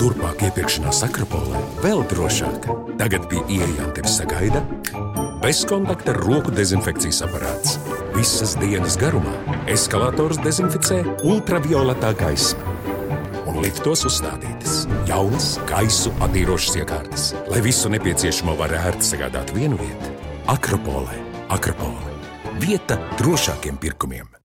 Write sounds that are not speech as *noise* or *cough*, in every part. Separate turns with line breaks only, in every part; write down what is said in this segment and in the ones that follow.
Turpmāk iepirkšanās Akropolē vēl drošāk. Tagad pie ieejām tevi sagaida bezkontakta roku dezinfekcijas aparāts. Visas dienas garumā eskalators dezinficē ultravioletā gaisma. Un liftos uzstādītas jaunas gaisu attīrošas iekārtas, lai visu nepieciešamo var ērti sagādāt vienu vietu. Akropolē, Akropolē. Vieta drošākiem pirkumiem.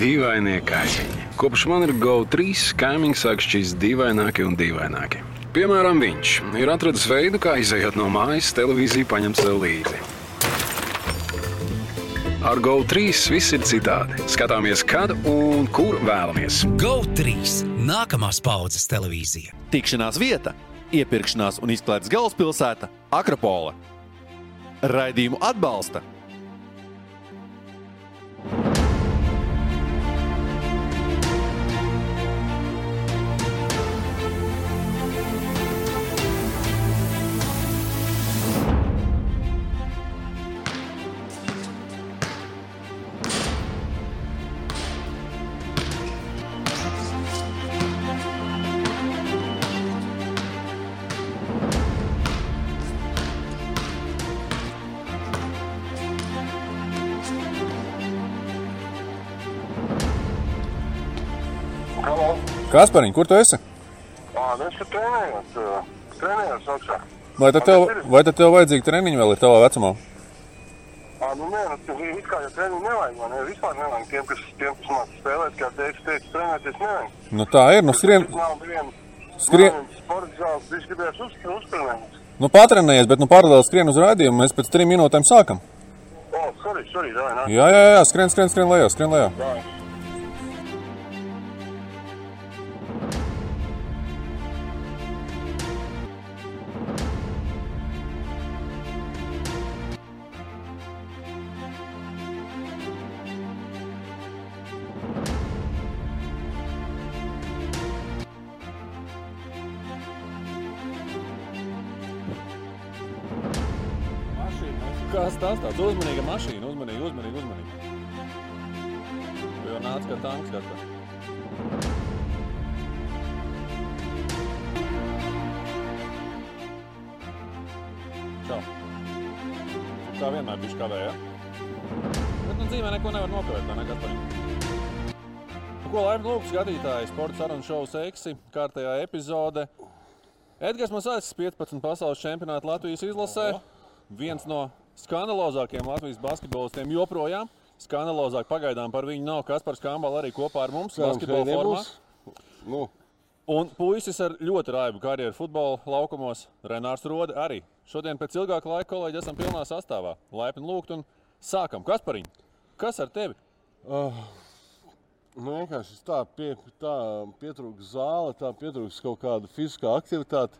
Dīvainie kaimiņi. Kopš man ir GO3, kaimiņš sāk šķist dīvaināki un dīvaināki. Piemēram, viņš ir atradis veidu, kā izējot no mājas, televīziju paņemt sev līdzi. Ar GO3 viss ir citādi. Skatāmies, kad un kur vēlamies.
GO3. Nākamās paudzes televīzija.
Tikšanās vieta, iepirkšanās un izklaides galvaspilsēta - Akropola. Raidījumu atbalsta
Kaspariņ, kur tu esi?
Nu es trenējos. ā, Trenējos augšā.
Vai tad tev, vai tad tev vajadzīgi treniņi vēl ir tavā vecumā?
Ā, nu nē, nu tur it kā jau treniņu nevajag. Man jau vispār nevajag tiem, kas, tiem, kas māc spēlēt, kā teiks, teiks, trenēties nevajag.
Nu tā ir, nu skrien. Skrien-
Sports zāles, viņš gribēs uz, uztrenēt.
nu patrenējies, bet nu paralēli skrien uz rādījumu, mēs pēc trim minūtēm sākam.
O, sorry, sorry, nāk.
Jā, jā, jā, skrien, skrien, skrien lejā, skrien lejā.
Davai.
Kas tas tāds? Uzmanīga mašīna, uzmanīgi, uzmanīgi, uzmanīgi. Tu jau nāc kā tanks kaut Čau. Kā vienmēr bišķi kavē, ja? Bet nu dzīvē neko nevar nokavēt, tā nekas par Ko laipni lūgtu skatītāji, sporta sarunu šovu seksi, kārtējā epizode. Edgars Masācis 15 pasaules čempionāta Latvijas izlasē. Viens no skandalozākajiem Latvijas basketbolistiem joprojām. Skandalozāk pagaidām par viņu nav Kaspars Kambala arī kopā ar mums basketbola formā.
Nu,
Un puisis ar ļoti raibu karjeru futbola laukumos, Renārs Rode arī. Šodien pēc ilgāka laika kolēģi esam pilnā sastāvā. Laipni lūgt un sākam. Kaspariņ, kas ar tevi?
nu vienkārši tā, pie, tā pietrūks zāle, tā pietrūks kaut kāda fiziskā aktivitāte.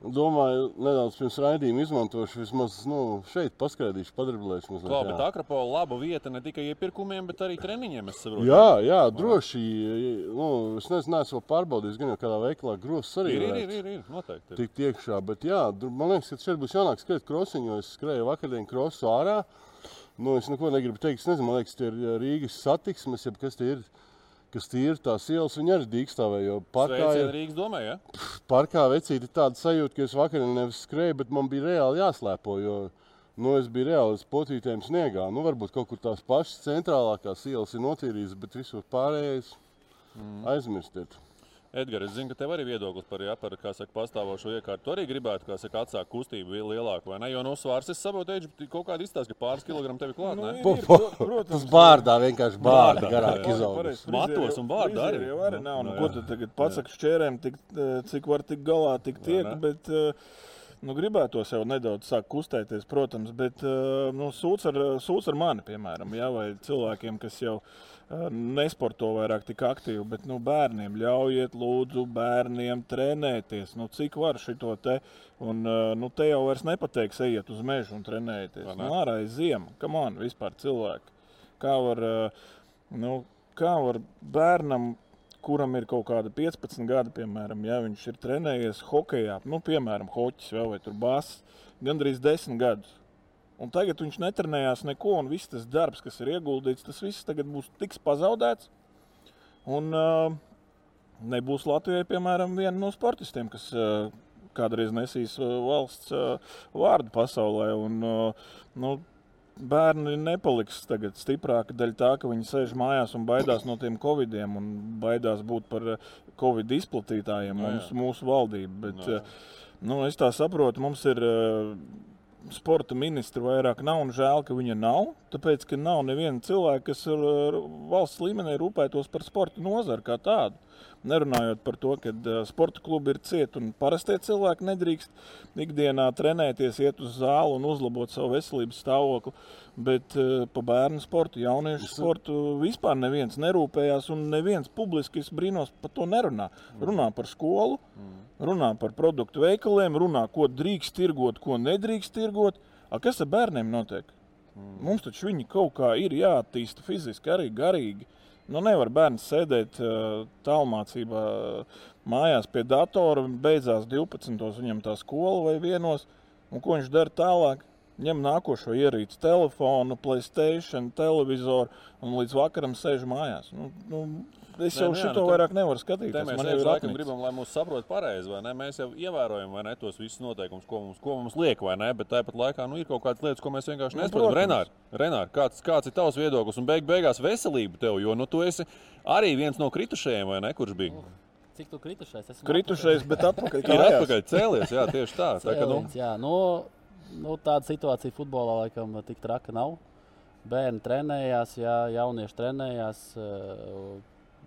Domāju, nedaudz pirms raidījuma izmantošu vismaz nu, šeit, paskaidrošu, padarbināšu mazliet. Jā.
bet Akrapola laba vieta ne tikai iepirkumiem, bet arī treniņiem.
Jā, jā, droši. Nu, es nezinu, neesmu vēl pārbaudījis, gan jau kādā veikalā grozs arī
Ir, ir, ir, ir, ir noteikti. Ir.
tikt iekšā. Bet, jā, man liekas, ka šeit būs jānāk skriet krosiņu, jo es skrēju vakardien krosu ārā. Nu, es neko negribu teikt. Es nezinu, man liekas, tie ir Rīgas satiksmes, jeb kas tie ir. Kas ir tās ielas, viņi arī dīkstāvēja. Jo parkā ir
Rīgas domē, ja?
parkā vecīti tāda sajūta, ka es vakar nevis skrēju, bet man bija reāli jāslēpo. Jo, nu, es biju reāli uz potītēm sniegā. Nu, varbūt kaut kur tās pašas centrālākās ielas ir notīrītas, bet visur pārējais mm. aizmirstiet.
Edgars, es zinu, ka tev arī viedoklis par, ja, par saka, pastāvošo iekārtu. Tu arī gribētu, kā saka, atsākt kustību lielāku, vai ne? Jo no svārs es saprotu, Eģi, kaut kāda izstāsta, ka pāris kilogramu tev ir klāt, ne?
Po, po, Tas bārdā vienkārši bārda garāk
jā.
izaugs.
Matos un vārdu arī.
Jau arī nav. Nu,
Nu,
ko tu tagad pasaki šķērēm, tik, eh, cik var tik galā, tik tiek. Bet, eh, nu, gribētu jau nedaudz sākt kustēties, protams, bet eh, nu, sūds, ar, sūds ar mani, piemēram, jā, vai cilvēkiem, kas jau eh, nesporto vairāk tik aktīvi, bet nu, bērniem ļaujiet, lūdzu, bērniem trenēties. Nu, cik var šito te? Un, eh, nu, te jau vairs nepateiks, ejiet uz mežu un
ne?
Nu, ārā ir ziema, kam man vispār cilvēki. Kā var, nu, kā var bērnam, kuram ir kaut kāda 15 gadi, piemēram, ja viņš ir trenējies hokeja, nu, piemēram, hoķis vai bāzes, gandrīz 10 gadus. Un tagad viņš netrenējās neko, un viss tas darbs, kas ir ieguldīts, tas viss tagad būs tiks pazaudēts. Un uh, nebūs Latvijai, piemēram, viena no sportistiem, kas uh, kādreiz nesīs valsts uh, vārdu pasaulē. Un, uh, nu, bērni nepaliks tagad stiprāki daļa tā, ka viņi sēž mājās un baidās no tiem covidiem un baidās būt par eh, covid izplatītājiem.
No, jā.
mums, mūsu valdība. Bet,
No, jā.
eh, nu, es tā saprotu, mums ir. eh, Sporta ministra vairāk nav un žēl, ka viņa nav. Tāpēc, ka nav neviena cilvēka, kas ir valsts līmenī rūpētos par sporta nozari kā tādu. Nerunājot par to, ka sporta klubi ir cieti un parastie cilvēki nedrīkst ikdienā trenēties, iet uz zāli un uzlabot savu veselības stāvokli. Bet par bērnu sportu, jauniešu sportu vispār neviens nerūpējās un neviens publiski, es brīnos, par to nerunā. Runā par skolu, runā par produktu veikaliem, runā, ko drīkst tirgot, ko nedrīkst tirgot. A, kas ar bērniem notiek? Mums taču viņi kaut kā ir jāattīsta fiziski, arī garīgi. Nu, nevar bērns sēdēt tālmācībā mājās pie datora, beidzās 12. viņam tā skola vai vienos. Un ko viņš dara tālāk? Ņem nākošo ierīci, telefonu, Playstation, televizoru un līdz vakaram sēž mājās. Nu, nu, es
Nē,
jau
nu jā,
šito
nu
vairāk nevaru skatīties.
mēs jau laikam gribam, lai mūs saprot pareizi, vai ne? Mēs jau ievērojam, vai ne, tos visus noteikumus, ko mums, ko mums liek, vai ne? Bet tāpat laikā nu, ir kaut kādas lietas, ko mēs vienkārši
Nu,
nesaprotam.
protams.
Renār, Renār, kāds, kāds ir tavs viedoklis un beig beigās veselība tev, jo nu, tu esi arī viens no kritušajiem, vai ne? Kurš bija?
Cik tu kritušais? Esmu
Kritušais, bet atpakaļ *laughs*
Ir atpakaļ cēlies, jā, tieši tā. tā ka, nu,
Cēliens, jā, nu, nu, tāda situācija futbolā laikam tik traka nav. Bērni trenējās, jā, jaunieši trenējās, eh,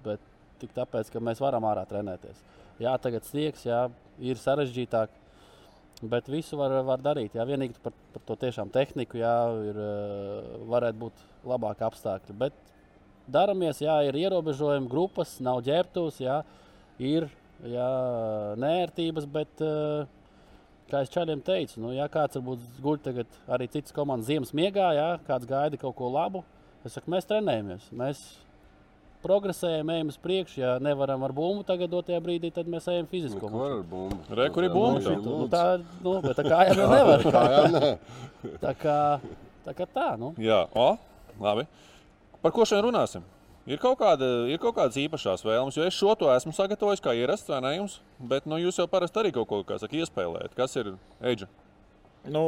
bet tik tāpēc, ka mēs varam ārā trenēties. Jā, tagad sniegs, jā, ir sarežģītāk, bet visu var, var darīt. Jā, vienīgi par, par to tiešām tehniku, jā, ir, eh, varētu būt labāki apstākļi. Bet daramies, jā, ir ierobežojumi, grupas, nav ģērbtos, jā, ir jā, nērtības, bet eh, kā es čaļiem teicu, nu, ja kāds varbūt guļ tagad arī citas komandas ziemas miegā, ja kāds gaida kaut ko labu, es saku, mēs trenējamies. Mēs progresējam, ejam uz priekšu. Ja nevaram ar bumbu tagad dotajā brīdī, tad mēs ejam fizisko
Ko ar bumbu?
Re, kur ir bumba?
Nu,
Nu,
lūdzu.
tā, nu, tā kā jau nevar.
Kā jā, nē.
Tā kā tā, kā tā nu.
Jā, o, labi. Par ko šodien runāsim? Ir kaut, kāda, ir kaut kādas īpašās vēlmes, jo es šo to esmu sagatavojis kā ierasts, vai ne jums? Bet nu, jūs jau parasti arī kaut ko saka, iespēlējat. Kas ir Eģe?
Nu,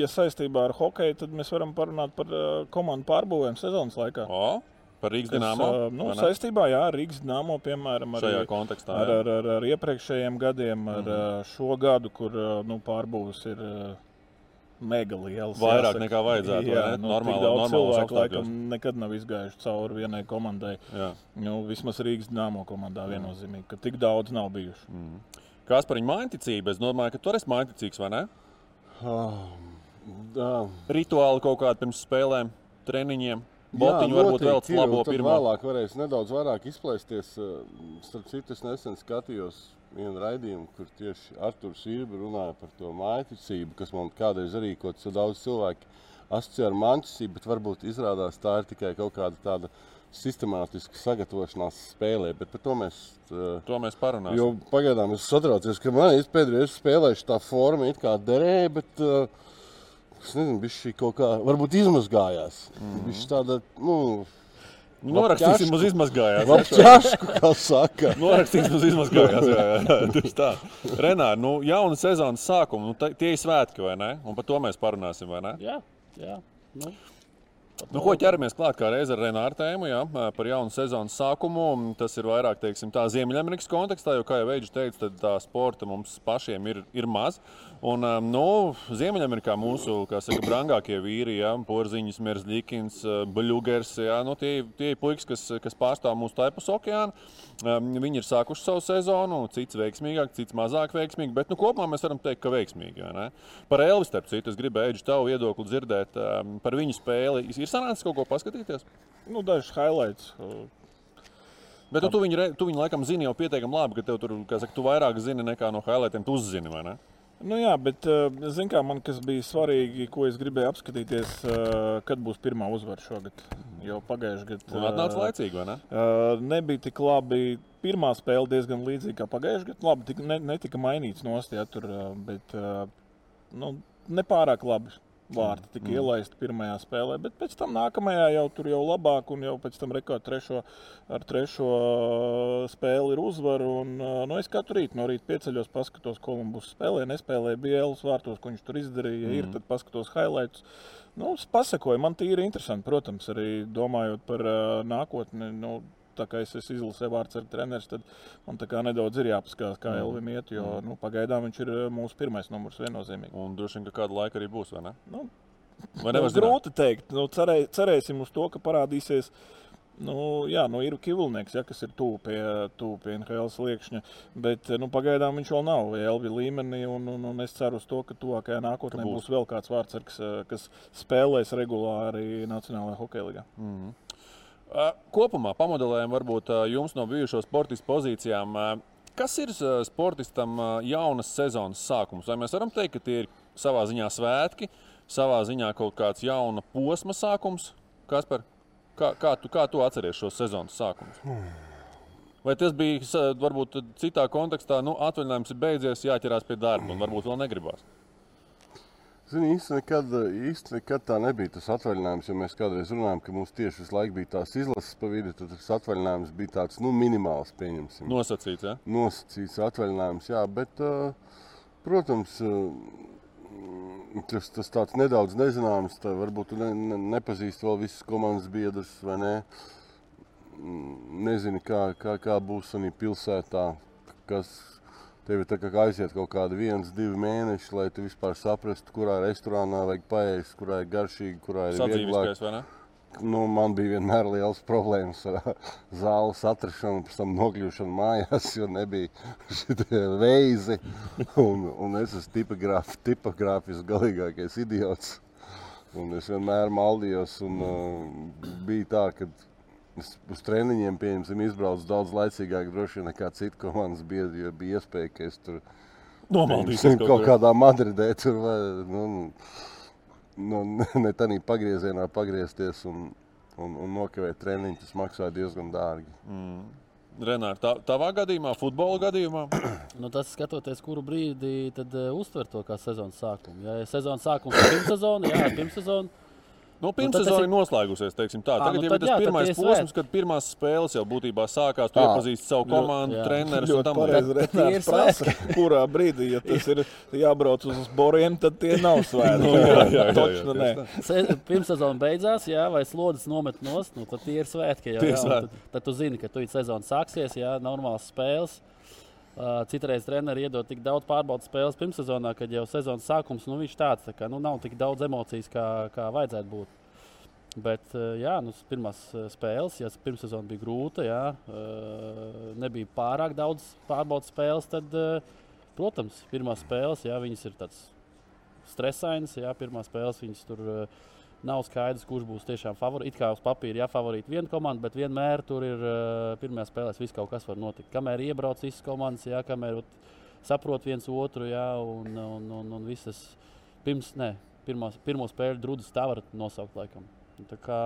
ja saistībā ar hokeju, tad mēs varam parunāt par uh, komandu pārbūvēm sezonas laikā.
O, par Rīgas dīnāmo?
nu, saistībā jā, ar Rīgas dīnāmo, piemēram,
Šajā kontekstā.
ar, ar, ar, ar iepriekšējiem gadiem, ar mm -hmm. šo gadu, kur nu, pārbūves ir mega liels.
Vairāk
jāsaka.
nekā vajadzētu,
Jā,
ne?
nu,
Normāli-
daudz cilvēku laikam nekad nav izgājuši cauri vienai komandai.
Jā.
Nu, vismaz Rīgas dīnāmo komandā viennozīmīgi, ka tik daudz nav bijuši.
Kas par viņu mainticību? Es domāju, ka tu esi mainticīgs, vai ne?
Jā,
Rituāli kaut kādi pirms spēlēm, treniņiem. Botiņu varbūt vēl
ir,
labo pirmo.
Vēlāk varēs nedaudz vairāk izplēsties. Starp citu, es nesen skatījos vienu raidījumu, kur tieši Arthurs Irba runāja par to maiticību, kas man kādreiz arī kaut kas daudz cilvēku asociē ar manticību, bet varbūt izrādās tā ir tikai kaut kāda tāda sistemātiska sagatavošanās spēlē. Bet par to mēs.
To mēs parunāsim.
Jo pagaidām es satraucos, ka man pēdējais spēlējuši tā forma, it kā derēja, bet uh, es nezinu, viņš šī kaut kā varbūt izmazgājās. Mm -hmm. Viņš tāda, nu,
Norakstīsim uz izmazgājās.
apķašku, kā saka.
Norakstīsim uz izmazgājās. Jā, jā, tieši tā. Renāri, nu, jauna sezonas sākuma, nu, tie ir svētki, vai ne? Un par to mēs parunāsim, vai ne?
Jā, jā. Nu,
Nu, ko ķeramies klāt kā reizē ar Renāru tēmu jā, par jaunu sezonas sākumu. Tas ir vairāk teiksim, tā Ziemeļamerikas kontekstā, jo, kā jau Veidžs teica, tā sporta mums pašiem ir, ir maz. Un, nu, Ziemeļamerikā mūsu saka, brangākie vīri, ja, Porziņš, Merzlikins, Bluegers, ja, nu, tie, tie puikas, kas, kas pārstāv mūsu taipus okeānu. Viņi ir sākuši savu sezonu, cits veiksmīgāk, cits mazāk veiksmīgi, bet nu, kopumā mēs varam teikt, ka veiksmīgi. Par Elvis, starp citu, es gribēju tavu viedokli dzirdēt par viņu spēli. Ir sanācis kaut ko paskatīties?
Nu, dažs highlights.
Bet nu, tu, viņu, tu viņu laikam zini jau pietiekami labi, ka tev tur, saka, tu vairāk zini nekā no highlightiem tu uzzini, vai ne?
Nu jā, bet zin, kā, man kas bija svarīgi, ko es gribēju apskatīties, kad būs pirmā uzvara šogad. Jau pagājušajā gadā.
Un atnāca laicīgi, vai ne?
Nebija tik labi. Pirmā spēle diezgan līdzīga kā pagājušajā gadā. Labi, tika, ne, netika mainīts nostājā tur, bet nu, nepārāk labi vārti tika mm. ielaisti pirmajā spēlē, bet pēc tam nākamajā jau tur jau labāk, un jau pēc tam rekord trešo, ar trešo spēli ir uzvara. Un, nu, es katru rītu no rīta pieceļos, paskatos, ko Kolumbus spēlē, nespēlēja Bielas vārtos, ko viņš tur izdarīja. Ja mm. ir, tad paskatos highlights. Nu, pasakoju, man tie ir interesanti, protams, arī domājot par uh, nākotni. Nu, tā kā es esmu izlasījis vārds ar treneris, tad man nedaudz ir jāpaskatās, kā mm. Elvis iet. Jo mm. nu, pagaidām viņš ir mūsu pirmais numurs viennozīmīgi.
Un droši vien, ka kādu laiku arī būs, vai ne?
Nu, vai nevar grūti teikt. Nu, cerē, cerēsim uz to, ka parādīsies. Nu, jā, nu ir Kivilnieks, ja, kas ir tuvu pie, tuvu pie NHL sliekšņa, bet nu, pagaidām viņš vēl nav Elvis līmenī. Un, un, un es ceru uz to, ka tuvākajā nākotnē būs. būs vēl kāds vārdsargs, kas spēlēs regulāri Nacionālajā hokeja līgā. Mm -hmm.
Kopumā pamodelējam varbūt jums no bijušo sportistu pozīcijām. Kas ir sportistam jaunas sezonas sākums? Vai mēs varam teikt, ka tie ir savā ziņā svētki, savā ziņā kaut kāds jauna posma sākums? Kaspar, kā, kā, tu, kā tu atceries šo sezonas sākumu? Vai tas bija varbūt citā kontekstā, nu, atvaļinājums ir beidzies, jāķerās pie darba un varbūt vēl negribās?
Zini, īsti nekad, īsti nekad tā nebija tas atvaļinājums, jo mēs kādreiz runājām, ka mums tieši visu laiku bija tās izlases pa vidu, tad tas atvaļinājums bija tāds, nu, minimāls, pieņemsim.
Nosacīts, ja?
Nosacīts atvaļinājums, jā, bet, protams, tas, tas tāds nedaudz nezināms, tā varbūt tu ne, ne, nepazīst vēl visas komandas biedrus, vai ne? Nezini, kā, kā, kā būs arī pilsētā, kas, Tev ir kā aiziet kaut kādi viens, divi mēneši, lai tu vispār saprastu, kurā restorānā vajag paēst, kurā ir garšīgi, kurā ir
vieglāk.
Nu, man bija vienmēr liels problēmas ar *laughs* zāles atrašanu, pēc tam nokļūšanu mājās, jo nebija *laughs* šie veizi. Un, un es esmu tipogrāfs, tipogrāfis galīgākais idiots. Un es vienmēr maldījos un uh, bija tā, ka Es uz treniņiem, pieņemsim, izbraucu daudz laicīgāk, droši vien nekā citu komandas biedri, jo bija iespēja, ka es tur
nomaldīšos
kaut, kaut kādā Madridē tur vai, nu, nu, *laughs* ne tādā pagriezienā pagriezties un, un, un nokavēt treniņu. Tas maksāja diezgan dārgi. Mm.
Renāri, tā, tavā gadījumā, futbola gadījumā? *coughs*
nu, tas skatoties, kuru brīdi tad, uh, uztver to kā sezonas sākumu. Ja sezonas sākums ir pirmssezona, jā, pirmssezona.
Nu, Pirmssezona nu, ir noslēgusies. Tā. Tagad nu, jau ir tas jā, pirmais posms, kad pirmās spēles jau būtībā sākās. Tu iepazīsti savu komandu, trenerus un tam
līdzīgi. *laughs* Kurā brīdī, ja tas ir jābrauc uz boriem, tad tie nav svēti. *laughs* nu, jā, jā, jā, jā,
jā. Pirmssezona beidzās, jā, vai slodzes nomet nost, nu, tad tie ir svētki. Jā, jā, tad, tad tu zini, ka tu sezona sāksies, jā, normāls spēles. Citreiz treneris iedod tik daudz pārbaudas spēles pirmssezonā, kad jau sezonas sākums nu, tāds tā kā, nu, nav tik daudz emocijas, kā, kā vajadzētu būt. Bet, jā, nu, pirmās spēles, ja pirmssezona bija grūta, jā, nebija pārāk daudz pārbaudas spēles, tad, protams, pirmās spēles, jā, viņas ir tādas stresainas, jā, pirmās spēles viņas tur ir Nav skaidrs, kurš būs tiešām favorīts. It kā uz papīra jāfavorīt viena komanda, bet vienmēr tur ir uh, pirmajā spēlē viss kaut kas var notikt. Kamēr iebrauc visas komandas, jā, kamēr saprot viens otru, jā, un, un, un, un visas pirms, ne, pirmās, pirmo spēļu drudus tā var nosaukt laikam. Tā kā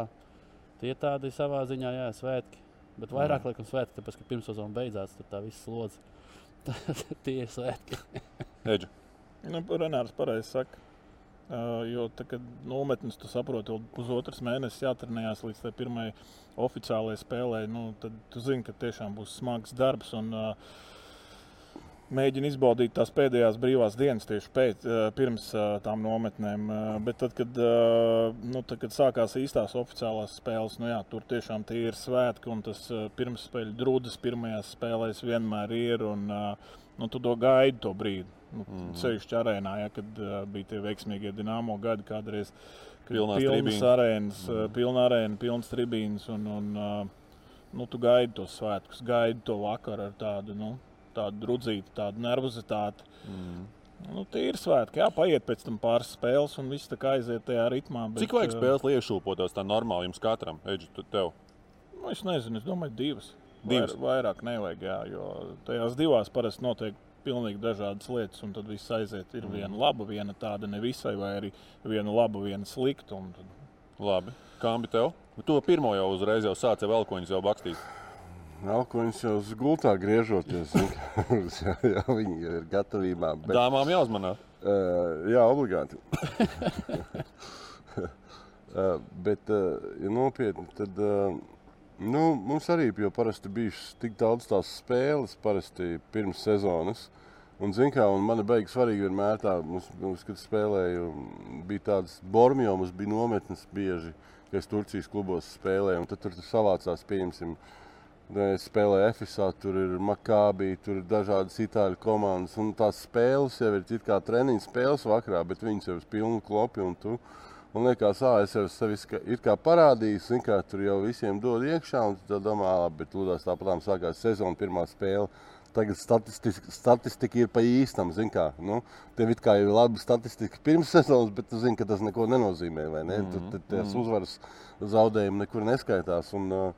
tie tādi savā ziņā, jā, svētki. Bet vairāk, mm. laikam, svētki, tāpēc, ka pirmssezona beidzās, tad tā viss slodzi. *laughs* tie ir svētki.
Eģi.
Nu, Renārs pareizi saka. Jo tā, kad nometnes, tu saproti, jau pusotras mēnesis jātrenējās līdz tai pirmajai oficiālajai spēlē, nu, tad tu zini, ka tiešām būs smags darbs. Un, mēģina izbaudīt tās pēdējās brīvās dienas tieši pēc, pirms tām nometnēm. Bet tad, kad, nu, tad, kad sākās īstās oficiālās spēles, nu, jā, tur tiešām tie ir svētki un tas pirmsspēļu drūdas pirmajās spēlēs vienmēr ir. Un, nu, tu to gaidi to brīdi. Nu, mm. Ceļšķi arēnā, ja, kad uh, bija tie veiksmīgie dīnāmo gadi, kādreiz
Pilnās
pilnas arēnas, mm. pilna arēna, pilnas tribīnes. Un, un, uh, nu, tu gaidi tos svētkus, gaidi to vakaru ar tādu, nu, tādu drudzītu, tādu nervozitāti. Mm. Nu, tie ir svētki, jā, paiet pēc tam pāris spēles, un viss tā kā aiziet tajā ritmā.
Cik vajag spēles, lai iešūpotos tā normāli jums katram? Eģi, tev.
Nu, es nezinu, es domāju, divas.
Divas?
Vair, vairāk nevajag, jā, jo tajās divās parasti notiek pilnīgi dažādas lietas, un tad viss aiziet. Ir viena laba, viena tāda nevisai, vai arī viena laba, viena slikta. Tad...
Labi. Kā bija tev? To pirmo jau uzreiz jau sāca velkoņus jau bakstīt.
Alkoņš jau uz gultā griežoties, *laughs* jā, jā, viņi jau ir gatavībā. Bet,
Dāmām jāuzmanās.
uh, jā, obligāti. *laughs* uh, bet, uh, ja nopietni, tad uh, nu, mums arī jau parasti bijušas tik daudz tās spēles, parasti pirms sezonas. Un, kā, un man baigi svarīgi vienmēr tā, mums, mums, kad spēlēju, bija tādas bormio, mums bija nometnes bieži, ka es Turcijas klubos spēlēju, tad tur savācās, pieņemsim, Es spēlēju FSA, tur ir Makābi, tur ir dažādas itāļu komandas. Un tās spēles jau ir kā treniņa spēles vakarā, bet viņas jau ir pilnu klopi. Un, tu, un liekas, ah, es jau sevi it kā parādīju, zin kā tur jau visiem dod iekšā. Un tu domā, ah, bet lūdās tāpat sākās sezona pirmā spēle. Tagad statistika, statistika ir pa īstam. zin Kā, nu, tev it kā jau ir laba statistika pirms sezonas, bet tu zini, ka tas neko nenozīmē. vai Ne? Mm -hmm. Tur tās uzvaras zaudējumi nekur neskaitās. Un, uh,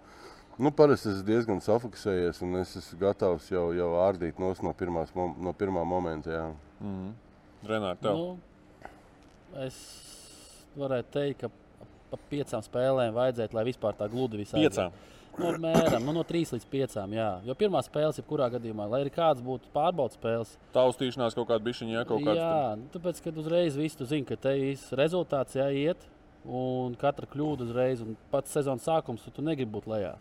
Nu, parasti es diezgan safokusējies, un es esmu gatavs jau, jau ārdīt no, pirmās, no pirmā momenta. Jā.
Renāri, tev.
Nu, es varētu teikt, ka pa piecām spēlēm vajadzētu, lai vispār tā gludi visā
Piecām.
No, mēram, nu, no trīs līdz piecām. Jā. Jo pirmā spēle, jebkurā gadījumā, lai arī kāds būtu pārbaudas spēles,
Taustīšanās kaut kāda bišķiņa, ja kaut kāds.
jā, nu, tāpēc, kad uzreiz viss tu zini, ka te ir rezultāts jāiet, un katra kļūda uzreiz, un pats sezonas sākums, tu, tu negribi būt lejā.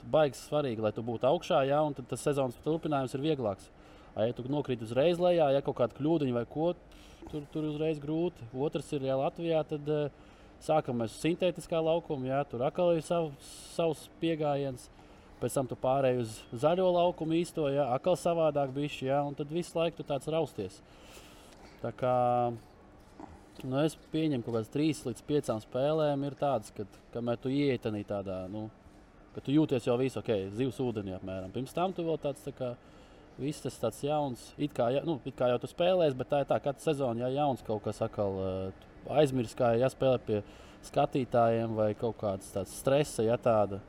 Tu baigs svarīgi, lai tu būtu augšā, jā, un tad tas sezonas turpinājums ir vieglāks. Ja tu nokrīt uzreiz lejā, ja kaut kāda kļūda vai ko, tur, tur uzreiz grūti. Otrs ir, ja Latvijā, tad uh, sākam mēs sintētiskā laukuma, jā, tur atkal ir sav, savs pieejams. Pēc tam tu pārēji uz zaļo laukumu īsto, jā, atkal savādāk bišķi, jā, un tad visu laiku tu tāds rausties. Tā kā nu, es pieņemu, ka kaut kādas trīs līdz piecām spēlēm ir tādas, kad, kamēr tu tādā, tādā nu, ka tu jūties jau visu, ok, zivs ūdenī apmēram. Pirms tam tu vēl tāds, tā kā, viss tas tāds jauns, it kā, nu, it kā jau tu spēlēsi, bet tā ir tā, ka katru sezonu, ja jauns kaut kas atkal aizmirst, kā jāspēlē pie skatītājiem vai kaut kāds tāds stresa, ja tāda.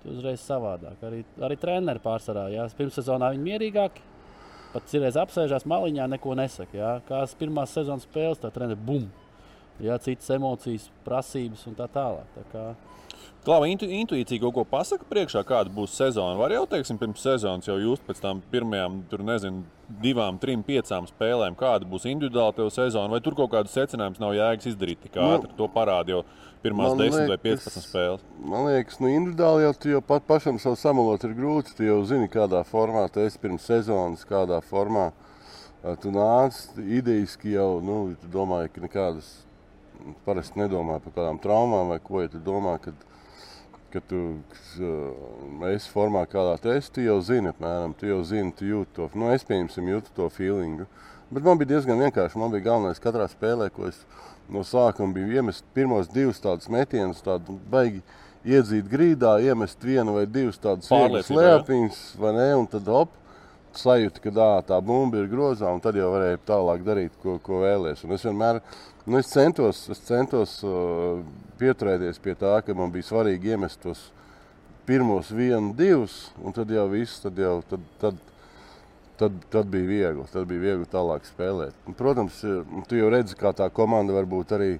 Tu uzreiz savādāk. Arī, arī treneri pārsvarā. Jā. Pirms sezonā viņi mierīgāki. Pat citreiz apsēžās maliņā, neko nesaka. Jā. Kā pirmās sezonas spēles, tā treniņa bum. Jā, citas emocijas, prasības un tā tālāk. Tā kā,
Klāva intu, intuīcija kaut ko pasaka priekšā, kāda būs sezona. Var jau, teiksim, pirms sezonas jau jūs pēc tam pirmajām, tur nezinu, divām, trim, piecām spēlēm, kāda būs individuāla tev sezona, vai tur kaut kādas secinājumus nav jēgas izdarīt tik
Nu,
ātri. To parāda jau pirmās
man
10 vai
liekas-
15 spēles.
Man liekas, nu, individuāli jau tu jau pat pašam savu samalot ir grūti. Tu jau zini, kādā formā tu esi pirms sezonas, kādā formā tu nāc. Idejiski jau, nu, tu domāji, ka nekādas, parasti nedomā par kādām traumām vai ko, ja tu domā, ka, ka tu uh, esi formā, kādā tu esi, tu jau zini, apmēram, tu jau zini, tu jūti to, nu, es pieņemsim, jūtu to feelingu. Bet man bija diezgan vienkārši. Man bija galvenais katrā spēlē, ko es no sākuma biju iemest pirmos divus tādus metienus, tādu baigi iedzīt grīdā, iemest vienu vai divus tādus vieglas
Pārliecībā, ja?
lēpiņus, vai ne? Un tad hop, sajūta, ka ā, tā bumba ir grozā, un tad jau varēja tālāk darīt, ko, ko vēlēs. Un es vienmēr nu, es centos, es centos uh, pieturēties pie tā, ka man bija svarīgi iemest tos pirmos vienu, divus, un tad jau viss, tad jau tad, tad, tad, tad bija viegli. Tad bija viegli tālāk spēlēt. Un, protams, eh, tu jau redzi, kā tā komanda var būt arī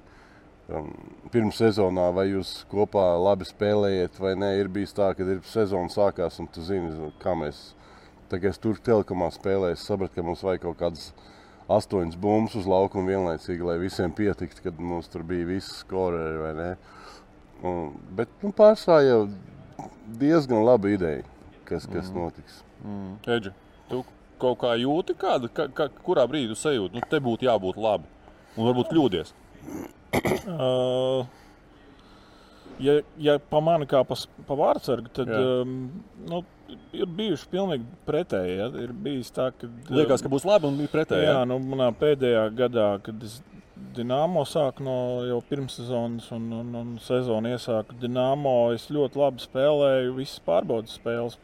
um, pirms sezonā, vai jūs kopā labi spēlējat, vai nē. Ir bijis tā, ka ir sezona sākās, un tu zini, kā mēs. Tagad es tur telekomā spēlēju, es sapratu, ka mums vajag kaut kādas astoņas bumbas uz laukuma vienlaicīgi, lai visiem pietiktu, kad mums tur bija visi skoreri vai ne. Un, bet nu, pārsvarā jau diezgan laba ideja, kas, kas
Mhm.
notiks.
Mm. Eģi, tu kaut kā jūti, kāda, ka, ka, kurā brīdī tu sajūti, nu, te būtu jābūt labi. Un varbūt kļūdies. *coughs*
Uh, ja, ja pa mani kā pa, pa vārdsargu, tad um, nu, ir bijuši pilnīgi pretēji. Ja? Ir bijis tā, ka.
Liekas, ka būs labi un bija pretēji.
Jā,
Ja?
nu, manā pēdējā gadā, kad es Dienāmo sāku no jau pirmssezonas un, un, un sezonu iesāku Dienāmo, es ļoti labi spēlēju visas pārbaudas spēles.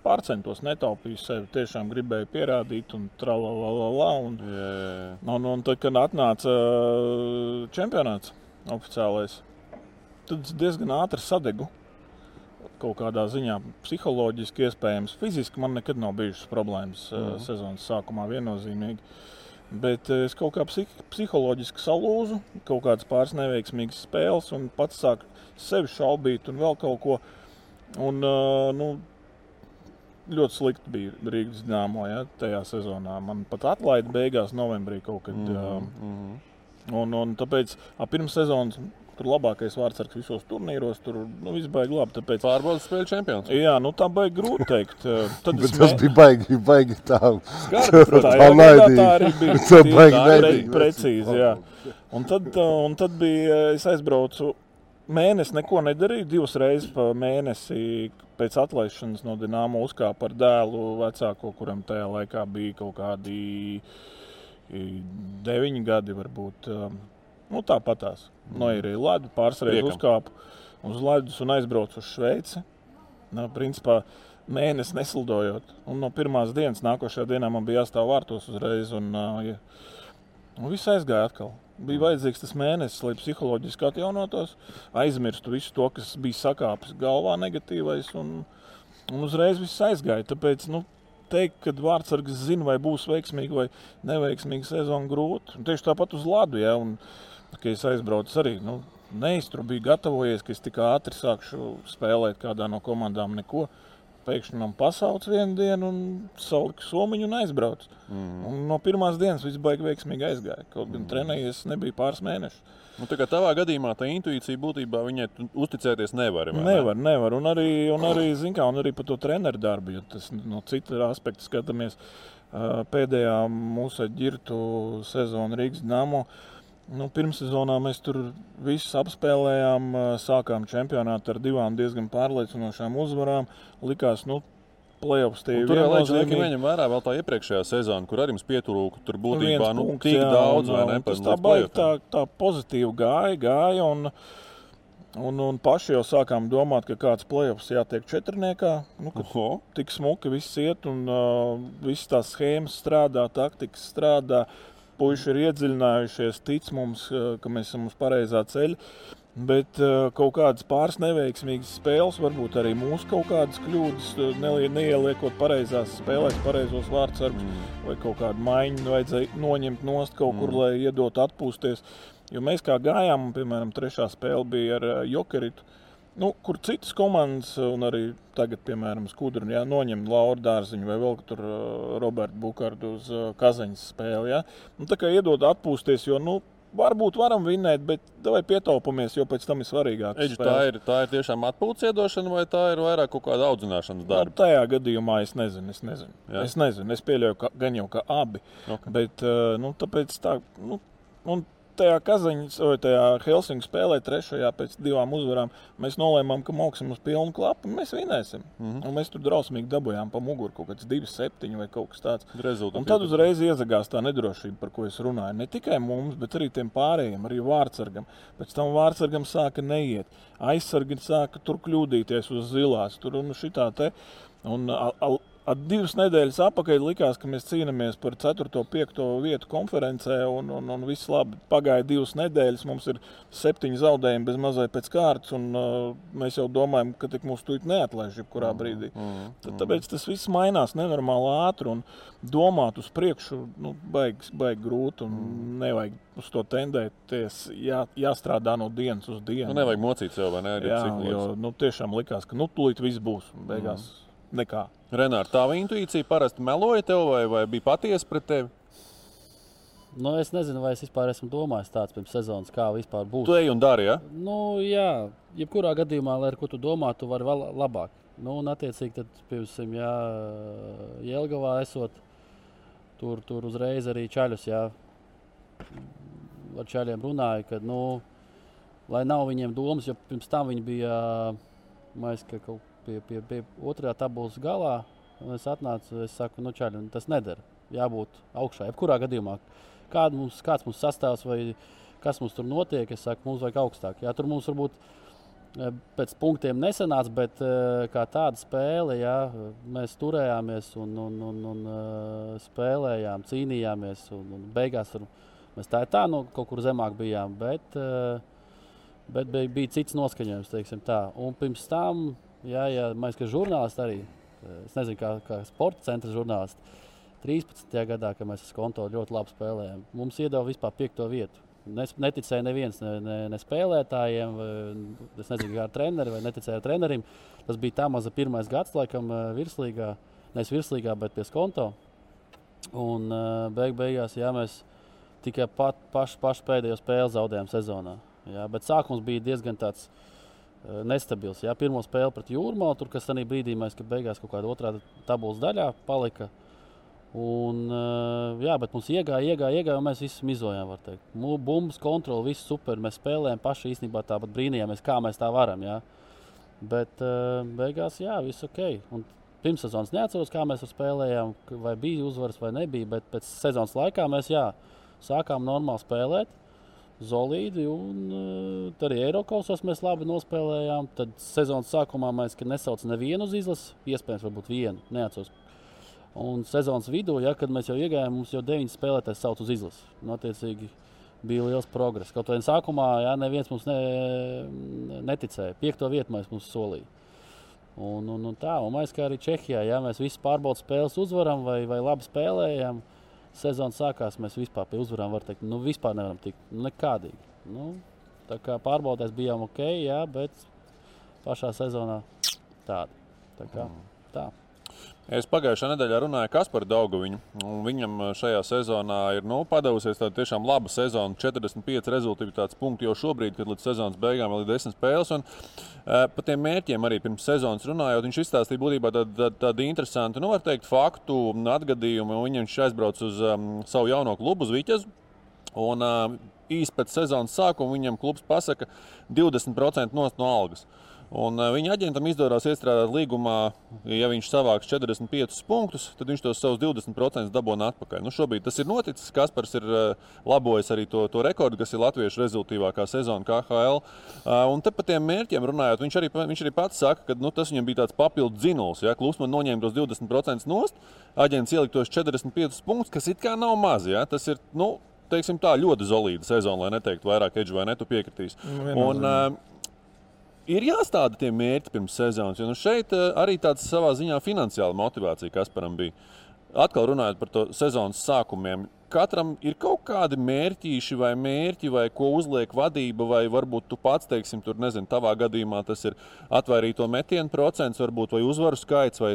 Pārcentos, netaupīju sevi. Tiešām gribēju pierādīt, un tā tālāk. Un, un, un tad, kad atnāca uh, čempionāts oficiālais, tad diezgan ātri sadegu. Kaut kādā ziņā psiholoģiski, iespējams, fiziski man nekad nav bijušas problēmas mm. Uh, sezonas sākumā viennozīmīgi. Bet eh, es kaut kā psih psiholoģiski salūzu, kaut kādas pāris neveiksmīgas spēles, un pats sāku sevi šaubīt, un vēl kaut ko. Un, uh, nu, ļoti slikti bija Rīgas dīnāmo ja, tajā sezonā. Man pat atlaida beigās, novembrī kaut kad. Uh,
mhm.
un, un tāpēc ap pirms sezonas tur labākais vārdsargs visos turnīros, tur nu, viss baigi labi. Tāpēc,
Pārbaudas spēļu čempions.
jā, nu, tā baigi grūti teikt. Uh, Tad
Bet
es
tas
mē-
bija baigi, baigi tā.
Skarbi,
Tā,
tā
jā, tā,
naidīgi.
tā arī bija. *laughs*
Tā baigi naidīgi.
precīzi, jā. Un tad, uh, un tad bija, es aizbraucu mēnesi, neko nedarīju. Divas reizes pa mēnesi pēc atlaišanas no Dienāmo uzkāpu ar dēlu vecāko, kuram tajā laikā bija kaut kādi i, deviņi gadi, varbūt. Nu, Tāpatās. Noirīju ledu, pāris reizes
Priekam.
uzkāpu uz ledus un aizbraucu uz Šveici. Nu, principā, mēnesi neslidojot. Un no pirmās dienas, nākošajā dienā man bija jāstāv vārtos uzreiz. Un, ja, un viss aizgāja atkal. Bija vajadzīgs tas mēnesis, lai psiholoģiski atjaunotos, aizmirstu visu to, kas bija sakāpis galvā, negatīvais. Un, un uzreiz viss aizgāja. Tāpēc, nu, teikt, ka vārdsargs zina, vai būs veiksmīga vai neveiksmīga sezona, grūti. Un tieši tāpat uz ladu. Ja, ka es aizbraucu arī. Nu, Neizturu biju gatavojies, ka es tik ātri sākšu spēlēt kādā no komandām. Neko. Pēkšņi man pasauc vienu dienu, un saliku somiņu un aizbraucu. Mm. Un no pirmās dienas viss baigi veiksmīgi aizgāja. Kaut gan mm. trenējies nebija pāris mēnešus.
Nu, tā kā tavā gadījumā tā intuīcija būtībā viņai uzticēties nevar. ne?
Nevar, nevar. Un arī, un arī, kā, un arī par to treneru darbu, jo tas no cita aspekta skatāmies. Pēdējā mūsu ģirtu sezona Rīgas Dāmo. Nu, Pirmssezonā mēs tur visus apspēlējām, sākām čempionātu ar divām diezgan pārliecinošām uzvarām. Likās, nu, plēsoņš tie ir
Tur jau laikam jāņem vērā vēl tā iepriekšējā sezona, kur arī mums pietrūka. Tur būtībā nu,
punkts,
tik
jā,
daudz, vai ne?
Tas tā baigi, tā, tā pozitīvi gāja, gāja un, un, un paši jau sākām domāt, ka kāds plēsoņš jātiek četrniekā. Nu, tik smuki viss iet, un uh, visas tās schēmas strādā, taktikas strādā. Puisši ir iedziļinājušies, tic mums, uh, ka mēs esam uz pareizā ceļa. Bet uh, kaut kādas pāris neveiksmīgas spēles, varbūt arī mūsu kaut kādas kļūdas, uh, nelie- neieliekot pareizās spēlēs, pareizos vārdsargus, mm. vai kaut kādu maiņu vajadzēja noņemt nost kaut kur, mm. lai iedotu atpūsties. Jo mēs kā gājām, un, piemēram, trešā spēle bija ar uh, Jokeritu. Nu, kur citas komandas, un arī tagad, piemēram, Skudra, ja, noņem Lauru Dārziņu vai vēl tur uh, Robertu Bukārdu uz uh, Kazaņas spēli. Ja. Nu, tā kā iedod atpūsties, jo nu, varbūt varam vinēt, bet vai pietaupamies, jo pēc tam ir svarīgāk.
Eģi, tā, ir, tā ir tiešām atpūtas iedošana, vai tā ir vairāk kaut kāda audzināšanas
Nu,
darba?
tajā gadījumā es nezinu. Es nezinu.
Jā.
Es, nezinu. es pieļauju, ka gan jau ka abi.
Okay.
Bet, uh, nu, tāpēc tā, nu, un tajā Kazaņas, vai tajā Helsinku spēlē, trešajā pēc divām uzvarām, mēs nolēmām, ka moksim uz pilnu klapu un mēs vinēsim. Mm. -hmm. Un mēs tur drausmīgi dabūjām pa muguru kaut kāds 2-7 vai kaut kas tāds.
Rezultāti
Un tad uzreiz iezagās tā nedrošība, par ko es runāju. Ne tikai mums, bet arī tiem pārējiem, arī vārdsargam. Pēc tam vārdsargam sāka neiet. Aizsargi sāka tur kļūdīties uz zilās. Tur un šitā te. Un, al, al, At divas nedēļas atpakaļ likās, ka mēs cīnāmies par 4. un 5. vietu konferencē, un, un, un viss labi. Pagāja divas nedēļas, mums ir septiņi zaudējumi bez mazai pēc kārtas, un uh, mēs jau domājam, ka tik mūs tūlīt neatlaiž jebkurā brīdī.
Mm,
Tad, tāpēc tas viss mainās nenormāli ātri, un domāt uz priekšu nu, baigs, baigi grūti, un mm. nevajag uz to tendēties. Jā, jāstrādā no dienas uz dienu.
Nu, nevajag mocīt sev, vai ne?
Jā, jo nu, tiešām likās, ka nu, tūlīt viss būs. Beigās mm. Nekā.
Renāri, tava intuīcija parasti meloja tev, vai, vai bija patiesa pret tevi?
Nu, es nezinu, vai es vispār esmu domājis tāds pirms sezonas, kā vispār būs.
Tu ej un dari, ja?
Nu, jā, jebkurā gadījumā, lai ar ko tu domā, tu vari vēl labāk. Nu, un, attiecīgi, tad, piemēram, ja Jelgavā esot, tur, tur uzreiz arī čaļus. Jā. Ar čaļiem runāju, ka, nu, lai nav viņiem domas, jo pirms tam viņi bija mēs, kaut pie, pie, pie otrā tabulas galā. Es atnācu, es saku, nu, čaļi, tas nedara. Jābūt augšā, jebkurā gadījumā. Kād mums, kāds mums sastāvs vai kas mums tur notiek, es saku, mums vajag augstāk. Jā, tur mums varbūt pēc punktiem nesanāca, bet kā tāda spēle, jā, mēs turējāmies un, un, un, un spēlējām, cīnījāmies. Un, un beigās tur, mēs tā, tā nu, kaut kur zemāk bijām. Bet, bet bija, bija cits noskaņojums. Un pirms tam, jā, jā, mēs kā žurnālisti arī, es nezinu, kā, kā sporta centra žurnālisti, 13. gadā, kad mēs ar konto ļoti labi spēlējām, mums iedeva vispār piekto vietu. Neticēja neviens ne, ne, ne spēlētājiem, es nezinu, kā trenerim, vai neticēja trenerim. Tas bija tā maza pirmais gads, laikam, virslīgā, nevis virslīgā, bet pie konto. Un beig beigās jā, mēs tikai pat, paši, paši pēdējo spēli zaudējām sezonā. Jā, bet sākums bija diezgan tāds nestabils. Jā. Pirmā spēle pret Jūrmālu, tur kas tajā brīdī mēs beigās kaut kādā otrā tabulas daļā palika. Un, jā, bet mums iegāja, iegāja, iegāja, un mēs visi mizojām. Bumbas kontrole, viss super. Mēs spēlējām paši īstenībā tāpat brīnījāmies, kā mēs tā varam. Jā. Bet beigās, jā, viss ok. Un pirmssezonas neatceros, kā mēs spēlējām, vai bija uzvaras vai nebija. Bet pēc sezonas laikā mēs jā, sākām normāli spēlēt. Zolīdi, un uh, arī Eiropasos mēs labi nospēlējām. Tad sezonas sākumā mēs nesaucām nevienu uz izlasi, iespējams, varbūt vienu. Neatceros, Un sezonas vidū, ja, kad mēs jau iegājām, mums jau deviņas spēlētājs sauc uz izlasi. Nu, attiecīgi, bija liels progress. Kaut arī sākumā ja, neviens mums ne, neticēja. Piekto vietu mēs mums solījām. Un, un, un tā, un mēs kā arī Čehijā, ja mēs visi pārbaudas spēles uzvaram vai, vai labi spēlējam, sezona sākās, mēs vispār pie uzvarām varam teikt, nu vispār nevaram tikt, nekādīgi. Nu, tā kā pārbaudēs bijām ok, jā, bet pašā sezonā tāda. Tā kā, tā.
Es pagājušā nedēļā runāju ar Kasparu Daugoviņu. Viņam šajā sezonā ir nu, padavusies tāda tiešām laba sezona. 45 rezultātu punkti jau šobrīd, kad līdz sezonas beigām vēl ir 10 spēles. Un, uh, par tiem mērķiem arī pirms sezonas runājot, viņš izstāstīja būtībā tādu, tādu, tādu interesantu, nu, teikt, faktu atgadījumu. Viņš aizbrauc uz um, savu jauno klubu, uz Viķezu. Un uh, īsi pēc sezonas sākuma viņam klubs pasaka 20% no algas. Uh, Un uh, viņa aģentam izdevās iestrādāt līgumā, ja viņš savāks 45 punktus, tad viņš tos savus 20% dabūna atpakaļ. Nu, šobrīd tas ir noticis. Kaspars ir uh, labojis arī to, to rekordu, kas ir latviešu rezultātīvākā sezona KHL. Uh, un te par tiem mērķiem runājot, viņš arī, viņš arī pats saka, ka nu, tas viņam bija tāds papildus dzinuls. Ja? Klūps man noņēma tos 20% nost, aģents ielika tos 45 punktus, kas it kā nav maz. Ja? Tas ir, nu, teiksim, tā ļoti solīda sezona, lai neteiktu vairāk, Edžu vai ne, tu piekritīs. Nu, un, uh, ir jāstāda tie mērķi pirms sezonas. Jo nu šeit eh, arī tāds savā ziņā finansiāla motivācija, kas param bija. Atkal runājot par to sezonas sākumiem, katram ir kaut kādi mērķīši vai mērķi, vai ko uzliek vadība, vai varbūt tu pats, teiksim, tur nezinu, tavā gadījumā tas ir atvairīto metienu procents, varbūt vai uzvaru skaits, vai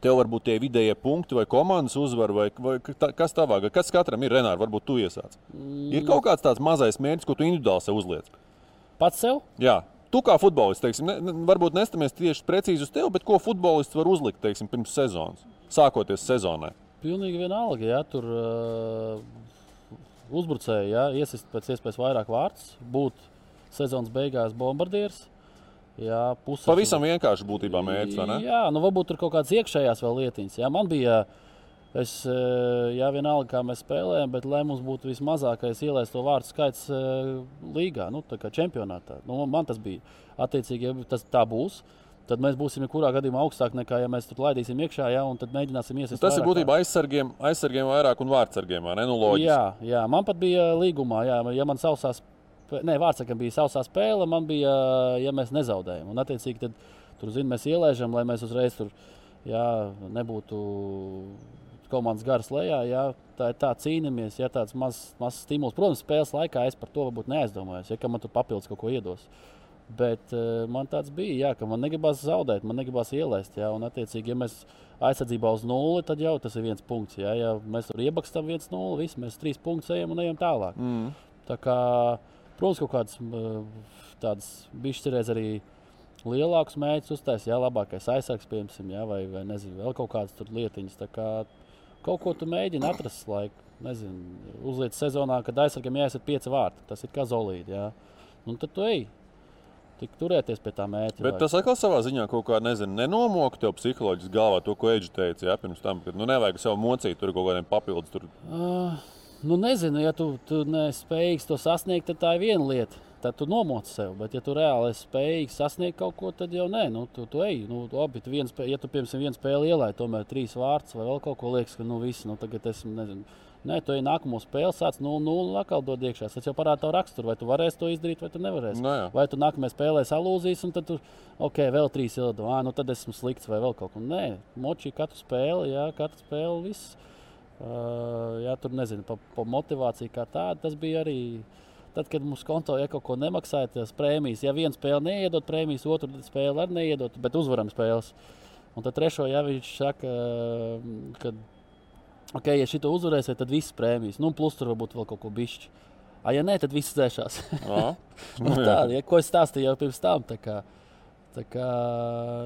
tev varbūt tie vidējie punkti, vai komandas uzvara, vai, vai kas tavā, kas katram ir, Renāri, varbūt tu iesāc. Ir kaut kāds tāds mazais mērķis, ko tu individuāli sev uzliec.
Pats sev?
Jā. Tu kā futbolists, teiksim, ne, varbūt nestamies tieši precīzi uz tevi, bet ko futbolists var uzlikt teiksim, pirms sezonas, sākoties sezonai?
Pilnīgi vienalga, ja tur uh, uzbrucēji ja, iesaist pēc iespējas vairāk vārdus, būt sezonas beigās bombardieris. Jā, puses,
Pavisam vienkārši būtībā mērķis?
Jā, nu varbūt tur kaut kādas iekšējās vēl lietiņas. Jā, man bija uh, Es, eh, jā, vienalga, kā mēs spēlējam, bet lai mums būtu vismazākais ielaisto vārdu skaits eh, līgā, nu, tā kā čempionātā. Nu, man tas bija. Attiecīgi, ja tas tā būs, tad mēs būsim jebkurā gadījumā augstāk nekā, ja mēs tur laidīsim iekšā, jā, un tad mēģināsim iesaistīt.
Tas ir būtībā aizsargiem, aizsargiem vairāk un vārdsargiem, vai ne? Nu, loģiski.
jā, jā, man pat bija līgumā, jā, ja man sausās, ne, vārdsargiem bija sausā spēle, man bija, ja mēs nezaudējam. Un, attiecīgi, tad tur, zin, mēs ielaižam, lai mēs uzreiz tur, jā, nebūtu komandas garas lejā. Jā, tā ir tā cīnāmies, ja tāds mazs maz stimuls. Protams, spēles laikā es par to varbūt neaizdomājos, ja man tur papildus kaut ko iedos. Bet uh, man tāds bija, jā, ka man negribās zaudēt, man negribās ielaist. Jā, un, attiecīgi, ja mēs aizsardzībā uz nulli, tad jau tas ir viens punkts. Jā, ja mēs tur iebakstam viens nulli, visi mēs trīs punktus ejam un ejam tālāk. Mm. Tā kā, protams, kaut kādas tādas bišķirēs arī lielākus mērķus uztaisīt, jā, labākais aizsargs, piemēram, jā, vai, vai nezinu, vēl kaut kādas lietiņas. Kaut ko tu mēģini atrast. Like, nezinu, uzliet sezonā, kad aizsargam jāiesiet pieci vārti. Tas ir kā zolīdi. Jā. Un tad tu ej. Tik turēties pie tā mērķa.
Bet tas atkal savā ziņā kaut kā nezinu, nenomoka tev psiholoģiski galvā to, ko Eģis teica. Jā, pirms tam, kad nu, nevajag sev mocīt tur kaut kādiem papildus. Tur.
Uh, nu, nezinu, ja tu, tu nespējīgs to sasniegt, tad tā ir viena lieta. Tad tu nomoci sev, bet, ja tu reāli esi spējīgs sasniegt kaut ko, tad jau nē, nu, tu, tu ej. Nu, labi, tu viens, ja tu piemēram vienu spēli ielai, tomēr trīs vārdus vai vēl kaut ko liekas, ka nu viss, nu tagad esmu, nezinu. Nē, tu ej nākamo spēli, sāc 0-0 un atkal dod iekšā. Tas jau parāda tavu raksturu. Vai tu varēsi to izdarīt, vai tu nevarēsi.
No jā.
vai tu nākamajā spēlē salūzīs, un tad tu, ok, vēl trīs ielaidu, ah, nu tad esmu slikts vai vēl kaut ko. Nē, moči katru spēli, jā, katru spēli viss. Uh, jā, tur nezinu, pa, pa motivāciju kā tādu. Tas bija arī tad, kad mums konto ja kaut ko nemaksāja, tas prēmijas. Ja viena spēle neiedod prēmijas, otru spēli arī neiedod, bet uzvaram spēles. Un tad trešo, ja viņš saka, ka okay, ja šito uzvarēsiet, tad visas prēmijas, nu, plus tur varbūt vēl kaut ko bišķi. A, ja nē, tad viss dzēšās. *laughs* nu, tā, ja, ko es stāstīju jau pirms tam. Tā kā, tā kā,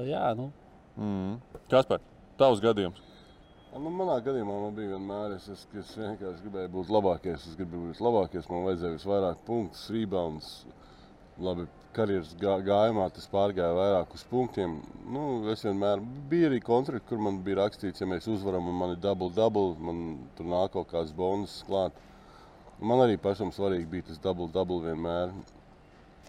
jā, nu.
Mm. Kas par tavs gadījums?
Nu, manā gadījumā man bija vienmēr, es, es, es vienkārši gribēju būt labākais. Es gribēju būt labākais, man vajadzēja visvairāk punktus, rebounds. Labi, karjeras gā, gājumā tas pārgāja vairāk uz punktiem. Nu, es vienmēr biju arī kontrakti, kur man bija rakstīts, ja mēs uzvaram, un man ir double, man tur nāk kaut kāds bonus klāt. Man arī pašam svarīgi bija tas double vienmēr.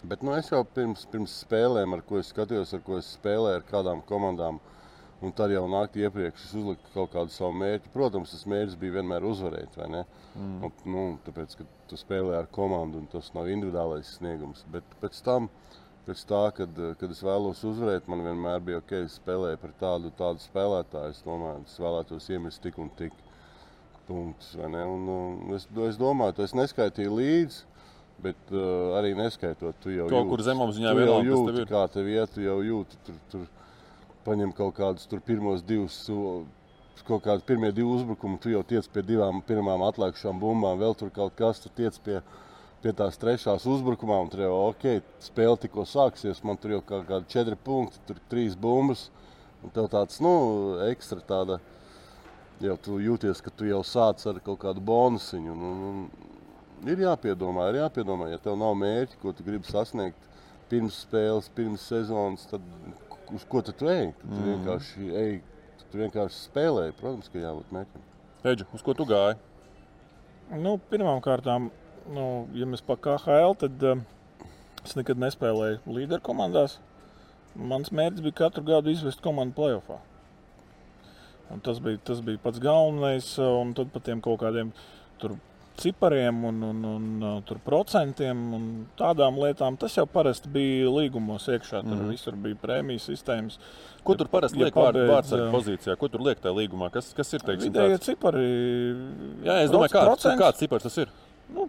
Bet nu, es jau pirms, pirms spēlēm, ar ko es skatījos, ar ko es spēlēju ar kādām komandām, uh, Un tad jau naktī iepriekš es uzliku kaut kādu savu mērķi. Protams, tas mērķis bija vienmēr uzvarēt. Mm. Un, nu, tāpēc, ka tu spēlē ar komandu, un tas nav individuālais sniegums. Bet pēc tam, pēc tā, kad, kad es vēlos uzvarēt, man vienmēr bija ok, es spēlēju par tādu, tādu spēlētāju. Es, domāju, es vēlētos iemest tik un tik punktus. Un, un es, es domāju, tas neskaitīju līdzi. Bet uh, arī neskaitot, tu jau
kaut jūti, kur zemapziņā vienalga,
jūti, kā tev iet, jau jūti. Tur, tur, paņem kaut kādus pirmos divus. Kaut kādi pirmie divi uzbrukumi, tu jau tiec pie divām pirmām atlikušām bumbām, vēl tur kaut kas, tu tiec pie, pie tās trešās uzbrukumā, un tur jau ok, spēle tikko sāksies, man tur jau kaut kādi četri punkti, tur trīs bumbas, un tev tāds, nu, ekstra tāda, jau tu jūties, ka tu jau sāc ar kaut kādu bonusiņu, un, un, un ir jāpiedomā, ir jāpiedomā, ja tev nav mērķi, ko tu gribi sasniegt pirms spēles, pirms sezonas, tad uz ko tu ej? Tu, mm. vienkārši ej, tu, tu vienkārši spēlēji. Protams, ka jābūt mērķim.
Eģi, uz ko tu gāji?
Nu, Pirmkārt, nu, ja mēs par KHL, tad uh, es nekad nespēlēju līderu komandās. Mans mērķis bija katru gadu izvest komandu playoffā. Un tas bija, tas bija pats galvenais, un tad par tiem kaut kādiem tur cipariem un, un, un, un procentiem un tādām lietām. Tas jau parasti bija līgumos iekšā. Tur mm. visur bija prēmijas sistēmas.
Ko tur parasti ja liek pabeidz, vārdsargu pozīcijā? Ko tur liek tajā līgumā? Kas, kas ir teiksim,
vidējie cipari?
Jā, es domāju, kāds, kāds cipars tas ir?
Nu,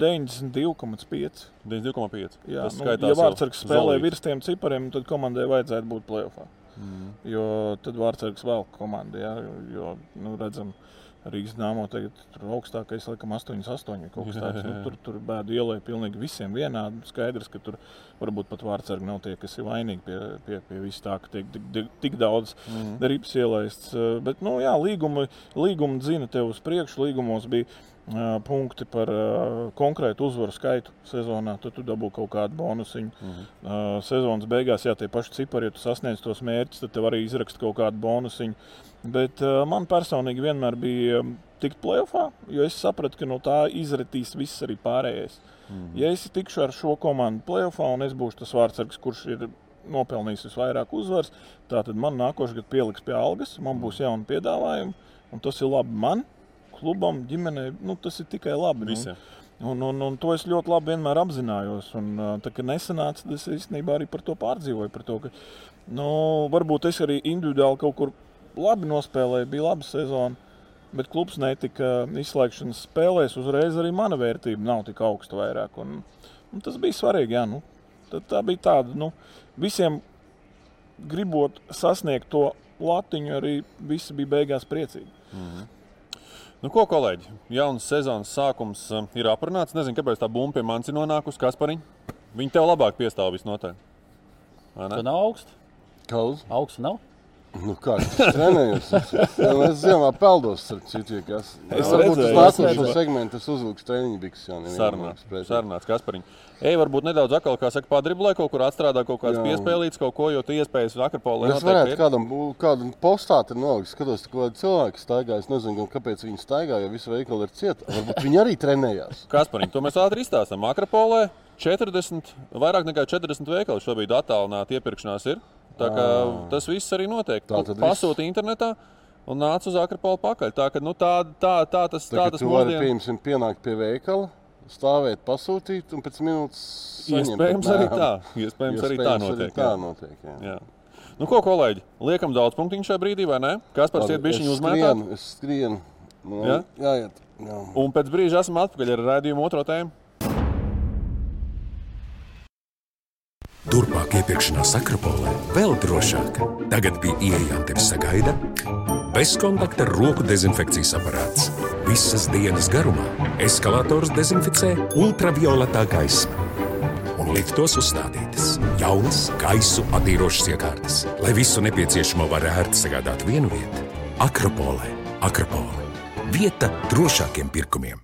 92,5.
92,5.
Jā, tas nu, ja vārdsargs spēlē virs tiem cipariem, tad komandai vajadzētu būt plēsoņā. Mm. Jo tad vārdsargs vēl komandai, jo nu, redzam, ka Rīgas dāmo tagad tur augstākais, laikam, 8,8. Nu, *laughs* tur tur bēdu ielai pilnīgi visiem vienādi. Skaidrs, ka tur varbūt pat vārdsargi nav tie, kas ir vainīgi pie, pie, pie vis tā, ka tiek tik, tik daudz mm. rips ielaists. Bet, nu, jā, līgumi, līgumi dzina tev uz priekšu. Līgumos bija uh, punkti par uh, konkrētu uzvaru skaitu sezonā. Tad tu dabū kaut kādu bonusiņu. Mm. Uh, sezonas beigās, ja tie paši cipari, ja tu sasniedz tos mērķus, tad tev arī izrakst kaut kādu bonusiņu. Bet uh, man personīgi vienmēr bija um, tikt plēsoņā, jo es sapratu, ka no tā izritīs viss arī pārējais. Mm -hmm. Ja es tikšu ar šo komandu plēsoņā un es būšu tas vārdsargs, kurš ir nopelnījis visvairāk uzvaras, tad man nākošais gads pieliks pie algas, man būs jauni piedāvājumi, un tas ir labi man, klubam, ģimenei. Nu, tas ir tikai labi.
Visiem.
Nu, un, un, un to es ļoti labi vienmēr apzinājos. Un, tā kā nesanāca, tas īstenībā arī par to pārdzīvoju. Par to, ka, nu, varbūt es arī individuāli kaut kur labi nospēlēja, bija laba sezona. Bet klubs netika izslēgšanas spēlēs. Uzreiz arī mana vērtība nav tik augsta vairāk. Un, un tas bija svarīgi. Jā, nu, tā bija tāda, nu, visiem gribot sasniegt to latiņu, arī visi bija beigās priecīgi. Mm -hmm.
Nu, ko, kolēģi? Jaunas sezonas sākums uh, ir aprunāts. Nezinu, kāpēc tā bumba pie manis ir nonākusi. Kaspariņ, viņi tev labāk piestāv visnotaļ.
Tā nav augsta.
Kauz?
Augsta nav.
Nu, kā es trenējos? Es ziemā peldos ar citu, kas.
Es
Varbūt
redzēju,
uz nākošo segmentu es uzvilku treniņu bikses. Jā, nevienam
Sarunāts, Kaspariņš. Ej, varbūt nedaudz atkal, kā saka, padriblē kaut kur atstrādā kaut kādas
Jā.
piespēlītas, kaut ko, jo tu iespējas Akropolē
Es varētu kādam, bū- kādam postā tur nolikt, skatos, ka kādi cilvēki staigā. Es nezinu, kāpēc viņi staigā, jo visi veikali ir cieti. Varbūt viņi arī trenējās. *laughs*
Kaspariņš, to mēs ātri izstāstām. Akropolē 40, vairāk nekā 40 veikali šobrīd attālināti iepirkšanās ir. Tā kā tas viss arī notiek.
Tā tad
Pasūti internetā un nāc uz Akropolu pakaļ. Tā, ka, nu, tā, tā, tā tas, tā
Tagad
tas mūsdien-
pieņemsim, pienākt pie veikala, stāvēt, pasūtīt un pēc minūtes
Iespējams arī tā. Iespējams arī tā notiek.
Tā
jā.
notiek jā.
Jā. Nu, ko, kolēģi, liekam daudz punktu šajā brīdī, vai ne? Kas par
Labi,
citu bija
es
viņa uzmētā?
skrienu, Es skrienu. Man
Jā?
jāiet. Jā.
Un pēc brīža esam atpakaļ ar raidījumu otro tēmu.
Turpmāk iepirkšanās Akropolē vēl drošāk. Tagad pie ieejām tevi sagaida bezkontakta roku dezinfekcijas aparāts. Visas dienas garumā eskalators dezinficē ultravioletā gaisma. Un liftos uzstādītas jaunas gaisu attīrošas iekārtas, lai visu nepieciešamo var ērti sagādāt vienu vietu. Akropolē, Akropolē. Vieta drošākiem pirkumiem.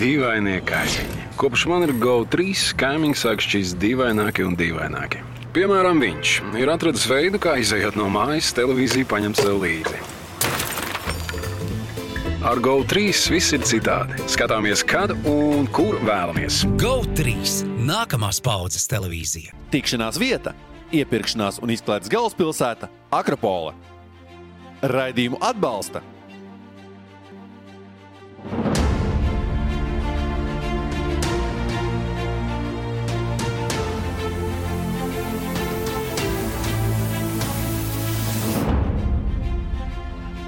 Dīvainie kaimiņi. Kopš man ir GO3, kaimiņš sāk šķist dīvaināki un dīvaināki. Piemēram, viņš ir atradis veidu, kā izējot no mājas, televīziju paņemt sev līdzi. Ar GO3 viss ir citādi. Skatāmies, kad un kur vēlamies.
GO3. Nākamās paudzes televīzija.
Tikšanās vieta, iepirkšanās un izklaides galvaspilsēta - Akropola. Raidījumu atbalsta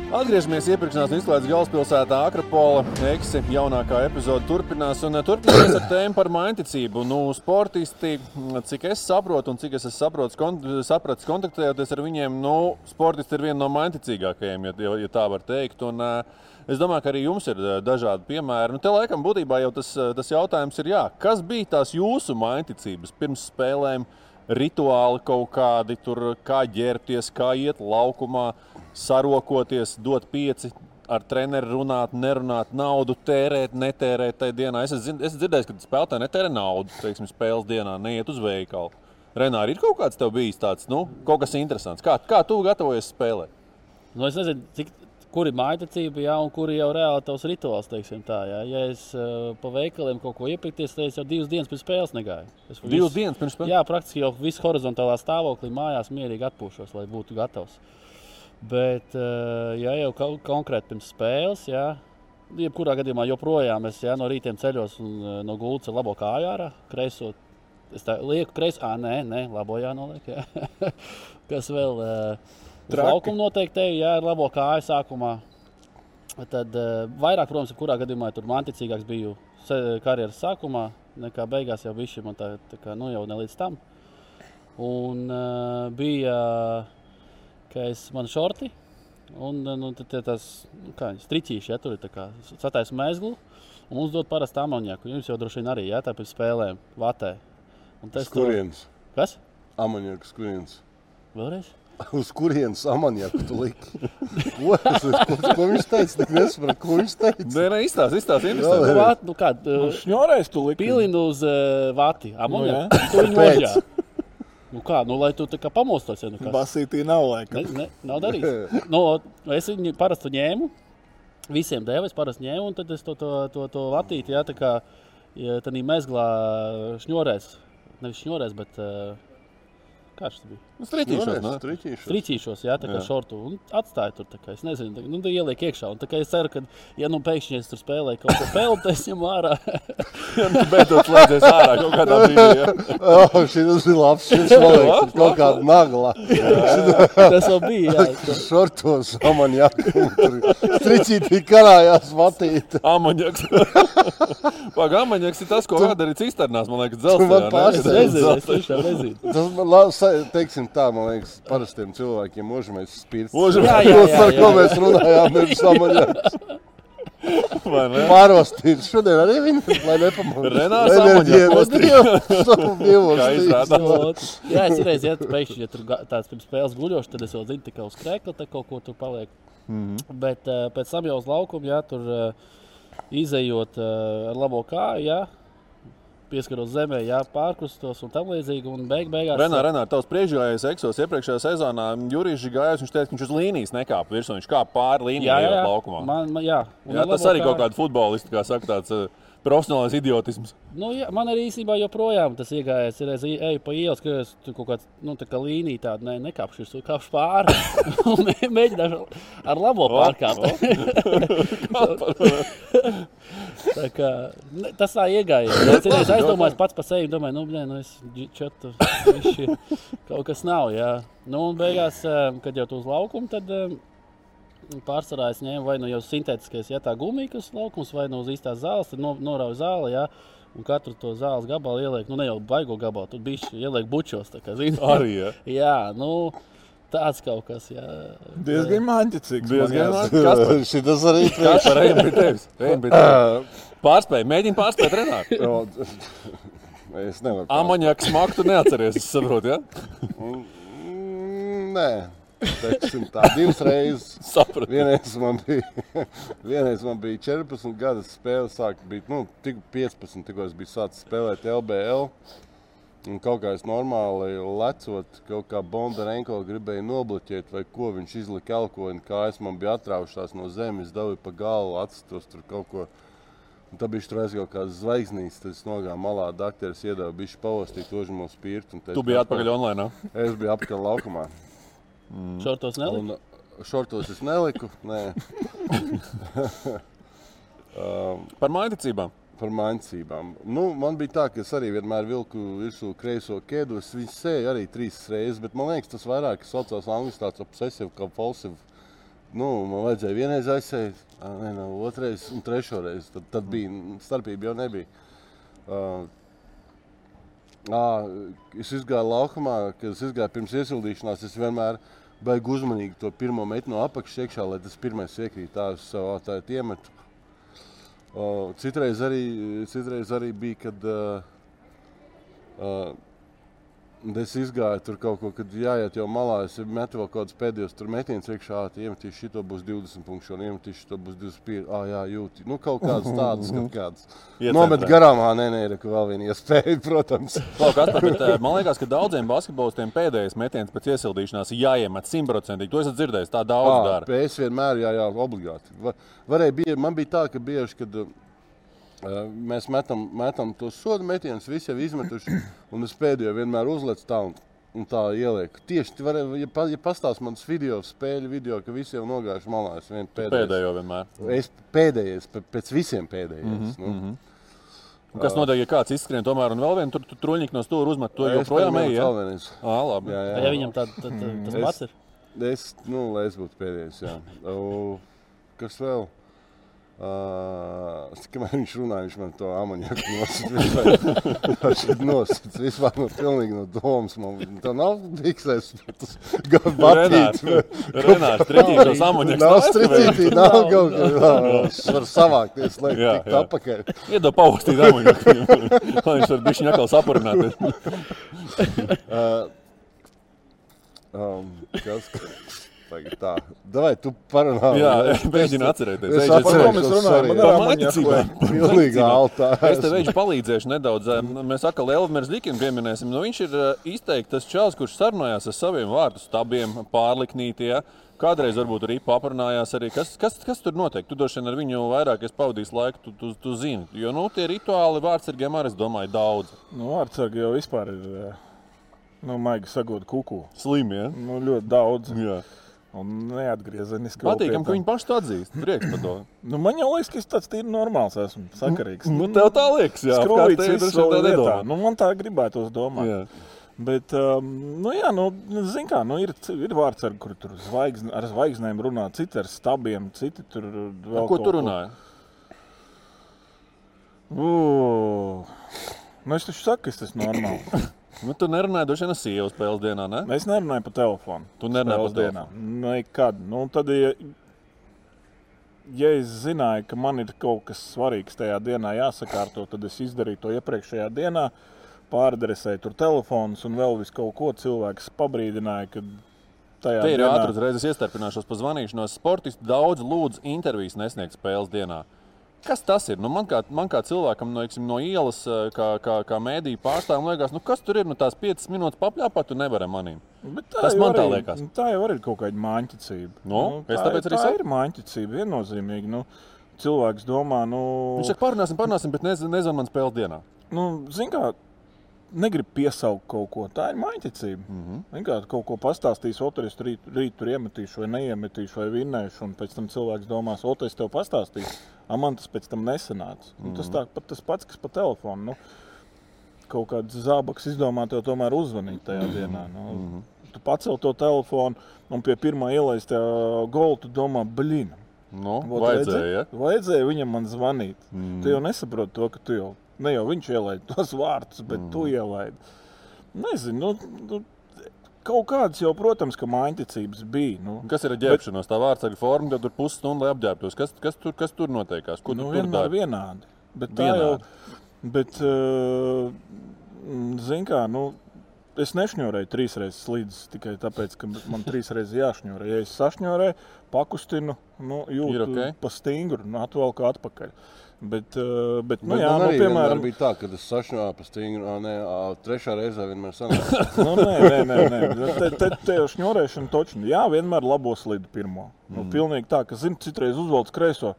Atgriežamies iepirkšanās un izklaides galvaspilsētā Akropola. Eksi jaunākā epizode turpinās. Un eh, turpināsies ar tēmu par mainticību. Nu, sportisti, cik es saprotu, un cik es esmu saprotis, kont sapratis, kontaktējoties ar viņiem, nu, sportisti ir viena no mainticīgākajiem, ja, ja, tā var teikt. Un, uh, es domāju, ka arī jums ir eh, dažādi piemēri. Nu, te laikam būtībā jau tas, eh, tas jautājums ir, jā, kas bija tās jūsu mainticības pirms spēlēm? Rituāli kaut kādi, tur, kā ģērbties, kā iet laukumā, sarokoties, dot pieci. Ar treneru runāt, nerunāt, naudu tērēt, netērēt tajā dienā. Es esmu es dzirdējis, ka spēlētāji netērē naudu, teiksim, spēles dienā, neiet uz veikalu. Renāri, ir kaut kāds tev bijis tāds, nu, kaut kas interesants. Kā, kā tu gatavojies spēlēt?
Nu, es nezinu, cik, kur ir maiticība, jā, un kur ir jau reāli tavs rituāls. teiksim Tā, jā. Ja es uh, pa veikaliem kaut ko iepirkties, tad es jau divas dienas pirms spēles negāju. Es
Divas dienas pirms spēles?
Jā, praktiski jau visu horizontālā stāvoklī mājās mierīgi atpūšos, lai būtu gatavs. Bet, uh, ja jau kaut konkrēti pirms spēles, jā, jebkurā gadījumā joprojām es jā, no rītiem ceļos un no gultas labo kāju ārā, kreiso. Es tā lieku kreiso, ah, nē, nē, labo jānoliek. Jā. *laughs* Kas vēl? Uh, Traukumu noteikti te jā, ar labo kāju sākumā. Tad uh, vairāk, protams, kurā gadījumā tur manticīgāks biju karjeras sākumā, nekā beigās jau bija man tā, tā kā, nu, jau ne līdz tam. Un uh, bija, ka es man šorti, un uh, nu, tad tie tas, nu, kā viņi striķīši, ja tur ir tā kā satais mēzglu, un mums dod parasti amoniaku. Jums jau droši vien arī, ja tā pēc spēlēm vatē. Un tas
Uz kurienes?
Kas?
Amaniakas kurienes?
Vēlreiz?
Uz kurienes amaniaku tu liki? Ko, es, ko, ko viņš teica? Tik nesapratu, ko viņš teica.
Nē, nē, izstāsti, izstāsti.
Jā.
Vat, nu, kā, uh,
Šņorēs tu liki.
Pilinu uz uh, vati.
Nu,
Amoniaku.
jā.
Tu viņu nožā. Nu kā, nu lai tu tā kā pamostos, ja nu kas.
Basītī nav laikam.
Ne, ne, nav darījis. Nu, es viņu parasti ņēmu, visiem devu, es parasti ņēmu, un tad es to, to, to, to vatīti, jā, tā kā ja tādā mezglā šņorēs, nevis šņorēs, bet uh, kāds tas bija?
Striķīšos, ne?
Striķīšos.
Striķīšos, jā, tā kā
Jā.
šortu, un atstāju tur, tā kā es nezinu, tā, nu, tu ieliek iekšā, un tā kā es ceru, ka, ja nu pēkšņi es tur spēlēju kaut ko pelnu, tad es ņemu ārā. *laughs*
Beidzot, slēdzies ārā kaut kādā brīdī. Ja? *laughs*
Oh, šis ir labs. Šis ir kaut kāda nagla. *laughs*
Tas vēl bija, jā. tā-
Šortos, amanjāku. Striķītī karājās matīt.
Amaņaks. Pagaidām, amaņaks ir tas, ko vada arī cisternās, man liekas,
Tu man
dzelzceļā.
pārsteidz. Tas man labs, teiksim tā, man liekas, parastiem cilvēkiem mūžam mēs spirts.
Jā,
Par ko mēs runājām, nevis amanjāks. *laughs*
Vai ne?
Pārostīt. Šodien arī viņi, lai nepamanītu.
Renārs. *laughs*
Nu, Jā, es reiz, ja tu pēkšņi, ja tur tāds pirms spēles guļošs, tad es vēl zinu, ka uz krēkla te kaut ko tur paliek.
Mhm.
Bet uh, pēc tam jau uz laukumu, jā, tur uh, izējot uh, ar labo kāju, jā, pieskaros zemē, jā, pārkustos un tam līdzīgi. Un beig, beigās
Renā, Renā, tavs priekšgājējais eksos iepriekšējā sezonā Jurijs Žigājs, viņš teica, ka viņš uz līnijas nekāpa virsū, viņš kāpa pāri līnijai
jā, jā, jā.
laukumā.
Man, man, jā. Un
Jā, tas arī kaut kāda futbolista, kā saka, tāds uh, profesionālais idiotisms.
Nu, jā, man arī īstenībā joprojām tas. Ir reizē, eju pa ielu, ka es tur kaut kādā nu, tā kā līnija tāda ne, nekāpšu, es kāpšu pāri. *laughs* Mēģināšu ar labo pārkāpt. *laughs* tā kā, ne, tas tā iegājies. Es reiz aizdomājos pats par sevi, domāju, nu, blē, nu es četu, viši, *laughs* kaut kas nav. Jā. Nu, un beigās, eh, kad jau tu uz laukumu, tad eh, pārsvarā es ņēmu vai nu jau sintētiskais, ja tā gumija, kas ir laukums, vai nu uz īstās zāles, tad no, norauju zāli. Jā. Un katru to zāles gabalu ieliek, nu ne jau baigo gabalu, tur bija ieliek bučos. tā kā. *laughs*
Arī, jā. *laughs*
jā, nu tāds kaut kas. Jā.
Diezgan maņķicīgs.
Diezgan par- *laughs*
Šitas arī?
Ejam pie tevis. Pārspēj, mēģini pārspēt Renāru.
Es nevaru.
Amaņaks smaku tu neatceries, es saprotu, ja?
Mm, Nē, teiksim tā, divas reizes. *laughs*
Sapratu.
Vienreiz man bija, *laughs* vienreiz man bija 14 gadu spēle, sāk bija nu, tik 15, tikko es biju sācis spēlēt LBL. Un kaut kā es normāli lecot, kaut kā Bondarenko gribēja nobloķēt, vai ko viņš izlika elkoņu, kājas man bija atraušās no zemes, dabūja pa galvu, atstos tur kaut ko. Un tad bija tur aizgājis kaut kāds zvaigznīts, tad es nogāju malā, dakteris iedeva bišķi pavostīt ožamo spirtu. un teica,
Tu biji atpakaļ online.
Es biju apkārt laukumā.
Šortos nelika.
Un uh, šortos es neliku. *laughs* Um,
Par maiticībām.
par mācībām. Nu, man bija tā, ka es arī vienmēr vilku virsū kreiso ķēdu. Es viņu sēju arī trīs reizes, bet man liekas, tas vairāk saucās angļuiski tāds obsesīvs, kā falsīvs. Nu, man vajadzēja vienreiz aizsēst, no otrais un trešo reizi. Tad, tad bija starpība jau nebija. Uh, ā, es gāju laukumā, kad es gāju pirms iesildīšanās. Es vienmēr biju uzmanīgi to pirmo metu no apakšas iekšā, lai tas pirmais iekrīt tā uz savu tā iemetu. Uh, citreiz, arī, citreiz arī bija, kad uh, uh, es izgāju tur kaut ko, kad jāiet jau malā. Es metu vēl kaut kādus pēdējos metienus iekšā, iemetīšu šito būs 20 punktu, un iemetīšu šito būs 25. Ah, jā, jūti. Nu, kaut kādas tādas, kaut *laughs* kādas. Nomet garām, nē, nē, ir vēl viena iespēja, *laughs* protams.
Klau, Kaspar, bet, man liekas, ka daudziem basketbolistiem pēdējais metiens pēc iesildīšanās jāiemet simtprocentīgi. To esat dzirdējis, tā daudz dara.
Es vienmēr, jā, jā obligāti. Va, varēja, bija, man bija tā, ka bieži, kad mēs metam, metam tos sodu metienus, visi jau izmetuši, *coughs* un es pēdējo vienmēr uzlecu tā un, un tā ielieku. Tieši tā, varēja, ja, pa, ja pastāst manas video, spēļu video, ka visi jau nogājuši malā, es vien pēdējais.
Pēdējo vienmēr.
Es pēdējais, pēc visiem pēdējais. Mm -hmm, nu.
Un Kas notiek, ja kāds izskrien tomēr un vēl vienu tur, tur truļņiku no stūra uzmet, to joprojām
paņēmu
ej, ja?
vēl vienreiz.
Ā, labi.
Jā, jā.
Ja viņam tā, tā, tā, tas
Es-
pats ir.
Es, nu, lai es būtu pēdējais, jā. O, kas vēl? Uh, kamēr viņš runāja, viņš man to amoniaku nosacīja. Viņš nosacīja vispār no pilnīgi no domas. Man tā nav diksēs, tas
Renārs, Renārs, triķīšos amoniaks.
Nav stricītī, nav kaut kā. Es varu savākties, lai tiktu apakaļ.
Iedod paustīt amoniaku, lai viņš var bišķiņ atkal sapurināties.
Uh, um, kas? Tagad tā. Davai, tu parunā.
Jā, mēģini atcerēties.
Es
ko mēs runājam?
Par mācībām.
Pilnīgi altā.
Es tev veidšu palīdzēšu nedaudz. Mēs atkal Elvis Dikinu pieminēsim. Nu, viņš ir eh, izteikti tas čels, kurš sarunājās ar saviem vārtu stabiem, pārliknītie. Ja? Kādreiz varbūt arī paprunājās arī, kas, kas, kas tur notiek. Tu droši vien ar viņu vairāk esi pavadījis laiku, tu, tu, tu zini. Jo nu, tie rituāli vārdsargiem arī, es domāju, daudz.
Nu, Vārtsargi jau vispār ir, eh, nu, maigi sagot kuku.
Slimi, ja?
Nu, ļoti daudz.
Jā.
Un neatgriezeniski.
Patīkam, ka viņi paši to atzīst. Prieks par to.
Nu, man jau liekas, ka es tāds tīri normāls esmu. Sakarīgs.
Nu, tev tā liekas, jā.
Skrūvīts vēl
tā nedomā.
Nu, man tā gribētos domāt.
Jā.
Bet, um, nu, jā, nu, zin kā, nu, ir, ir vārdsargi, kur tur zvaigzne, ar zvaigznēm runā, citi ar stabiem, citi tur vēl
Ko
kaut
tu runāji?
Uh, nu, es taču saku, ka tas ir normāli.
Nu, tu nerunāji droši vien ar sievu spēles dienā, ne?
Es nerunāju pa telefonu.
Tu nerunāji pa
spēles dienā. Nekad. Nu, tad, ja, ja es zināju, ka man ir kaut kas svarīgs tajā dienā jāsakārto, tad es izdarīju to iepriekšējā dienā, pārdresēju tur telefonus un vēl visu kaut ko cilvēks pabrīdināja, ka tajā
Te ir
dienā...
ātrs reizes iestarpināšos pa zvanīšanos. Sportisti daudz lūdz intervijas nesniegt spēles dienā. Kas tas ir? Nu, man, kā, man kā cilvēkam no, iksim, no ielas, eh, kā, kā, kā mēdīņu pārstāvjam, liekas, nu, kas tur ir? Nu, tās 5 minūtes papļāpāt, tu nevari
tā
Tas man tā liekas.
Tā jau ir kaut kāda māņķicība.
Nu, es
tā,
tāpēc arī
tā ir māņķicība, viennozīmīgi. Nu, cilvēks domā, nu,
Viņš saka, parunāsim, parunāsim, bet nezinu, nezinu man spēles dienā.
nu zin kā, negrib piesaukt kaut ko. Tā ir māņķicība. Mm
Mhm.
-hmm. Kā kaut ko pastāstīs, otrs rīt, rīt tur iemetīšu, vai neiemetīšu, vai vinnēšu. Un pēc tam cilvēks domās, otrs tev pastāstīs, a man tas pēc tam nesanāca. Mm -hmm. Tas tā, pat tas pats, kas pa telefonu. Nu, kaut kāds zābaks izdomā tev tomēr uzvanīt tajā
Mhm.
dienā. Nu, Tu pacēl to telefonu un pie pirmā ielaistā golfa tu domā, blīna.
Nu,
Vot
vajadzēja. Ja?
Vajadzēja viņam man zvanīt.
Mhm.
Mm. Tu jau nesaproti to, ka tu jau ne jau viņš ielaid tos vārdus, bet mm. tu ielaidi. Nezinu, nu, nu, kaut kādas jau, protams, ka mājiņticības bija. Nu,
Kas ir ar ģērbšanos? Tā vārdsarga forma, kad tur pusstundu lai apģērbtos. Kas, kas, tur, kas tur notiekās? Tu
nu,
tur
vienmēr
dari?
vienādi. Bet tā jau, bet, uh, zin kā, nu, es nešņurēju trīs reizes līdzi tikai tāpēc, ka man trīs reizes jāšņurē. Ja es sašņurēju, pakustinu, nu, jūtu
ok?
pa stingru, nu, atvelku atpakaļ. Bet, uh, bet, nu,
Bet
jā, nu, piemēram,
bija tā, ka es stingru, ā, nē, trešā reizē vienmēr sanāca. *laughs*
nu, nē, nē, nē, nē. Te, te, te jau šņurēšana točni. Jā, vienmēr labo slidu pirmo. Nu,
Mhm.
pilnīgi tā, ka, zini, citreiz uzvelc kreiso.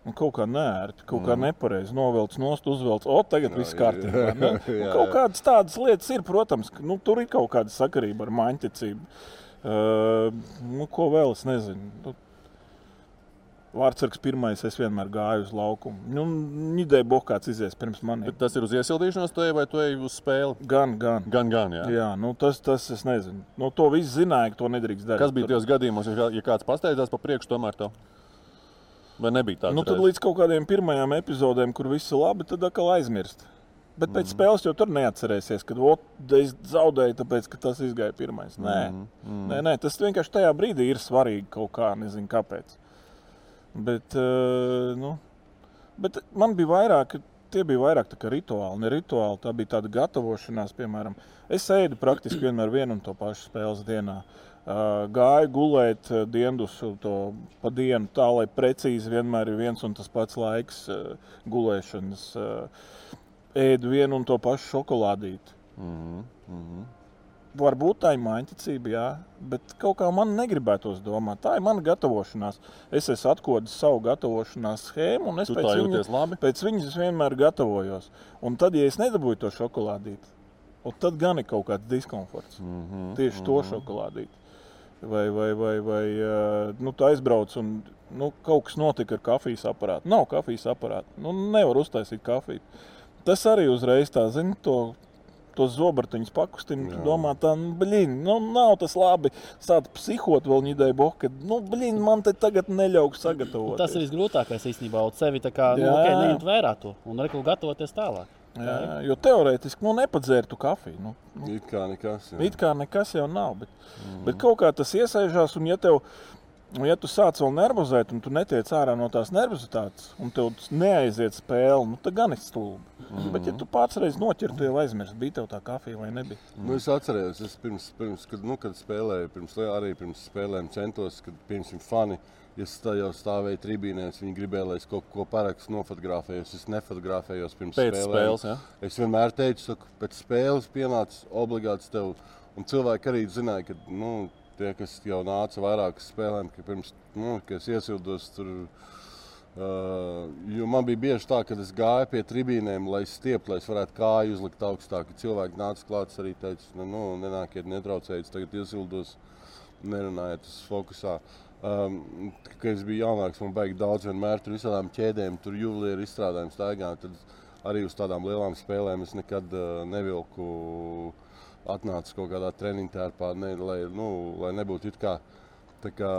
Nu, kaut kā nērti, kaut kā nepareizi novelc nost, uzvelc. O, tagad viss kārtībā. Nu, *laughs* nu, kaut kādas tādas lietas ir, protams, ka, nu, tur ir kaut kāda sakarība ar māņķicību. Uh, nu, ko vēl es nezinu. Vārtsargs pirmais, es vienmēr gāju uz laukumu. Nu, Nidēja Bokāts izies pirms.
Bet tas ir uz iesildīšanos, tu ej vai tu ej uz spēli?
Gan, gan.
Gan, gan, jā.
Jā, nu, tas, tas es nezinu. Nu, to viss zināja, ka to nedrīkst darīt.
Kas bija tajos gadījumos, ja, kā- ja kāds pasteidzās pa priekšu, tomēr tev? Vai nebija tāds?
Nu, tad līdz kaut kādiem pirmajām epizodēm, kur viss ir labi, tad atkal aizmirst. Bet pēc mm. spēles jau tur neatcerēsies, kad es zaudēju, tāpēc ka tas izgāja pirmais. Nē, mm. nē, nē tas vienkārši tajā brīdī ir svarīgi kaut kā, nezinu kāpēc. Bet, uh, nu, bet man bija vairāk. Tie bija vairāk rituāli, ne rituāli. Tā bija tāda gatavošanās, piemēram. Es ēdu praktiski vienmēr vienu un to pašu spēles dienā. Uh, gāju gulēt dienas to pa dienu, tā lai precīzi vienmēr ir viens un tas pats laiks gulēšanas. Ēdu vienu un to pašu šokolādīti.
Mm -hmm.
Varbūt tā ir mājiņticība, jā, bet kaut kā man negribētos domāt. Tā ir mana gatavošanās. Es esmu atklājis savu gatavošanās schēmu, un es
Tu
pēc, viņa, pēc viņas vienmēr gatavojos. Un tad, ja es nedabūju to šokolādīti, tad gan ir kaut kāds diskomforts. Mm -hmm, Tieši mm -hmm. to šokolādīti. Vai, vai, vai, vai uh, nu, tā aizbrauc un nu, kaut kas notika ar kafijas aparātu. Nav kafijas aparāta. Nu, nevar uztaisīt kafiju. Tas arī uzreiz tā, zini, to tos zobartiņus pakustina. Tu domā, tā, nu, blīn, nu, nav tas labi. Sākt psihot vēl ņidēju boku, ka, nu, blīn, man te tagad neļauj sagatavot.
Tas ir visgrūtākais īstenībā. Un sevi tā kā nu,
Jā.
okay, neņemt vērā to un rekli gatavoties tālāk.
Jā, jo teorētiski nu, nepadzērtu kafiju. Nu, nu,
It kā nekas. jā.
it kā nekas jau nav. Bet, mm. bet kaut kā tas iesaistās, un ja tev Un, ja tu sāc vēl nervozēt, un tu netiec ārā no tās nervozitātes, un tev neaiziet spēle, nu, tad gan ir stulbi. Mm -hmm. Bet, ja tu pats reiz noķer, tu jau aizmirsti, bija tev tā kafija vai nebija.
Nu, es atceros, es pirms, pirms kad, nu, kad spēlēju, pirms, arī pirms spēlēm centos, kad pirms fani. Es tā jau stāvēju tribīnēs, viņi gribēja, lai es kaut ko parakstu, nofotografējos. Es nefotografējos pirms
Pēc
spēlēm.
spēles, ja?
Es vienmēr teicu, ka pēc spēles pienāca obligāts tev. Un cilvēki arī zināja, ka nu, tie, kas jau nāca vairākas spēlēm, ka pirms nu, ka es iesildos tur. Uh, jo man bija bieži tā, ka es gāju pie tribīnēm, lai stieptu, lai es varētu kāju uzlikt augstāk. Cilvēki nāca klāt, arī teica, nu, nu nenākiet, netraucējiet, tagad iesildos, nerunājiet, tas fokusā. Um, kad es biju jaunāks, man bija daudz vienmēr tur visādām ķēdēm, tur juvelieru izstrādājumu staigājām. Tad arī uz tādām lielām spēlēm es nekad uh, nevilku atnācis kaut kādā treniņā tērpā, ne, lai, nu, lai nebūtu it kā, tā kā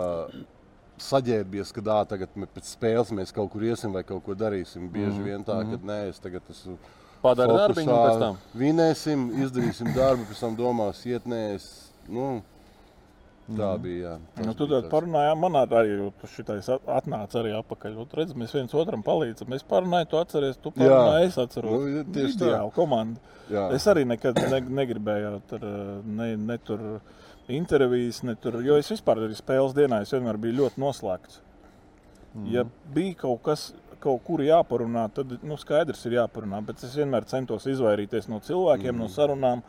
saģērbies, ka dā, tagad pēc spēles mēs kaut kur iesim vai kaut ko darīsim. Bieži
Mhm,
vien tā,
mhm.
ka nē, es tagad esmu.
Darbiņu un pēc tam?
Vinēsim, izdarīsim darbu, pēc tam domās, iet nē, es, nu, tā
Mhm.
bija. Jā,
Nu, tad parunājām, man arī šitais at- atnāca arī atpakaļ. Un, redz, mēs viens otram palīdzam. Mēs parunājām, tu atceries, tu parunāji, es atceros.
Nu, tieši tā.
Komanda.
Jā.
Es arī nekad ne, negribēju tur, ne, ne tur intervijas, ne tur, jo es vispār arī spēles dienā es vienmēr biju ļoti noslēgts. Mm. Ja bija kaut kas, kaut kur jāparunā, tad nu, skaidrs ir jāparunā. Bet es vienmēr centos izvairīties no cilvēkiem, mm. no sarunām.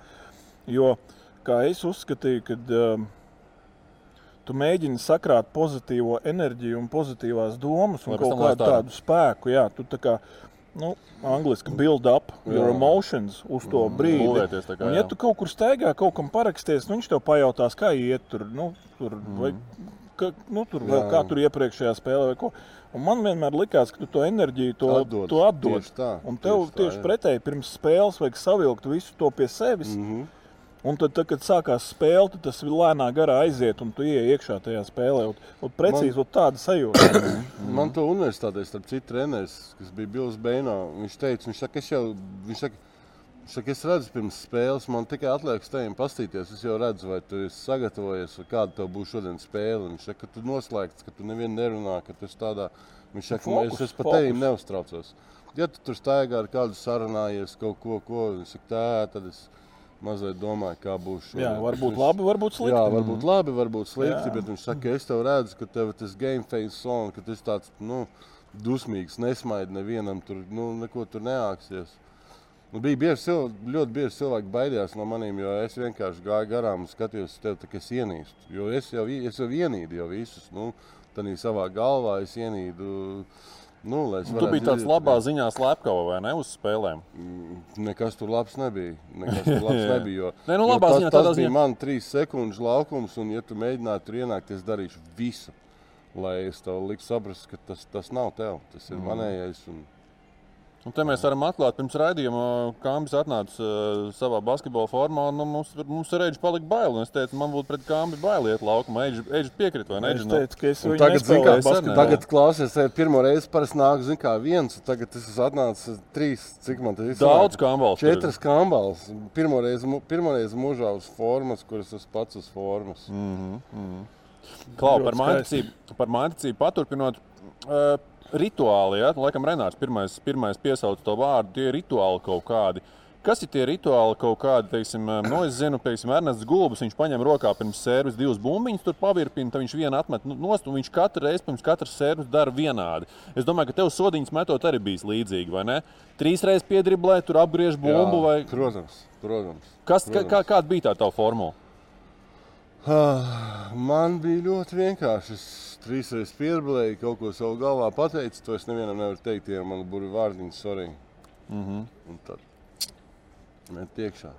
Jo, kā es uzskatīju, kad um, tu mēģini sakrāt pozitīvo enerģiju un pozitīvās domas un
Lai
kaut kādu tādu spēku, jā, tu tā kā. Nu, Angliski build up your
Jā.
emotions uz to
Mm,
brīdi.
būvēties tā kā,
un, ja tu kaut kur staigā, kaut kam paraksties, nu, viņš tev pajautās, kā iet tur, nu, tur mm. vai ka, nu, tur, vai
Jā.
kā tur iepriekšējā spēlē. vai ko. Un man vienmēr likās, ka tu to enerģiju to
Atdod.
tu atdod.
Tieši tā,
Un tev
tieši tā,
tieši, pretēji pirms spēles vajag savilkt visu to pie sevis. Mm
-hmm.
Un tad, tad, kad sākās spēle, tad tas lēnā garā aiziet, un tu ienāc iekšā tajā spēlē. Un, un precīzi man... tāda sajūta. *coughs*
Man to universitātē, starp citu, treneris, kas bija Bills Beino, viņš teica, viņš saka, es jau, viņš saka, viņš saka, es redzu pirms spēles, man tikai atliek stējiem pastīties, es jau redzu, vai tu esi sagatavojies, vai kāda tev būs šodien spēle. Viņš saka, ka tu noslēgts, ka tu nevienu nerunā, ka tu esi tādā, viņš saka,
Fokus,
es, es par tevi neuztraucos. Ja tu tur staigā ar kādu sarunājies, kaut ko, ko, viņš saka, tā, tad es mazliet domāju, kā būs šodien.
Jā, varbūt
Viņš-
labi, varbūt slikti.
Jā, varbūt labi, varbūt slikti,
Jā.
bet viņš saka, ka es tev redzu, ka tev tas game face on, ka esi tāds nu, dusmīgs, nesmaidi nevienam tur, nu, neko tur neāksies. Nu, bija bieži, cilv- ļoti bieži cilvēki baidījās no maniem, jo es vienkārši gāju garām un skatījos uz tevi, tā kā es ienīstu. Jo es jau, es jau ienīdu jau visus. Nu, Tad savā galvā es ienīdu. Nu,
Tu biji tāds labā ziņā slepkava vai ne uz spēlēm?
Nekas tur labs nebija. Nekas tur labs *laughs*
Jā.
nebija jo,
Nē, nu,
jo tas,
ziņā,
tas bija
ziņā-
man trīs sekundžu laukums, un, ja tu mēģinātu tur ienākt, es darīšu visu, lai es tev liktu saprast, ka tas, tas nav tev, tas ir
Mm.
manējais. Un,
Un te mēs varam atklāt, pirms raidījuma Kāmbis atnāca uh, savā basketbola formā. Nu, mums, mums ar Eģi palika bail. Es teicu, man būtu pret Kāmbi bail iet laukumā. Eģi, piekrita, vai ne?
Es
Eģi,
teicu, ka es viņu
tagad, zin, kā,
basketbolu.
tagad klausies, te pirmo reizi parasti nāk, zin, kā viens, tagad es esmu atnācis trīs, cik man tas ir.
Daudz ir.
Četras kambals. Pirmo reizi, pirmo reizi mūžā uz formas, kuras es pats uz formas.
Mm -hmm. Klau, par
Ļoti
mājiņticību, par mājiņticību paturpinot. Uh, Rituāli, ja? laikam Renārs pirmais, pirmais piesauca to vārdu, tie ir rituāli kaut kādi. Kas ir tie rituāli kaut kādi, teiksim, eh, nu, es zinu, piemēram, Ernests Gulbis, viņš paņem rokā pirms sērijas divas bumbiņas, tur pavirpina, tad viņš vienu atmet nu, nost, un viņš katru reizi pirms katras sērijas dara vienādi. Es domāju, ka tev sodiņas metot arī bijis līdzīgi, vai ne? Trīs reizes piedriblē, tur apgriež bumbu, vai
Protams, protams.
kas,
protams.
kā, kāda bija tā tā formula?
Ah, Man bija ļoti vienkārši. Es trīs reizes pieredzēju, kaut ko savā galvā pateicu. To es nevienam nevaru teikt, ja man būtu vārdiņš, sorry.
Mm -hmm.
Un tad met iekšā.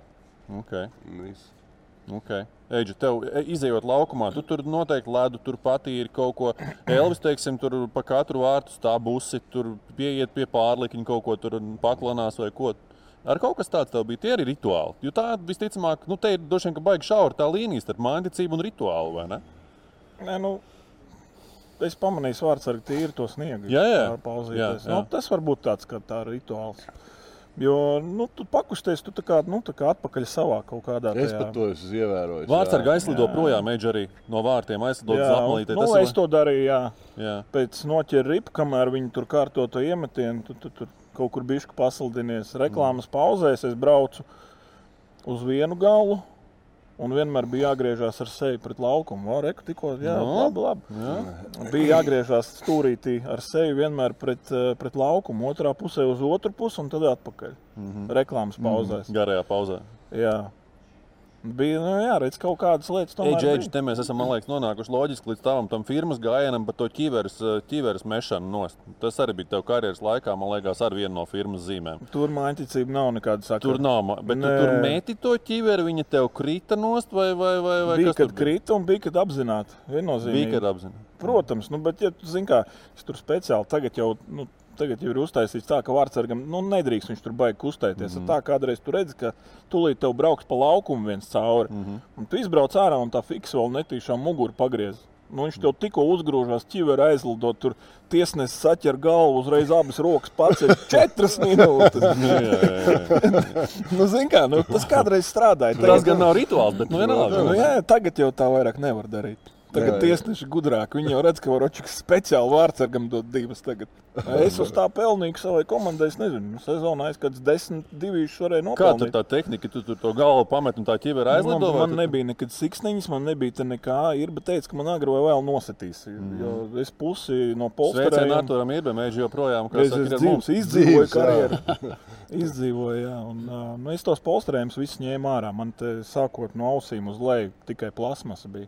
okay. Okay. Eģi, tev e, izējot laukumā, tu tur noteikti ledu, tur patīri kaut ko. Elvis, teiksim, tur pa katru vārtu stāv busi, tur pieiet pie pārlikiņa, kaut ko tur paklanās vai ko. Ar kaut kas tāds tev bija, tie ir rituāli. Jo tā visticamāk, nu te ir droši vien, ka baigi šaura tā līnija starp mājiņticību un rituālu, vai ne?
Nē, nu, es pamanīju, vārds arī tīri to sniegu.
Jā, jā. Jā, jā.
Nu, tas var būt tāds kā tā rituāls. Jo nu, tu pakusties, tu tā kā, nu, tā kā atpakaļ savā kaut kādā
Es
tajā-
pat to esmu ievērojis.
Vārtsarga aizlido
Jā.
projām, eģi arī no vārtiem aizlido uz apmalītē.
nu, es to darīju, jā.
jā.
Pēc noķēra ripu, kamēr viņi tur kārto to iemetienu, tu, tu, tur kaut kur bišķi pasaldinies. Reklāmas pauzēs es braucu uz vienu galu. Un vienmēr bija jāgriežās ar seju pret laukumu. O, reku, tikko, jā,
Nu,
labi, labi. Bija jāgriežās stūrītī ar seju vienmēr pret, eh, pret laukumu, otrā pusē uz otru pusi un tad atpakaļ. Mm -hmm. Reklāmas pauzēs. Mm -hmm.
Garajā pauzē.
Jā. Bija nu, jāredz kaut kādas lietas,
eģi,
bija.
te mēs esam liekas, nonākuši loģiski līdz tavam tam firmas gājienam, bet to ķīveres, ķīveres mešanu nost. Tas arī bija tev karjeras laikā, man liekas, ar vienu no firmas zīmēm.
Tur mājiņticība nav nekāda sakra.
Tur nav, bet tu
Nē.
tur meti to ķīveri, viņa tev krita nost vai, vai, vai, vai
bija, kad
bija?
krita un bija, kad apzināti.
Bija,
Viennozīmīgi.
kad apzināti.
Protams, nu, bet, ja tu zini, kā es tur speciāli tagad jau. Nu, Tagad jau ir uztaisīts tā, ka vārdsargam nu, nedrīkst viņš tur baigi kustēties. Mm -hmm. Tā kādreiz tu redzi, ka tūlīt tev brauks pa laukumu viens cauri. Mm -hmm. Un tu izbrauc ārā un tā fiks vēl netīšām muguru pagriez. Nu, viņš tev tikko uzgrūžās, ķivera aizlidot, tur tiesnesis saķer galvu, uzreiz abas rokas paceļ *laughs* četras minūtes. *laughs* Nu, kā, nu, tas kādreiz strādāja.
Tas gan nav rituāls, bet nu vienalga.
Nu, jā, tagad jau tā vairs nevar darīt. Tagad
Jā, jā.
tiesneši gudrāki. Viņi jau redz, ka Varočiks speciāli vārdsargam dod divas. Tagad. Es uz tā pelnīju savai komandai. Es nezinu, nu, sezonā es kāds desmit, divīšus varēju
Kā tur
nopelnīt.
tā tehnika, tu tur to galvu pamet un tā ķīvera
Nu,
aizlido?
Man, man
tu-
nebija nekad siksniņas, man nebija te nekā. Ir, bet teica, ka man agri vai vēl nositīs.
Mhm.
Jo es pusi no
Sveicienu
polsteriem.
Arturam Irbam, eģi joprojām.
Es
saka, ar
dzīves, izdzīvoju karjeru. *laughs* Izdzīvoju, jā. Un, ā, nu, es tos polsterējumus visus ņēmu ārā. Man te sākot no ausīm uz leju tikai plasmasa bija.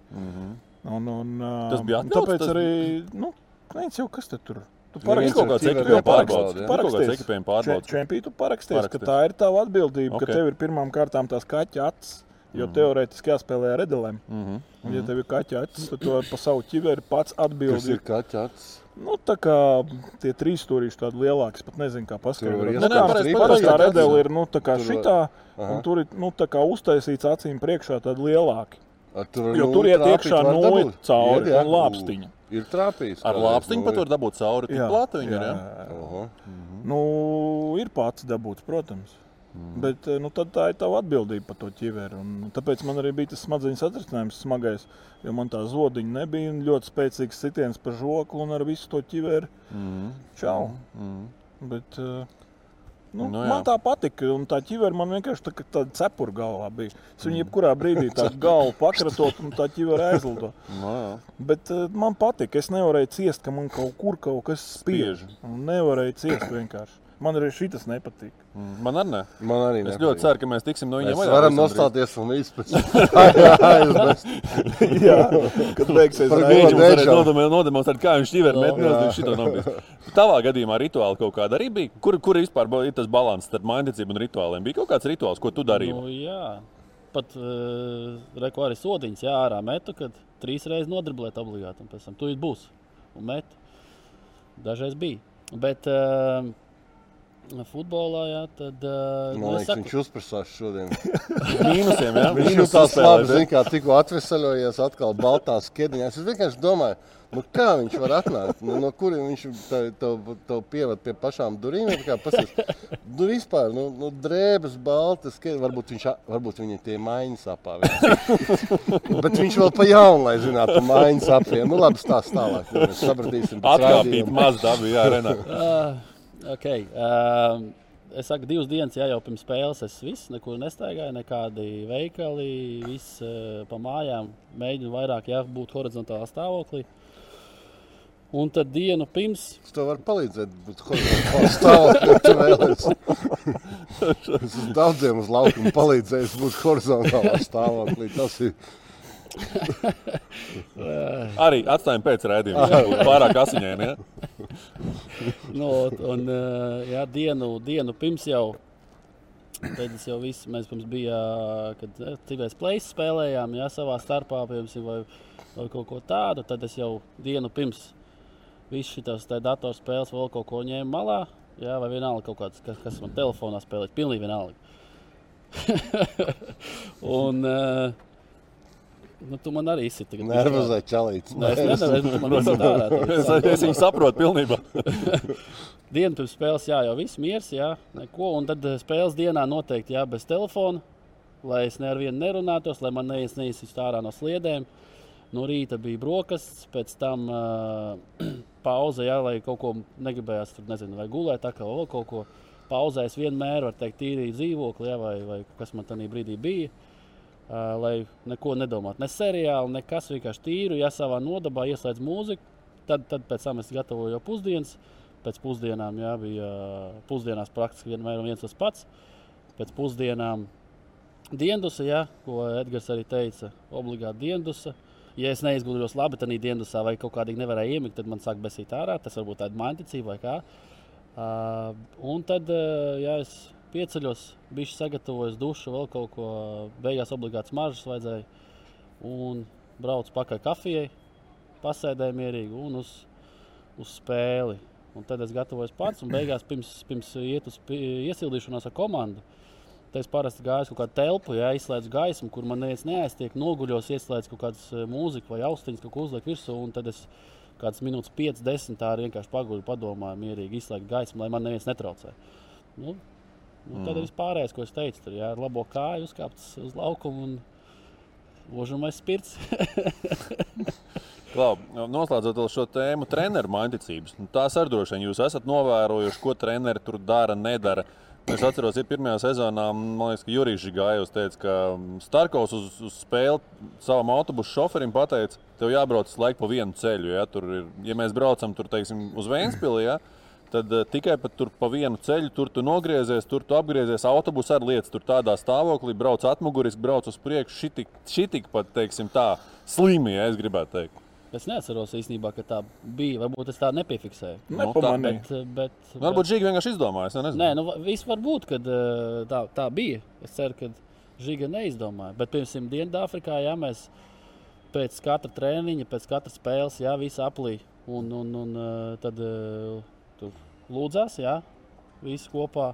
Un, un,
Tas bija
un
atļauts,
Tāpēc
tas-
arī, nu, nezinu, jau kas tur. Tu parakstīji
kaut ekipējuma
pārbauda,
pārbaudas.
jā.
Kaut kāds ekipējuma pārbaudas.
Čempītu parakstījies, ka
Parakstīts.
tā ir tava atbildība, okay.
Ok.
ka tev ir pirmām kārtām tās kaķa acis. Jo mm. teorētiski jāspēlē ar redelēm.
Mhm.
Mm -hmm. Ja tev ir kaķa acis, tad tu pa savu ķiveri pats
Tas ir
atbildēt.
kaķis.
Nu, tā kā tie trīs stūrīši tādi lielāki, pat nezinu, kā paskaidrot. Nu,
ieskatīt
kā
pareizi,
parasti tā
pareizi.
redele ir nu, tā kā šitā, un tur ir nu, tā kā uztaisīts acīm priekšā tādi lielāki.
Tur
Jo tur iet iekšā nūja cauri un lāpstiņa.
Ir trāpījis.
Ar lāpstiņu pat var dabūt cauri. Tik plata viņa ir.
jā,
jā?
jā.
Oho.
Nu, ir pats dabūts, protams. Mm. Bet eh, nu, tā ir tava atbildība par to ķiveri. Un, nu, tāpēc man arī bija tas smadzeņu satricinājums smagais. Jo man tā zodiņa nebija ļoti spēcīgs sitiens pa žokli un ar visu to ķiveri.
Mhm.
Čau!
Mhm.
Bet, eh, nu,
Nu,
nu,
jā.
man tā patika. Un tā ķiveri man vienkārši tā, tāda cepura galvā bija. Es viņu jebkurā brīdī tā *laughs* galvu pakratot un tā ķiveri aizlido.
Nu, jā.
Bet uh, man patika. Es nevarēju ciest, ka man kaut kur kaut kas spiež.
Spiež.
Nevarēju ciest vienkārši. Man arī šis nepatīk.
Mhm. Man arī ne.
Man arī
Es
nepatīk.
ļoti ceru, ka mēs tiksim no viņiem
Mēs
vaļā
varam
pavisam drīz.
nostāties un vispār aizmest. *laughs* *laughs*
Jā, kad beigsies
mums varēs nodemonstrēt, kā viņš šķiver met,
Jā.
mēs šito nav bijis. Tavā gadījumā rituāli kaut kāda arī bija. Kur, kur vispār ir tas balans starp mainticību un rituāliem? Bija kaut kāds rituāls, ko tu darīji?
Nu, jā, pat uh, reko arī sodiņas, jā, ārā metu, kad trīs reizes nodriblēt obligāti, un pēc tam tu būs un met. Dažreiz bija. Bet uh, futbolā, jā, tad. Uh,
Man liekas, viņš uzprasās šodien. *laughs*
Mīnusiem, jā? *laughs*
Viņš jutās labi,
jā?
zina, kā tikko atvesaļojies atkal baltās ķēdiņās. Es vienkārši domāju, nu kā viņš var atnākt, nu, no kuriem viņš tev pievad pie pašām durvīm. ir kā pasies. Nu, vispār, nu, nu drēbes, baltas, ķēdi, varbūt, viņš, varbūt viņa tie maiņas apā. *laughs* Bet viņš vēl pa jaunu, lai zinātu, maiņas apiem. Nu labi, stāst tālāk. nu, Mēs sapratīsim.
Atkāpīt maz dabu, jā, Renā.
Okay. uh, es saku, divas dienas jā, jau pirms spēles es visu, nekur nestaigāju, nekādi veikali, viss uh, pa mājām. Mēģinu vairāk jā, būt horizontālā stāvoklī. Un tad dienu pirms
tev varu palīdzēt, bet horizontāli stāvot, ko tu vēlies. *laughs* Es esmu daudziem uz laukuma palīdzējis būt horizontālā stāvoklī. Tas ir *laughs*
Arī atstājam pēc rādījuma. *laughs* Pārāk asiņaini. Ja? *laughs*
Nu, un, eh, jā, dienu, dienu pirms jau. Es jau visu, mēs pirms bija, kad eh, tikai plēsis spēlējām, jā, savā starpā, piemēram, vai, vai kaut ko tādu. Tad es jau dienu pirms visu šīs datorspēles vēl kaut ko ņēmu malā. Jā, vai vienalga kaut kāds, kas, kas man telefonā spēlē, pilnīgi vienalga. *laughs* un, uh, Nu, tu man arī esi tagad.
Nervozē čalīts.
Nē, es nedaru, tu man *laughs* esi ārā.
Es, es viņu saprotu pilnībā. *laughs*
Dienu pirms spēles, jā, jau viss miers, jā, neko. Un tad eh, spēles dienā noteikti jā, bez telefona, lai es ne ar vienu nerunātos, lai man neies neizsist ārā no sliedēm. No rīta bija brokastis, pēc tam uh, *clears throat* pauze, jā, lai kaut ko negribējās, tur nezinu, vai gulēt, tā kā vēl kaut ko. Pauzē es vienmēr varu teikt, tīrīt dzīvokli, jā, vai, vai kas man tajā brīdī bija. Uh, lai neko nedomātu, ne seriāli, nekas vienkārši tīru, ja savā nodabā ieslēdz mūziku. Tad, tad pēc tam es gatavoju jau pusdienas. Pēc pusdienām jā, bija uh, pusdienās praktiski vienmēr viens tas pats. Pēc pusdienām diendusa, jā, ko Edgars arī teica, obligāti diendusa. Ja es neizgudros labi, tad diendusā vai kaut kādīgi nevarēju iemigt, tad man sāk besīt ārā. Tas varbūt tāda manticība vai kā. Uh, un tad, uh, ja es pieceļos, biju sagatavojis dušu, vēl kaut ko, beigās obligāti smaržas vajadzēja. Un braucu pakaļ kafijai, pasēdēju mierīgi un uz, uz spēli. Un tad es gatavojos pats, un beigās, pirms, pirms iet uz iesildīšanos ar komandu, tad es parasti gāju kaut kādu telpu, ja izslēdzu gaismu, kur man neviens neaiztiek, noguļos, ieslēdzu kaut kādu mūziku vai austiņas, kaut ko uzlieku virsū. Tad es kādas minūtes, 5, 10 tā vienkārši paguļu, padomāju, mierīgi izslēgt gaismu, lai man neviens netraucē. Nu, nu, tad mm. viss pārējais, ko es teicu, tur jā, labo kāju uzkāpt uz laukumu un Ožamais spirts. *laughs*
Klau, noslēdzot šo tēmu, treneru mainticības. Nu, tās arī droši vien jūs esat novērojuši, ko treneri tur dara, nedara. Es atceros, ka pirmajā sezonā, liekas, ka Jurijs Gājos teica, ka Starkovs uz, uz spēli savam autobusu šoferim pateica, tev jābrauc laiku pa vienu ceļu. Ja, tur ir, ja mēs braucam tur, teiksim, uz Vēnspili, ja, tad uh, tikai tur pa vienu ceļu, tur tu nogriezies, tur tu apgriezies, autobusu ar lietas, tur tādā stāvoklī, brauc atmuguriski, brauc uz priekšu, šitik, šitik pat, teiksim, tā slimi, ja es gribētu teikt.
Es neatceros īstenībā, ka tā bija. Varbūt es tā nepiefiksēju.
Nu, tā, bet,
bet,
bet, Varbūt Žiga vienkārši izdomāja.
Nē, nu, viss var būt, ka tā, tā bija. Es ceru, ka Žiga neizdomāja. Bet, piemēram, Dienvidāfrikā, ja mēs pēc katra treniņa, pēc katras spēles, jā, visi aplī. Un, un, un tad tur lūdzās, jā, visi kopā.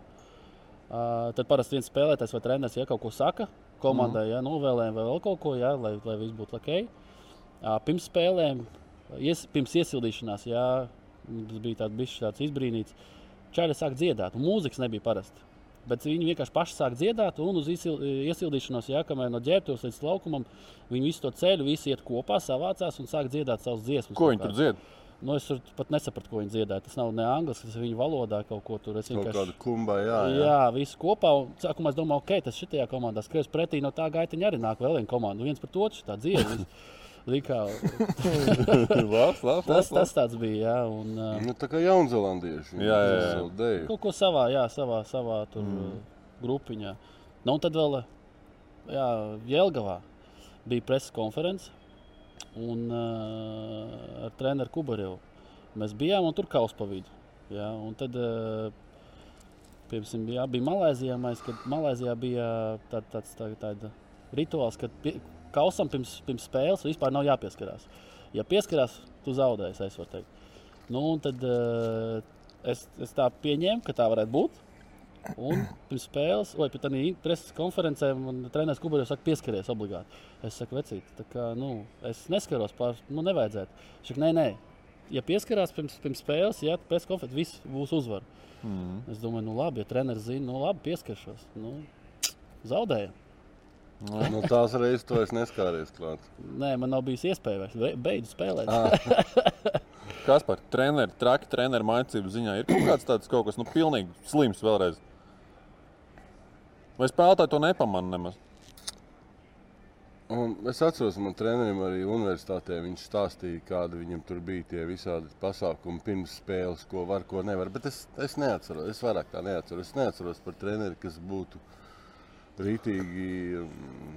Uh, tad parasti viens spēlētājs vai treneris ja kaut ko saka komandai, mm. ja novēlējumi vai vēl kaut ko, jā, lai, lai viss būtu ok. Uh, pirms spēlēm, ies, pirms iesildīšanās, jā, tas bija tāds, bišķi, tāds izbrīnīts. Čāļi sāk dziedāt, un mūzikas nebija parasti. Bet viņi vienkārši paši sāk dziedāt, un uz iesildīšanos, ja kamēr no ģērbtuves līdz laukumam, viņi visu to ceļu, visi iet kopā, savācās un sāk dziedāt savus dziesmas.
Ko viņi tur dzied?
Nu, es pat nesapratu, ko viņi dziedāja. Tas nav ne angļuiski, tas ir viņu valodā kaut ko tur. Es
vienkārši tādu kumba, jā. Jā,
jā visu kopā. Un sākumā es domāju, ok, tas šitajā komandā skriež pretī no tā gaitiņa arī nāk vēl viena komanda. Viens par to otru tā dzīve. Likā,
labs, labs,
tas, tas tāds bija. Jā, un, uh,
nu, tā kā jaunzēlandieši.
Jā, jā, jā.
Kaut ko savā, jā, savā, savā tur, mm. grupiņā. Nu, un tad vēl jā, Jelgavā bija preses konferences un uh, ar treneru Kubarievu. Mēs bijām un tur kaus pa vidu. Ja, un tad, uh, piemēram, jā, bija Malēzijā, mēs, kad Malēzijā bija tā, tāds tā, tāda rituāls, ka pie, kausam pirms, pirms spēles vispār nav jāpieskarās. Ja pieskarās, tu zaudēsi, es varu teikt. Nu, tad uh, es, es tā pieņēmu, ka tā varētu būt. Un pirms spēles, vai pat tādā preses konferencē, man treneris Kubarīs saka, pieskaries obligāti. Es saku, vecīt, tā kā, nu, es neskaros pār, nu, nevajadzētu. Viņš saka, nē, nē, ja pieskarās pirms, pirms spēles, ja preses konferencē, viss būs uzvara. Mm. Es domāju, nu, labi, ja treneris zina, nu, labi, pieskaršos. Nu, zaudējam.
nu, tās reizes to es neskāries klāt.
Nē, man nav bijis iespēja vairs. Beidzu spēlēt. Ah.
Kas par treneru, traki treneru mācību ziņā ir kaut kāds tāds kaut kas, nu, pilnīgi slims vēlreiz. Vai spēlētāji to nepamanā nemaz?
Un es atceros, man trenerim arī universitātē viņš stāstīja, kāda viņam tur bija tie visādi pasākumi pirms spēles, ko var, ko nevar. Bet es, es neatceros, es vairāk tā neatceros. Es neatceros par treneri, kas būtu rītīgi mm,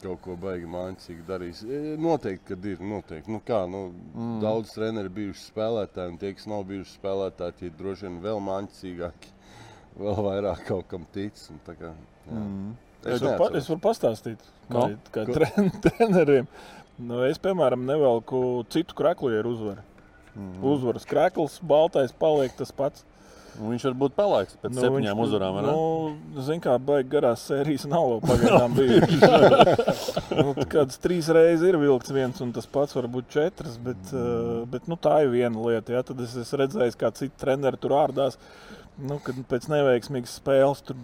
kaut ko baigi mācīgi darījis. E, noteikti, kad ir. Noteikti. Nu, kā, nu, mm. Daudz treneri bijuši spēlētāji, un tie, kas nav bijuši spēlētāji, tie droši vien vēl mācīgāki vēl vairāk kaut kam tic. Kā,
mm. es, es, pa, es varu pastāstīt, kā, no? kā tren, *laughs* treneriem. Nu, es, piemēram, nevelku citu kreklu, ja ir uzvara. Mm. Uzvaras krekls, baltais paliek tas pats.
Un viņš var būt pelēks pēc nu, septiņām uzvarām. vai ne?
Nu, Ziniet, kā baigta garās sērijas nav vēl *laughs* pagaidām *laughs* bijušas. nu, kādas trīs reizes ir vilkts viens un tas pats, varbūt četras. Bet, uh, bet nu, tā ir viena lieta. Ja? Tad es esmu redzējis, kā citi treneri tur ārdās. Nu, kad pēc neveiksmīgas spēles tur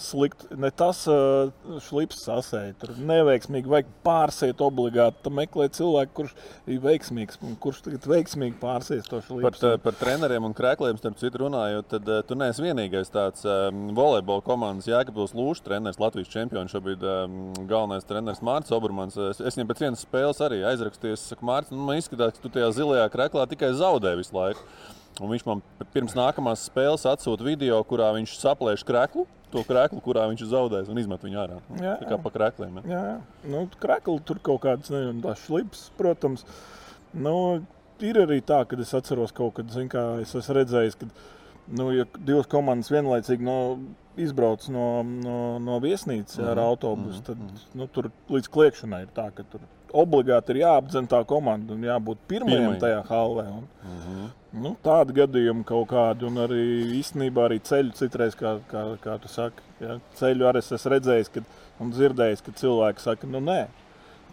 slikti. Ne tas uh, šlips sasēja. Tur neveiksmīgi vajag pārsēt obligāti. Tam meklē cilvēku, kurš ir veiksmīgs un kurš tagad veiksmīgi pārsēs to šlipu.
Par, tā- par treneriem un krēkliem, starp citu, runājot, tad uh, tu neesi vienīgais tāds um, volejbola komandas Jēkabūras Lūšas treneris, Latvijas čempions. Šobrīd um, galvenais treneris Mārcis Obermans. Es, es viņam pēc vienas spēles arī aizrakstīju. Es saku, Mārcis, nu, man izskatās, ka tu tajā zilajā krēklā tikai zaudē visu laiku. Un viņš man pirms nākamās spēles atsūta video, kurā viņš saplēš krēklu. To krēklu, kurā viņš ir zaudējis, un izmet viņu ārā.
Jā,
Tā kā pa krēkliem. Ja?
Jā, nu, krekli tur kaut kāds nezinu, tās šlips, protams. Nu, ir arī tā, ka es atceros kaut kad, zin, kā es esmu redzējis, ka nu, ja divas komandas vienlaicīgi no, izbrauc no, no, no viesnīcas ar
Mhm,
autobusu, tad nu, tur līdz kliekšanai ir tā, ka tur obligāti ir jāapdzen tā komanda un jābūt pirmajam
Pirmajam.
tajā halvē. Un, Nu, tādi gadījumi kaut kādi, un arī īstenībā arī ceļu citreiz, kā, kā, kā tu saki, ja, ceļu arī es esmu redzējis kad, un dzirdējis, ka cilvēki saka, nu nē,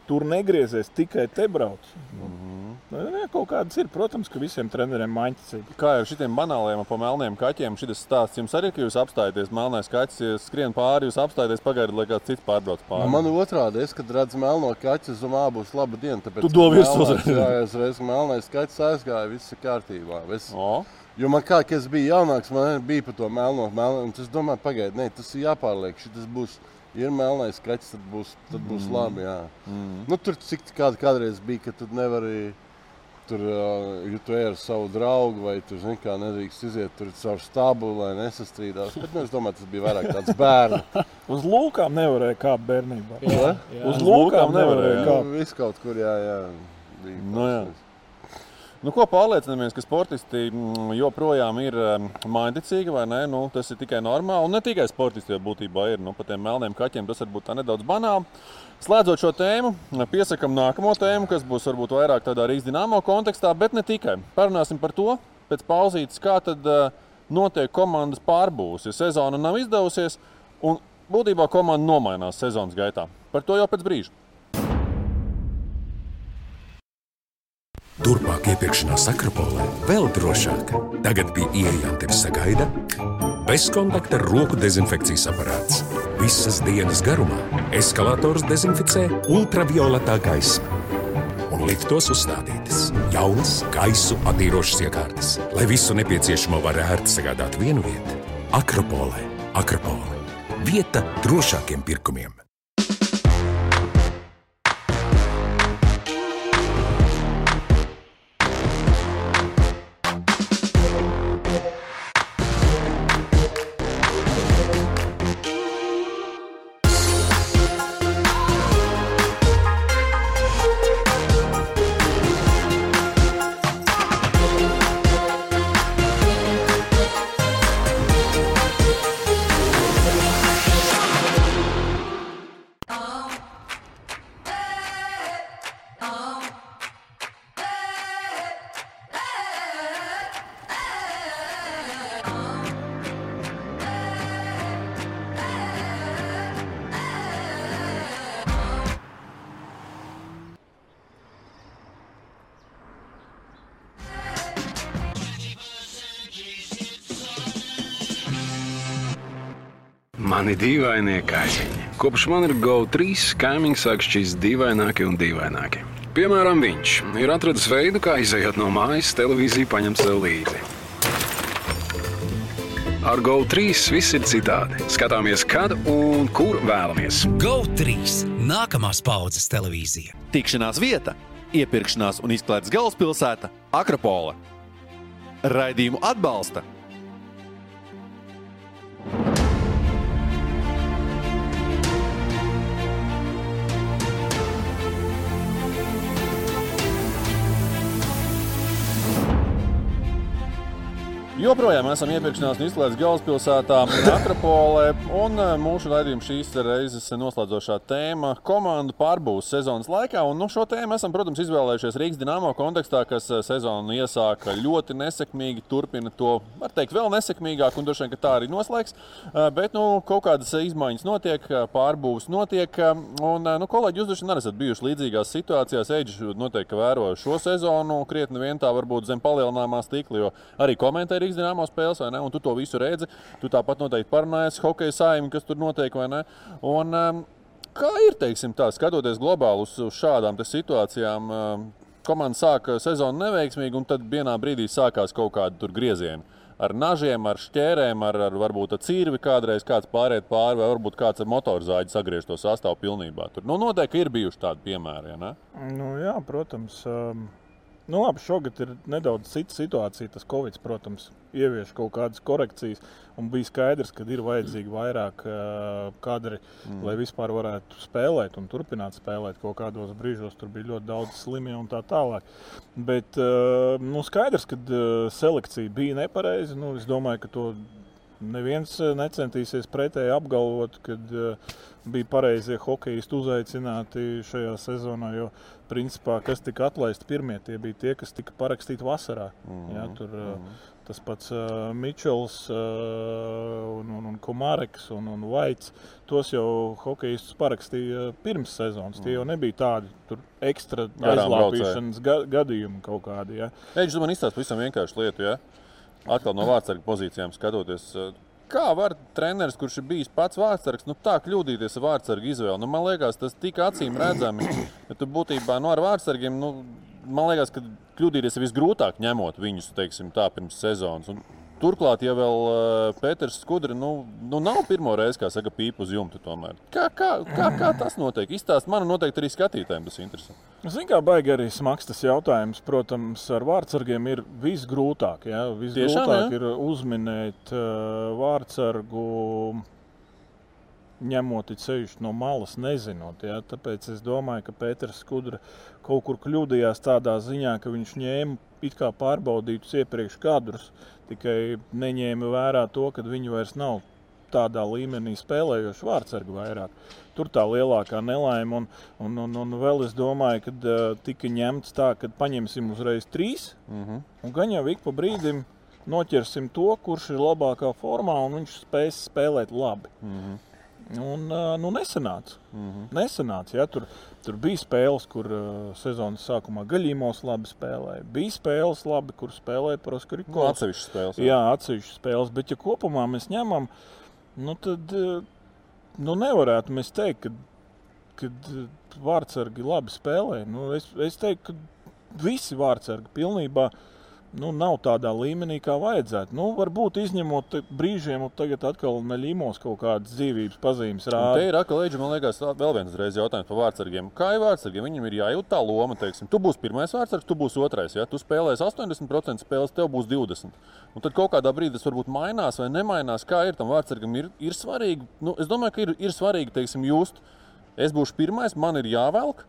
tur negriezies, tikai te brauc. Mm -hmm. nu, kaut kādas ir, protams, ka visiem treneriem maņķicīgi.
Kā ar šiem banāliem, pa melniem kaķiem, šis stāsts jums arī, ka jūs apstājaties melnais kaķis, ja skrien pāri, jūs apstājaties pagaidiet, lai kāds cits pārbrauc pāri.
Nu, man otrādi, es, kad redzu melno kaķu, es domāju, būs laba diena. Tāpēc,
Tu do
ka
virsū
melnais-
uzreiz.
Jā, es reiz melnais kaķis aizgāju, viss ir kārtībā. Es,
O,
jo man kā, kad es biju jaunāks, man bija par to melno, melno es domāju, pagaidiet, nē, tas ir jāpārliek, šis būs. Ir melnais kaķis, tad būs, tad būs mm. labi. Jā. Mm. Nu, tur cik kād, kādreiz bija, ka tu nevari tur, ja tu ej ar savu draugu, vai tu zini, kā nedrīkst iziet tur caur stabu, lai nesastrīdās. Bet, nu, es domāju, tas bija vairāk tāds *laughs* bērnu.
Uz lūkām nevarēja kāpt bērnībā.
Jā,
Uz lūkām nevarēja
jā,
kāpt.
viss kaut kur, jā, jā. Bija
Nu, jā. Nu, ko pārliecinamies, ka sportisti mm, joprojām ir mm, mainticīgi, vai ne? Nu, tas ir tikai normāli. Un ne tikai sportisti, jo būtībā ir nu, par tiem melniem kaķiem, tas varbūt tā nedaudz banāli. Slēdzot šo tēmu, piesakām nākamo tēmu, kas būs varbūt vairāk tādā Rīgas dīnāmo kontekstā, bet ne tikai. Parunāsim par to pēc pauzītes, kā tad uh, notiek komandas pārbūves, ja sezona nav izdevusies un būtībā komanda nomainās sezonas gaitā. Par to jau pēc brīža.
Turpmāk iepirkšanās Akropolē vēl drošāk. Tagad pie ieejām tevi sagaida bezkontakta roku dezinfekcijas aparāts. Visas dienas garumā eskalators dezinficē ultravioletā gaisma. Un liftos uzstādītas jaunas gaisu attīrošas iekārtas, lai visu nepieciešamo var ērti sagādāt vienu vietu. Akropolē, Akropolē. Vieta drošākiem pirkumiem.
Mani dīvainie kaimiņi. Kopš man ir GO3, kaimiņš sāk šķist dīvaināki un dīvaināki. Piemēram, viņš ir atradis veidu, kā izējot no mājas, televīziju paņemt sev līdzi. Ar GO3 viss ir citādi. Skatāmies, kad un kur vēlamies.
GO3. Nākamās paudzes televīzija.
Tikšanās vieta, iepirkšanās un izklaides galvaspilsēta - Akropola. Raidījumu atbalsta
Joprojām esam iepirkšanās un izklaides galvaspilsētā, Akropolē. Un eh, mūsu raidījuma šīs reizes noslēdzošā tēma - komandu pārbūves sezonas laikā. Un, nu, šo tēmu esam, protams, izvēlējušies Rīgas dīnāmo kontekstā, kas eh, sezonu iesāka ļoti nesekmīgi, turpina to, var teikt, vēl nesekmīgāk, un droši vien, tā arī noslēgs. Eh, bet nu, kaut kādas izmaiņas notiek, pārbūves notiek. Un, nu, kolēģi, jūs droši vien esat bijuši līdzīgās situācijās. Eģis noteikti vēro šo sezonu krietni vien tā varbūt zem palielinājumā stikla, jo arī komentēja Rīgas dīnāmo spēles, vai ne? Un tu to visu redzi. Tu tāpat noteikti parunājies hokeja saimniekam, kas tur notiek, vai ne? Un, um, kā ir, teiksim, tā, skatoties globāli uz, uz šādām situācijām? Um, komanda sāka sezonu neveiksmīgi, un tad vienā brīdī sākās kaut kāda grieziena. Ar nažiem, ar šķērēm, ar, ar varbūt ar cīrvi kādreiz kāds pāriet pāri, vai varbūt kāds ar motorzāģi sagriež to sastāvu pilnībā. Tur nu, noteikti ir bijuši tādi piemēri. Ja,
nu, jā, protams. Um... Nu, labi, šogad ir nedaudz cita situācija. Tas Covid, protams, ievieš kaut kādas korekcijas. Bija skaidrs, ka ir vajadzīgi vairāk uh, kadri, mm. lai vispār varētu spēlēt un turpināt spēlēt. Kaut kādos brīžos tur bija ļoti daudz slimie un tā tālāk. Bet uh, nu, skaidrs, ka uh, selekcija bija nepareiza. Nu, es domāju, ka to neviens necentīsies pretēji apgalvot, ka uh, bija pareizie hokeisti uzaicināti šajā sezonā. Jo, uh, principā, kas tika atlaisti pirmie, tie bija tie, kas tika parakstīti vasarā. Mm -hmm. ja, tur, mm -hmm. Tas pats uh, Mičels, uh, un, un, un Komareks un, un Vaits. Tos jau hokeistus parakstīja pirms sezonas. Mm. Tie jau mhm. nebija tādi ekstra aizlāpīšanas ga gadījumi kaut kādi. Ja.
Eģis man izstāsta pavisam vienkāršu lietu. Ja? Atkal no vārdsargu pozīcijām skatoties. Kā var treneris, kurš ir bijis pats vārdsargs, nu, tā kļūdīties ar vārdsargu izvēli? Nu, man liekas, tas tik acīm redzami, ka tu būtībā nu, ar vārdsargiem, nu, man liekas, ka kļūdīties ir visgrūtāk ņemot viņus, teiksim, tā pirms sezonas. Un Turklāt, ja vēl uh, Pēters Skudra nu, nu nav pirmo reizi, kā saka, pīpa uz jumta. Tomēr. Kā, kā, kā, kā tas notiek? Izstāst man noteikti arī skatītājiem tas interesē.
Ziniet, kā baigi arī smags tas jautājums. Protams, ar vārdsargiem ir visgrūtāk. Ja? Visgrūtāk Tiešām, ja? ir uzminēt uh, vārdsargu ņemot ceļu no malas, nezinot. Ja? Tāpēc es domāju, ka Pēters Skudra kaut kur kļūdījās tādā ziņā, ka viņš ņēma it kā pārbaudītus iepriekš kadrus tikai neņēma vērā to, ka viņi vairs nav tādā līmenī spēlējuši vārdsargu vairāk. Tur tā lielākā nelaime. Un, un, un, un vēl es domāju, ka uh, tika ņemts tā, ka paņemsim uzreiz trīs, mm -hmm. un gan jau ik pa brīdim noķersim to, kurš ir labākā formā un viņš spēs spēlēt labi. Mm -hmm. Un, nu, nesanāca. Mm -hmm. nesanāca ja? tur, tur bija spēles, kur uh, sezonas sākumā Gaļīmos labi spēlēja. Bija spēles, labi, kur spēlēja par Oskaru Kalnu.
Nu, atsevišķas spēles. Jā.
jā, atsevišķas spēles. Bet, ja kopumā mēs ņemam, nu, tad nu, nevarētu mēs teikt, ka, ka vārdsargi labi spēlē. Nu, es, es teiktu, ka visi vārdsargi pilnībā nu, nav tādā līmenī, kā vajadzētu. Nu, varbūt izņemot brīžiem, un tagad atkal neļimos kaut kādas dzīvības pazīmes rādīt.
Te ir atkal leģis, man liekas, vēl viens reiz jautājums par vārdsargiem. Kā ir vārdsargiem? Viņam ir jājūt tā loma, teiksim, tu būsi pirmais vārdsargs, tu būsi otrais. Ja tu spēlēsi 80% spēles, tev būs 20%. Un tad kaut kādā brīdī tas varbūt mainās vai nemainās. Kā ir tam vārdsargam? Ir, ir svarīgi, nu, es domāju, ka ir, ir svarīgi, teiksim, just, es būšu pirmais, man ir jāvelk,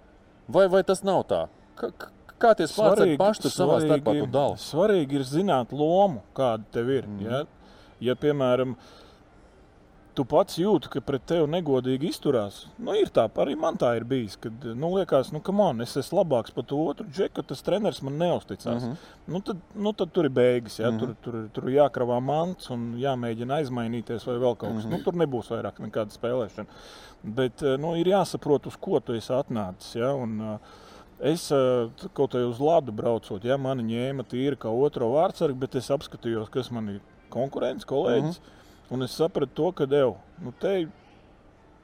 vai, vai tas nav tā? Ka, Kā tie spēlētāji paši tur savā starpā dala?
Svarīgi ir zināt lomu, kāda tev ir. Mm. Ja, ja piemēram, tu pats jūti, ka pret tevi negodīgi izturās, nu, ir tā, arī man tā ir bijis. Kad, nu, liekas, nu, man, es esmu labāks par to otru džeku, tas treneris man neusticās. Mm -hmm. nu, tad, nu, tad tur ir beigas. Ja? Mm -hmm. tur, tur, tur jākravā mants un jāmēģina aizmainīties vai vēl kaut kas. Mm -hmm. nu, tur nebūs vairāk nekāda spēlēšana. Bet nu, ir jāsaprot, uz ko tu esi atnācis. Ja? Un, uh, Es kaut kā uz Latviju braucot, ja mani ņēma tīri kā otro vārdsargu, bet es apskatījos, kas man ir konkurents, kolēģis. Mm -hmm. Un es sapratu to, ka devu. Nu, te,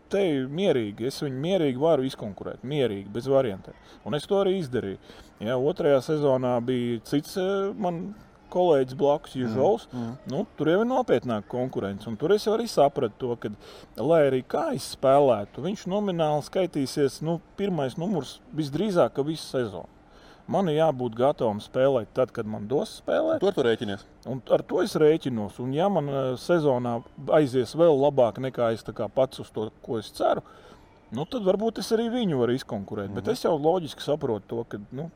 te ir mierīgi. Es viņu mierīgi varu izkonkurēt. Mierīgi, bez variantiem. Un es to arī izdarīju. Ja, otrajā sezonā bija cits man kolēģis blakus Jūžovs. Mm, mm. Nu, tur jau ir nopietnāka konkurence. Tur es arī sapratu to, ka, lai arī kā es spēlētu, viņš nomināli skaitīsies nu, pirmais numurs visdrīzāk visu sezonu. Man ir jābūt gatavam spēlēt, tad, kad man dos spēlēt.
Tur tu rēķinies.
Un ar to es rēķinos. Un, ja man eh, sezonā aizies vēl labāk nekā es pats uz to, ko es ceru, nu, tad varbūt es arī viņu varu izkonkurēt. Mm -hmm. Bet es jau loģiski saprotu to, ka, nu,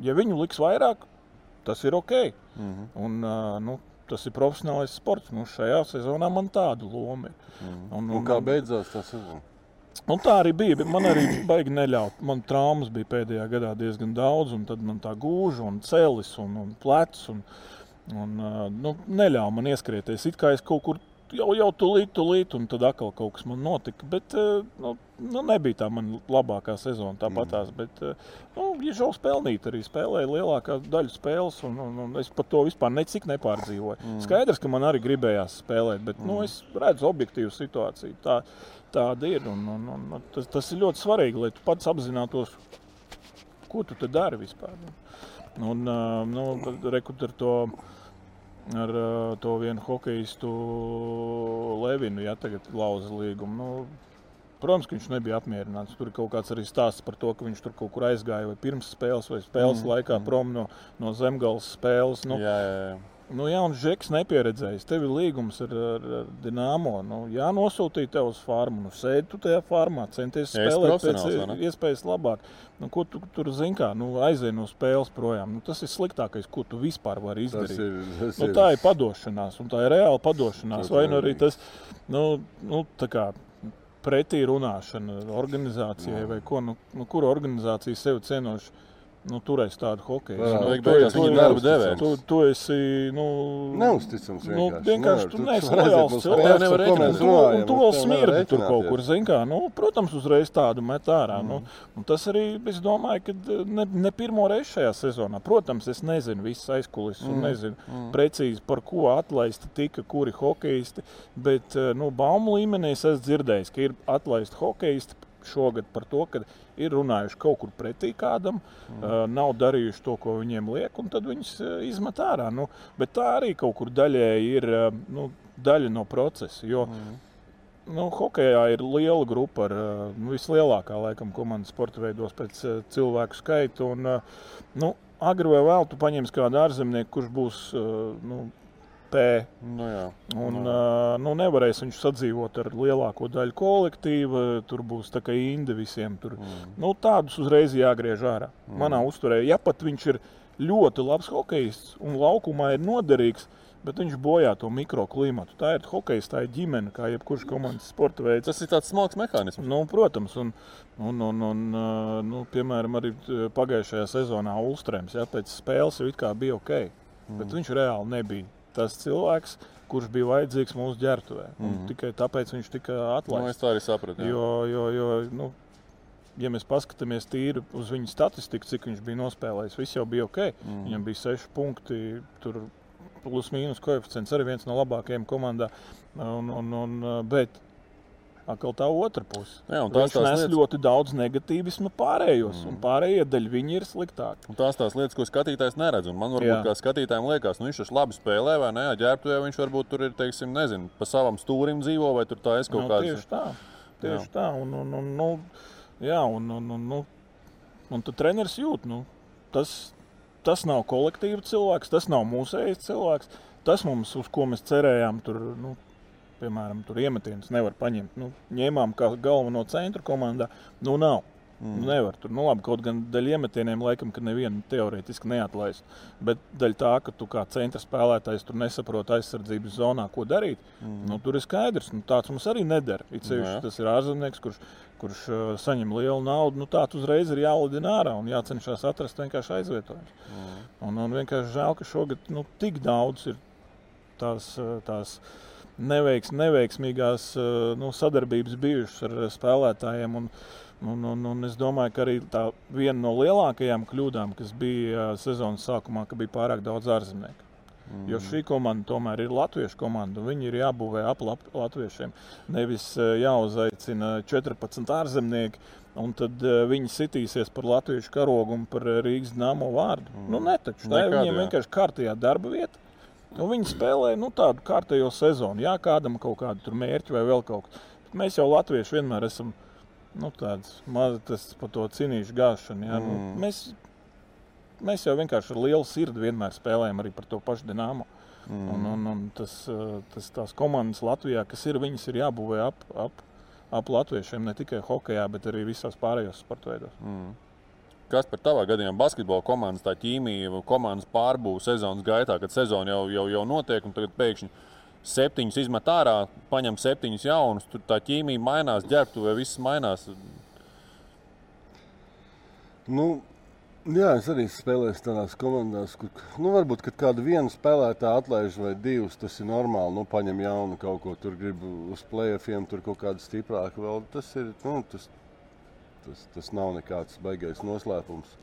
ja viņu liks vairāk, tas ir ok. Mm -hmm. Un, uh, nu, tas ir profesionālais sports. Nu, šajā sezonā man tāda loma ir.
Mm. Un, un, un kā beidzās tā sezona?
Un tā arī bija. Man arī baigi neļaut. Man traumas bija pēdējā gadā diezgan daudz, un tad man tā gūža un celis un, un plecs. Un, un, nu, neļāva man ieskrieties. It kā es kaut kur jau, jau tulīt, tulīt, un tad atkal kaut kas man notika. Bet nu, nu, nebija tā mana labākā sezona. Tāpatās, mm. bet nu, Ježovs pelnīt arī spēlēja lielākā daļa spēles, un, un, un es par to vispār necik nepārdzīvoju. Mm. Skaidrs, ka man arī gribējās spēlēt, bet nu, mm. nu, es redzu objektīvu situāciju. Tā, tāda ir. Un, un, un, tas, tas ir ļoti svarīgi, lai tu pats apzinātos, ko tu dari vispār. Un, nu, rekut ar to ar uh, to vienu hokeistu Levinu, ja tagad lauza līgumu. Nu, protams, ka viņš nebija apmierināts. Tur ir kaut kāds arī stāsts par to, ka viņš tur kaut kur aizgāja vai pirms spēles, vai spēles mm. laikā mm. prom no, no zemgājas spēles. Nu,
jā, jā, jā.
Nu, jā, un Žeks nepieredzējis. Tev ir līgums ar, ar, ar Dienāmo. Nu, jā, nosūtīja tev uz farmu. Nu, sēdi tu tajā farmā, centies
jā,
spēlēt pēc iespējas labāk. Nu, ko tu tur zini, kā nu, aizēj no spēles projām? Nu, tas ir sliktākais, ko tu vispār vari izdarīt. Tas ir, tas nu, tā ir padošanās, un tā ir reāla padošanās. Vai nu arī tas, nu, nu tā kā pretī runāšana organizācijai, vai ko, nu, nu, kura organizācija sevi cienoša Nu, turēs tādu hokeju. Jā,
nu, tu, beigās, tu, darba devējs.
Tu, tu esi nu,
neusticams.
Nu, vienkārši tu neesi lojāls cilvēks.
Nevar rēķināt.
Tu, un tu vēl smirdi tur kaut kur, zin kā. Nu, protams, uzreiz tādu met ārā. Nu, mm. Nu, un tas arī, es domāju, ka ne, ne pirmo reizi šajā sezonā. Protams, es nezinu visas aizkulisēs un mm. nezinu mm. precīzi, par ko atlaisti tika kuri hokeisti. Bet, eh, nu, baumu līmenī es esmu dzirdējis, ka ir atlaisti hokeisti šogad par to, ka ir runājuši kaut kur pretī kādam, mm. nav darījuši to, ko viņiem liek, un tad viņus uh, izmet ārā. Nu, bet tā arī kaut kur daļēji ir nu, daļa no procesa. Jo, mm. Nu, hokejā ir liela grupa ar nu, vislielākā laikam, komandas sporta veidos pēc cilvēku skaita. Un, nu, agri vai vēl tu paņemsi kādu ārzemnieku, kurš būs nu, P.
Nu, jā,
un, nu. Uh, nu, nevarēs viņš sadzīvot ar lielāko daļu kolektīva. Tur būs tā kā inde visiem. Tur. Mm. Nu, tādus uzreiz jāgriež ārā. Mm. Manā uzturē, ja pat viņš ir ļoti labs hokejists un laukumā ir noderīgs, bet viņš bojā to mikroklimatu. Tā ir hokeja, tā ir ģimene, kā jebkurš komandas sporta veids.
Tas ir tāds smalks mehānisms.
Nu, protams, un, un, un, un nu, piemēram, arī pagājušajā sezonā Ulstrēms ja, pēc spēles jau bija ok, mm. bet viņš reāli nebija tas cilvēks, kurš bija vajadzīgs mūsu ģērbtuvē. Mm. Tikai tāpēc viņš tika atlaists.
Nu, es tā arī sapratu.
Jo, jo, jo, nu, ja mēs paskatāmies tīri uz viņa statistiku, cik viņš bija nospēlējis, viss jau bija ok. Mm. Viņam bija seši punkti, tur plus mīnus koeficients, arī viens no labākajiem komandā. Un, un, un, bet Atkal tā otra puse. Jā, un tās Viņš nes lietas... ļoti daudz negatīvismu pārējos, mm. un pārējie daļi viņi ir sliktāki.
Un tās tās lietas, ko skatītājs neredz. Un man varbūt Jā. kā skatītājiem liekas, nu viņš ir labi spēlē, vai ne? Ģērbtuvē viņš varbūt tur ir, teiksim, nezinu, pa savam stūrim dzīvo, vai tur tā es kaut
nu,
kāds.
Tieši tā. Tieši jā. tā. Un, un, un, nu, jā, un, un, un, nu, un tad treneris jūt, nu, tas, tas nav kolektīva cilvēks, tas nav mūsējs cilvēks. Tas mums, uz ko mēs cerējām, tur, nu, piemēram, tur iemetienus nevar paņemt. Nu, ņēmām kā galveno centru komandā, nu nav. Mm. Nu, nevar tur, nu, labi, kaut gan daļai iemetieniem, laikam, ka nevienu teorētiski neatlaist. Bet daļai tā, ka tu kā centra spēlētājs tur nesaproti aizsardzības zonā, ko darīt, mm. nu, tur ir skaidrs. Nu, tāds mums arī nedara. It sevišķi nu, tas ir ārzemnieks, kurš, kurš uh, saņem lielu naudu. Nu, tāds uzreiz ir jālidina ārā un jācenšas atrast vienkārši aizvietojums. Mm. Un, un vienkārši žēl, ka šogad nu, tik daudz ir tās. tās neveiks, neveiksmīgās eh, nu, sadarbības bijušas ar spēlētājiem. Un, un, un, un es domāju, ka arī tā viena no lielākajām kļūdām, kas bija eh, sezonas sākumā, ka bija pārāk daudz ārzemnieku. Mm. Jo šī komanda tomēr ir latviešu komanda. Viņi ir jābūvē ap latviešiem. Nevis eh, jāuzaicina 14 ārzemnieki, un tad viņi sitīsies par latviešu karogu un par Rīgas dāmo vārdu. Mm. Nu, ne taču. Tā ir viņiem vienkārši kārtējā darba vieta. Nu, viņi spēlē nu, tādu kārtējo sezonu. Jā, kādam kaut kādu mērķu vai vēl kaut ko. Mēs jau latvieši vienmēr esam nu, tāds mazs par to cīnīšu gāšanu. Jā. Nu, mm. Nu, mēs, mēs jau vienkārši ar lielu sirdi vienmēr spēlējam arī par to pašu dināmu. Mm. Un, un, un tas, tas, tās komandas Latvijā, kas ir, viņas ir jābūvē ap, ap, ap latviešiem ne tikai hokeja, bet arī visās pārējās sporta veidos. Mm.
Kas par tavā gadījumā basketbola komandas tā ķīmija, komandas pārbūve sezonas gaitā, kad sezona jau, jau, jau notiek un tagad pēkšņi septiņus izmet ārā, paņem septiņus jaunus, tur tā ķīmija mainās, ģērbtuvē viss mainās.
Nu, jā, es arī spēlēju tādās komandās, kur nu, varbūt kādu vienu spēlētāju atlaiž vai divus. Tas ir normāli. Nu, paņem jaunu kaut ko, tur grib uz plēsoņiem, tur kaut kādu stiprāku vēl. Tas, ir, nu, tas, tas, tas nav nekāds baigais noslēpums.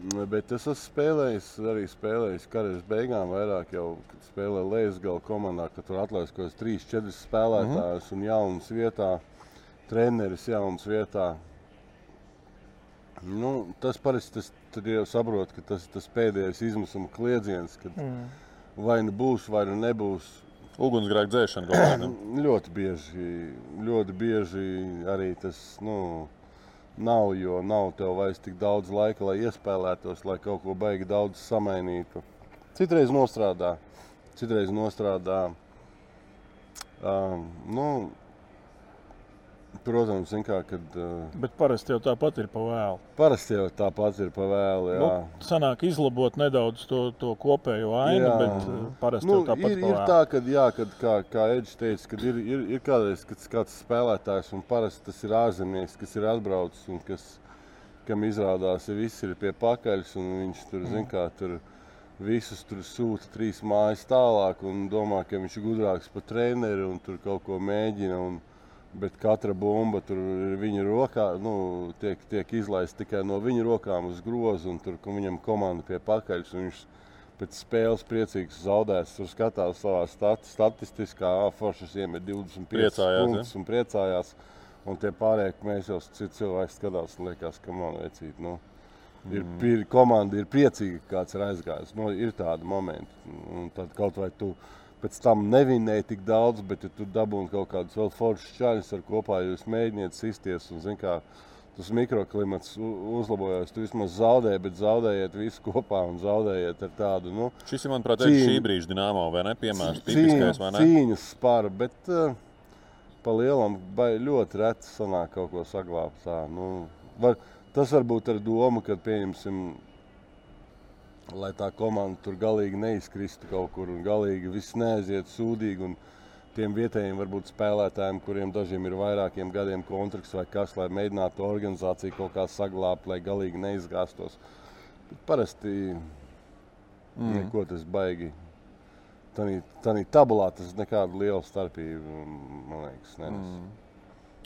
Bet es esmu spēlējis, arī spēlējis karjeras beigām, vairāk jau spēlēju Leisgala komandā, kad tur atlaiž kaut kāds 3, 4 spēlētājus mm -hmm. un jaunas vietā, treneris jaunas vietā. Nu, tas parasti tas, jau saprot, ka tas ir tas pēdējais izmisuma kliedziens, kad mm. vai nu būs, vai nu nebūs.
Ugunsgrēka dzēšana kaut kāda. *clears throat*
ļoti bieži, ļoti bieži arī tas. Nu, nav, jo nav tev vairs tik daudz laika, lai iespēlētos, lai kaut ko baigi daudz samainītu. Citreiz nostrādā, citreiz nostrādā. Um, nu, Protams, kā, kad. Uh,
Bet parasti jau tāpat ir pa vēlu.
Parasti jau tāpat ir pa vēlu. Jā. Nu,
sanāk izlabot nedaudz to, to kopējo ainu, jā. bet uh, parasti
nu,
jau tāpat
ir. Ir tā, ka, jā, kad, kā, kā Edžers teica, kad ir, ir, ir kādreiz kad kāds spēlētājs, un parasti tas ir ārzemnieks, kas ir atbraucis un kas, kam izrādās, ja viss ir pie pakaļas, un viņš tur, mm. zin kā, tur visus tur sūta trīs mājas tālāk un domā, ka viņš ir gudrāks par treneri un tur kaut ko mēģina. Un, Bet katra bumba tur ir viņa rokā, nu, tiek, tiek izlaista tikai no viņa rokām uz grozu, un tur viņam komanda pie pakaļ. Viņš pēc spēles priecīgs zaudēs, tur skatās savā stat, statistiskā, foršas iemet 25 priecājās, punktus ja? un priecājās. Un tie pārējie, mēs jau cilvēki skatās, un liekas, ka man vecīt. Nu, ir, mm. ir, komanda ir priecīga, ka kāds ir aizgājis. Nu, ir tādi momenti. Un tad kaut vai tu pēc tam nevinēja tik daudz, bet ja tu dabūji kaut kādus vēl foršus čaļus ar kopā, jūs mēģiniet sisties un zin kā. Tas mikroklimats uzlabojas. Jūs vismaz zaudējat, bet zaudējat visu kopā un zaudējat ar tādu. Nu,
Šis ir, manuprāt, cīņ... šī brīža dīnāmā vai ne? Piemērs, tipiskais, vai
ne? Cīņas spāra, bet uh, pa lielam ļoti reti sanāk kaut ko saglabāt. Tā, nu, var, tas varbūt ar domu, ka pieņemsim lai tā komanda tur galīgi neizkristu kaut kur un galīgi viss neaiziet sūdīgi. Un tiem vietējiem varbūt spēlētājiem, kuriem dažiem ir vairākiem gadiem kontrakts vai kas, lai mēģinātu organizāciju kaut kā saglabāt, lai galīgi neizgāstos. Bet parasti mm. neko tas baigi. Tā tabulā tas nekāda liela starpība, man liekas, nenes. Mm.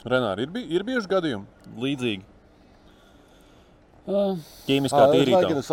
Renāri, ir, ir bijuši gadījumi līdzīgi?
Ķīmiskā tīrība. Lai gan es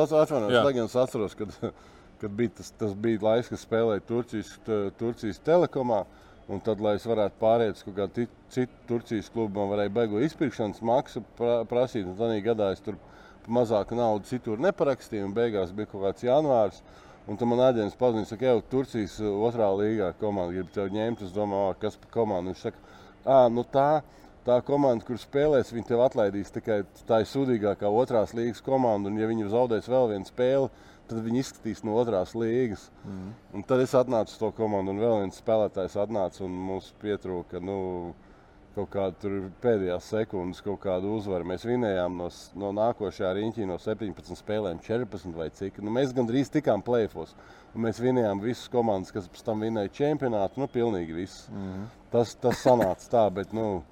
es atceros, kad, *laughs* kad bija tas, tas bija laiks, kad spēlēju Turcijas, Turcijas telekomā. Un tad, lai es varētu pāriet uz kādu citu Turcijas klubu, man varēja beigu izpirkšanas maksu pra, prasīt. Un tādā gadā es tur mazāku naudu citur neparakstīju. Beigās bija kaut kāds janvārs. Un tad man aģents paziņoja, ka jau Turcijas otrā līgā komanda grib tevi ņemt. Es domāju, kas par komandu. Viņš saka, ah, nu tā tā komanda, kur spēlēs, viņi tev atlaidīs tikai tā ir sūdīgākā otrās līgas komanda. Un, ja viņi zaudēs vēl vienu spēli, tad viņi izskatīs no otrās līgas. Mm. Un tad es atnācu uz to komandu, un vēl viens spēlētājs atnāca un mums pietrūka. Nu, Kaut kāda pēdējā sekundes, kaut kādu uzvaru. Mēs vinējām no, no nākošā riņķī, no 17 spēlēm, 14 vai cik. Nu, mēs gandrīz tikām plēfos. Mēs vinējām visas komandas, kas pēc tam vinēja čempionātu. Nu, pilnīgi viss. Mm. Tas, tas sanāca tā, bet nu,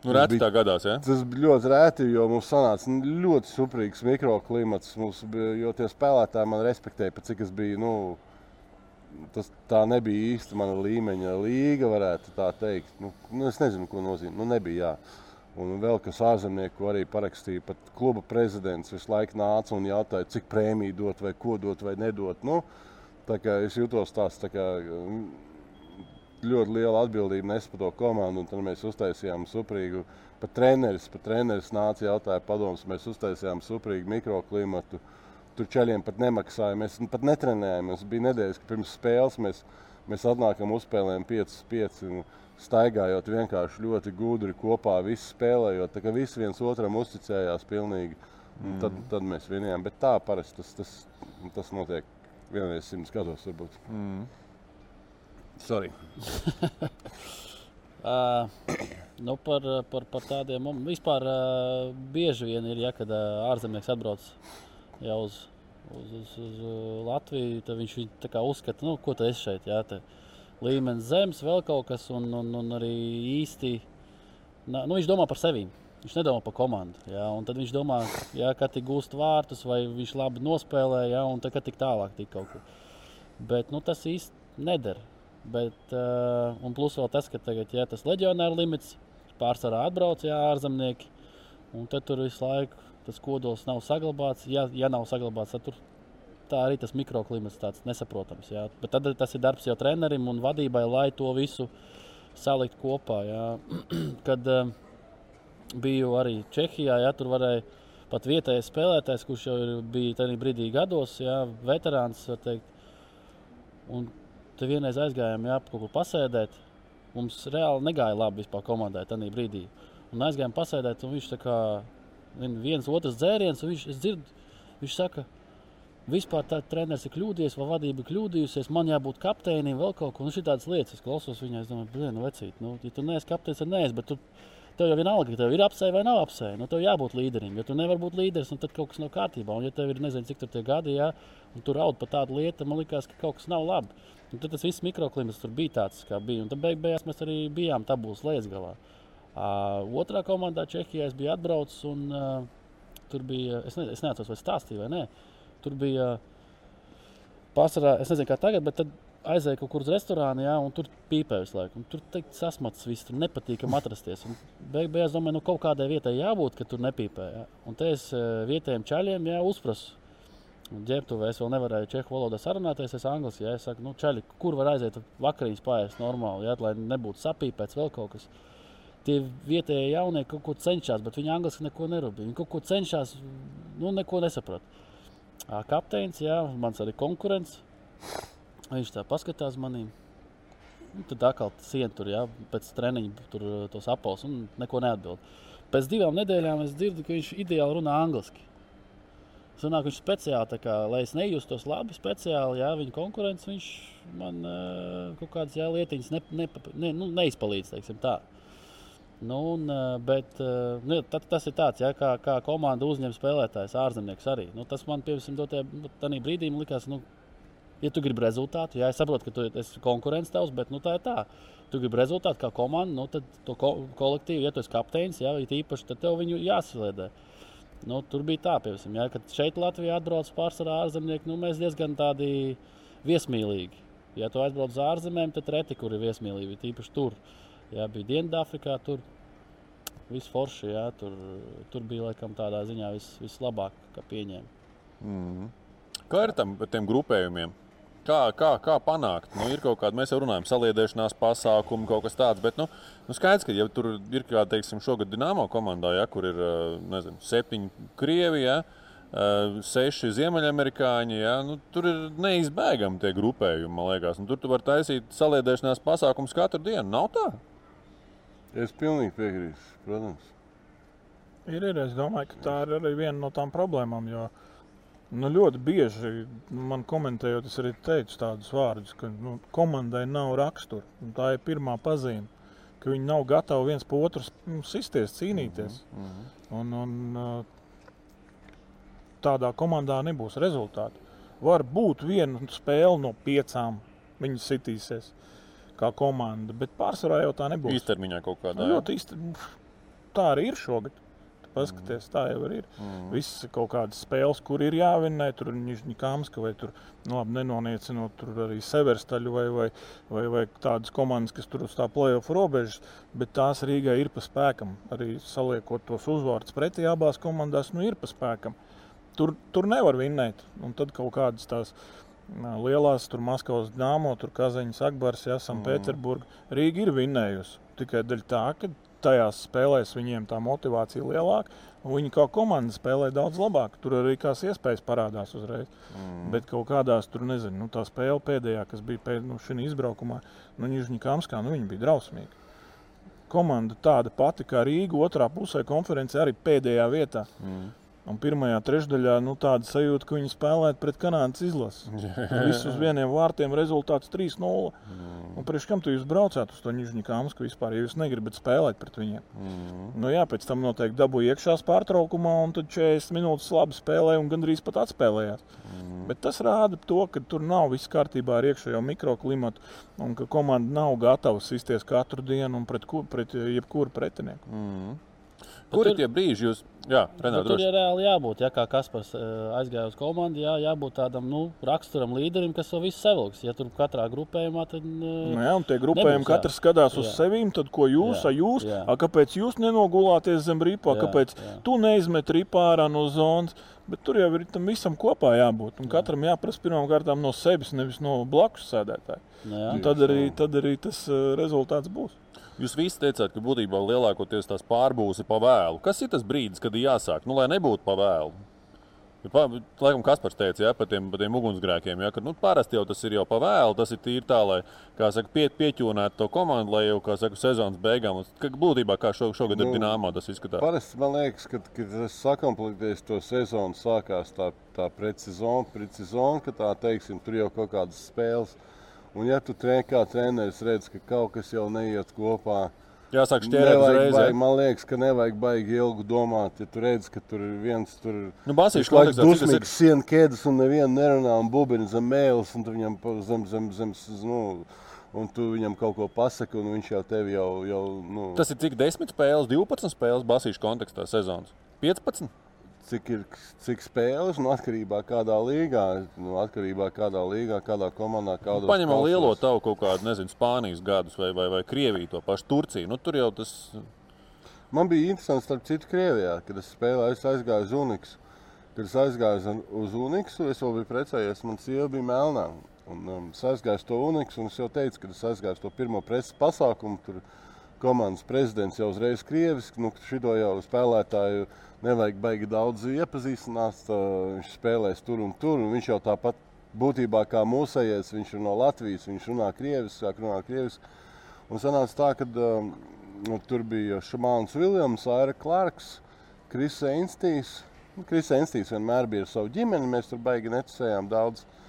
Nu, reti tā gadās, ja?
Tas bija ļoti reti, jo mums sanāca ļoti suprīgs mikroklimats. Mums bija, jo tie spēlētāji man respektēja, pat cik es biju. Nu, tas tā nebija īsti mana līmeņa līga, varētu tā teikt. Nu, nu, es nezinu, ko nozīmē. Nu, nebija, jā. Un vēl kas ārzemnieku arī parakstīja, pat kluba prezidents visu laiku nāca un jautāja, cik prēmiju dot, vai ko dot, vai nedot. Nu, es jutos tāds tā kā ļoti liela atbildība nes par to komandu. Tad mēs uztaisījām suprīgu. Pat treneris, pat treneris nāca jautāja padomus. Mēs uztaisījām suprīgu mikroklimatu. Tur ceļiem pat nemaksāja. Mēs pat netrenējām. Mums bija nedēļas, pirms spēles mēs, mēs atnākam uzspēlējam 5-5. Staigājot vienkārši ļoti gudri kopā, visi spēlējot. Tā kā visi viens otram uzticējās pilnīgi. Mm. Tad, tad mēs vinējām. Bet tā parasti tas, tas, tas notiek vienreiz simts gados. Varbūt. Mm. Sorry. *laughs*
uh, Nu, par, par, par tādiem mums vispār uh, bieži vien ir, ja, kad uh, ārzemnieks atbrauc jau uz, uz, uz, uz Latviju, tad viņš viņu uzskata, nu, ko tas šeit ir. Līmenis zemes, vēl kaut kas, un, un, un arī īsti nu, viņš domā par sevi. Viņš nedomā par komandu. Ja, tad viņš domā, ja, ka tik gūst vārtus, vai viņš labi nospēlē, ja, un tad tik tālāk tik kaut kur. Bet nu, tas īsti neder. Bet, uh, un plus vēl tas, ka tagad ja, tas leģionāra limits pārsvarā atbrauc jā, ārzemnieki. Un tad tur visu laiku tas kodols nav saglabāts. Ja, ja nav saglabāts, tad tur tā arī tas mikroklimats tāds nesaprotams. Jā. Bet tad tas ir darbs jau trenerim un vadībai, lai to visu salikt kopā. Jā. *clears throat* Kad uh, biju arī Čehijā, jā, tur varēja pat vietējais spēlētājs, kurš jau bija tajā brīdī gados, jā, veterāns. Un te vienreiz aizgājām, jā, kaut kur pasēdēt. Mums reāli negāja labi vispār komandai tajā brīdī. Un aizgājām pasēdēt, un viņš tā kā viens otrs dzēriens, un viņš, dzird, viņš saka, vispār tā treneris ir kļūdījies, vai vadība ir kļūdījusies, man jābūt kapteinim, vēl kaut ko. Nu, šī tādas lietas, es klausos viņai, es domāju, blēņ, nu, vecīt, nu, ja tu neesi kapteinis, tad neesi, bet tu tev jau vienalga, ka tev ir apsēja vai nav apsēja. Nu, tev jābūt līderim. Ja tu nevari būt līderis, tad kaut kas nav kārtībā. Un, ja tev ir nezinu, cik tie gadi, ja, un tu raud par tādu lietu, man liekas, ka kaut kas nav labi. Un tad tas viss mikroklimats tur bija tāds, kā bija. Un tad beig beigās mēs arī bijām tabulas lejasgalā. Uh, otrā komandā Čehijā es biju atbraucis, un uh, tur bija, es, ne, es neatceros, vai stāstīju vai nē, tur bija pārsvarā, es nezinu, kā tagad, bet tad aizēju kaut kur uz restorānu, jā, un tur pīpēju visu laiku. Un tur teikt, sasmats, viss tur nepatīkami atrasties. Beigās beig, domāju, nu kaut kādai vietai jābūt, ka tur nepīpē. Jā. Un te es vietējiem čaļiem jā, uzprasu. Ģērbtuvē es vēl nevarēju čehu valodā sarunāties, es angliski. Jā, es saku, nu, čaļi, kur var aiziet vakariņas pāriest normāli, jā, lai nebūtu sapīpēts vēl kaut kas. Tie vietējie jaunie kaut ko cenšas, bet viņi angliski neko nerūpīgi. Viņi kaut ko cenšas, nu, neko nesaprot. Kapteinis, jā, mans arī konkurents Viņš tā paskatās manī. Un tad atkal siena tur, ja, pēc treniņa tur tos apels un neko neatbild. Pēc divām nedēļām es dzirdu, ka viņš ideāli runā angliski. Sanāk, viņš speciāli, kā, lai es nejustos labi, speciāli, jā, viņa konkurence, viņš man uh, kaut kādas jā, lietiņas ne, ne, ne, nu, neizpalīdz. Nu, un, uh, bet uh, nu, tad, tas ir tāds, ja, kā, kā komanda uzņem spēlētājs, ārzemnieks arī. Nu, tas man, piemēram, tajā brīdī likās, nu, Ja tu gribi rezultātu, jā, es saprotu, ka tu esi konkurents tavs, bet nu, tā ir tā. Tu gribi rezultātu kā komanda, nu, tad to ko kolektīvu, ja tu esi kapteinis, jā, īpaši, tad tev viņu jāsaliedē. Nu, tur bija tā, piemēram, ja, kad šeit Latvijā atbrauc pārsvarā ārzemnieki, nu, mēs diezgan tādi viesmīlīgi. Ja tu aizbrauc uz ārzemēm, tad reti, kur ir viesmīlīgi, tīpaši tur. Jā, bija Dienvidāfrikā, tur viss forši, jā, tur, tur bija laikam tādā ziņā vis, vislabāk, kā pieņēma.
Mm -hmm. Kā ir tam, tiem grupējumiem? Kā, kā, kā panākt? Nu, ir kaut kāda, mēs jau runājam, saliedēšanās pasākumi, kaut kas tāds. Bet, nu, nu skaidrs, ka ja tur ir kā, teiksim, šogad Dienāmo komandā, ja, kur ir nezinu, septiņi Krievijā. Ja, seši ziemeļamerikāņi. Ja? Nu, tur ir neizbēgami tie grupējumi, man liekas. Un tur tu vari taisīt saliedēšanās pasākumus katru dienu. Nav tā?
Es pilnīgi piekrītu, protams.
Ir, ir. Es domāju, ka tā ir arī viena no tām problēmām. Jo Nu, ļoti bieži man komentējot, es arī teicu tādus vārdus, ka nu, komandai nav rakstura. Tā ir pirmā pazīme, ka viņi nav gatavi viens pa otru nu, sisties, cīnīties. Mm -hmm. un, un, tādā komandā nebūs rezultātu. Var būt viena spēle no piecām, viņi sitīsies kā komanda, bet pārsvarā jau tā nebūs.
Īstermiņā kaut kādā.
Nu, ļoti īsti, tā arī ir šogad. Paskaties, tā jau ir. Mm. Visas kaut kādas spēles, kur ir jāvinnē, tur ir Nižņikāmska vai tur, nu, labi, nenoniecinot tur arī Severstaļu vai, vai, vai, vai tādas komandas, kas tur uz tā playoff robežas, bet tās Rīgai ir pa spēkam. Arī saliekot tos uzvārdus pretī abās komandās, nu ir pa spēkam. Tur, tur nevar vinnēt. Un tad kaut kādas tās lielās, tur Maskavas dāmo, tur Kazaņas Akbars, Sanktpēterburga. Mm. Rīga ir vinnējusi tikai dēļ tā, ka tajās spēlēs viņiem tā motivācija lielāka. Viņi kā komanda spēlē daudz labāk. Tur arī kādas iespējas parādās uzreiz. Mm. Bet kaut kādās tur, nezinu, nu, tā spēle pēdējā, kas bija pēd, nu, šī izbraukumā, nu, Nižņikāmskā, nu, viņa bija drausmīga. Komanda tāda pati kā Rīga, otrā pusē konferencē arī pēdējā vietā. Mm. Un pirmajā trešdaļā nu, tāda sajūta, ka viņi spēlētu pret Kanādas izlasi. *laughs* Visus uz vieniem vārtiem rezultāts 3-0. Mm. Un priekš kam jūs braucāt uz to Nižņikāmas, ka vispār ja jūs negribat spēlēt pret viņiem? Mm. Nu, jā, pēc tam noteikti dabūja iekšās pārtraukumā, un tad 40 minūtes labi spēlēja un gandrīz pat atspēlējās. Mm. Bet tas rāda to, ka tur nav viss kārtībā ar iekšējo mikroklimatu un ka komanda nav gatava sisties katru dienu un pret, pret jebkuru pretinieku. Mm.
Kur ir tie brīži, jūs jā, Renā,
tur ir reāli jābūt? Ja kā Kaspars aizgāja uz komandu, jā, jābūt tādam nu, raksturam līderim, kas to visu savilks. Ja tur katrā grupējumā tad.
Nu, jā, un tie grupējumi katrs skatās uz jā. sevīm, tad ko jūs, jā, jūs, jā. A, kāpēc jūs nenogulāties zem ripā, jā, kāpēc jā. tu neizmet ripā ārā no zonas. Bet tur jau ir tam visam kopā jābūt. Un jā. katram jāprasa pirmām kārtām no sevis, nevis no blakus sēdētāja. Nu, tad, arī, tad arī tas uh, rezultāts būs.
Jūs visi teicāt, ka būtībā lielākoties tās pārbūves ir pa vēlu. Kas ir tas brīdis, kad ir jāsāk? Nu, lai nebūtu pa vēlu. Laikam, kas par teica, ja, par tiem, par tiem ugunsgrēkiem. Ja, ka, nu, parasti jau tas ir jau pa vēlu. Tas ir tīri tā, lai saka, pie, pieķūnētu to komandu, lai jau saka, sezonas beigām. Ka, būtībā kā šo, šogad nu, ir dināmā, tas izskatās.
Parasti man liekas, ka, kad tas sakomplektēs to sezonu, sākās tā, tā pretsezona, pretsezona, ka tā teiksim, tur jau kaut kādas spēles Un, ja tu tre, kā treneris redz, ka kaut kas jau neiet kopā,
Jāsaka, šķērēt uzreiz.
Baigi, man liekas, ka nevajag baigi ilgi domāt. Ja tu redz, ka tur ir viens tur
nu, basīšu kontekstā,
dusmīgs sienu ķēdes un nevienu nerunā un bubini zem mēles un tu viņam zem, zem, zem, zem nu, un tu viņam kaut ko pasaki, un viņš jau tevi jau. jau nu.
Tas ir cik 10 spēles, 12 spēles basīšu kontekstā sezonas? 15?
Cik ir cik spēles, nu, atkarībā no kādā līgā, nu, atkarībā no kādā līgā, kādā komandā. Nu,
Paņemam lielo tavu kaut kādu, nezinu, Spānijas gadus vai, vai, vai Krieviju, to pašu Turciju. Nu, tur jau tas.
Man bija interesanti, starp citu, Krievijā, kad es spēlēju, es aizgāju uz Uniks. Kad es aizgāju uz Uniksu, es vēl biju precējies, man sieva bija melnā. Un, um, es aizgāju uz to Uniksu, un es jau teicu, ka es aizgāju uz to pirmo preses pasākumu. Tur komandas prezidents jau uzreiz krievis, nu, šito jau spēlētāju nevajag baigi daudz iepazīstināt. Viņš spēlēs tur un tur, un viņš jau tāpat būtībā kā mūsējais, viņš ir no Latvijas, viņš runā krievis, sāk runāt krievis. Un sanāca tā, ka nu, tur bija Šamāns Viljams, Aira Klārks, Kris Einstīs. Nu, Kris Einstīs vienmēr bija ar savu ģimeni, mēs tur baigi neticējām daudz. Uh,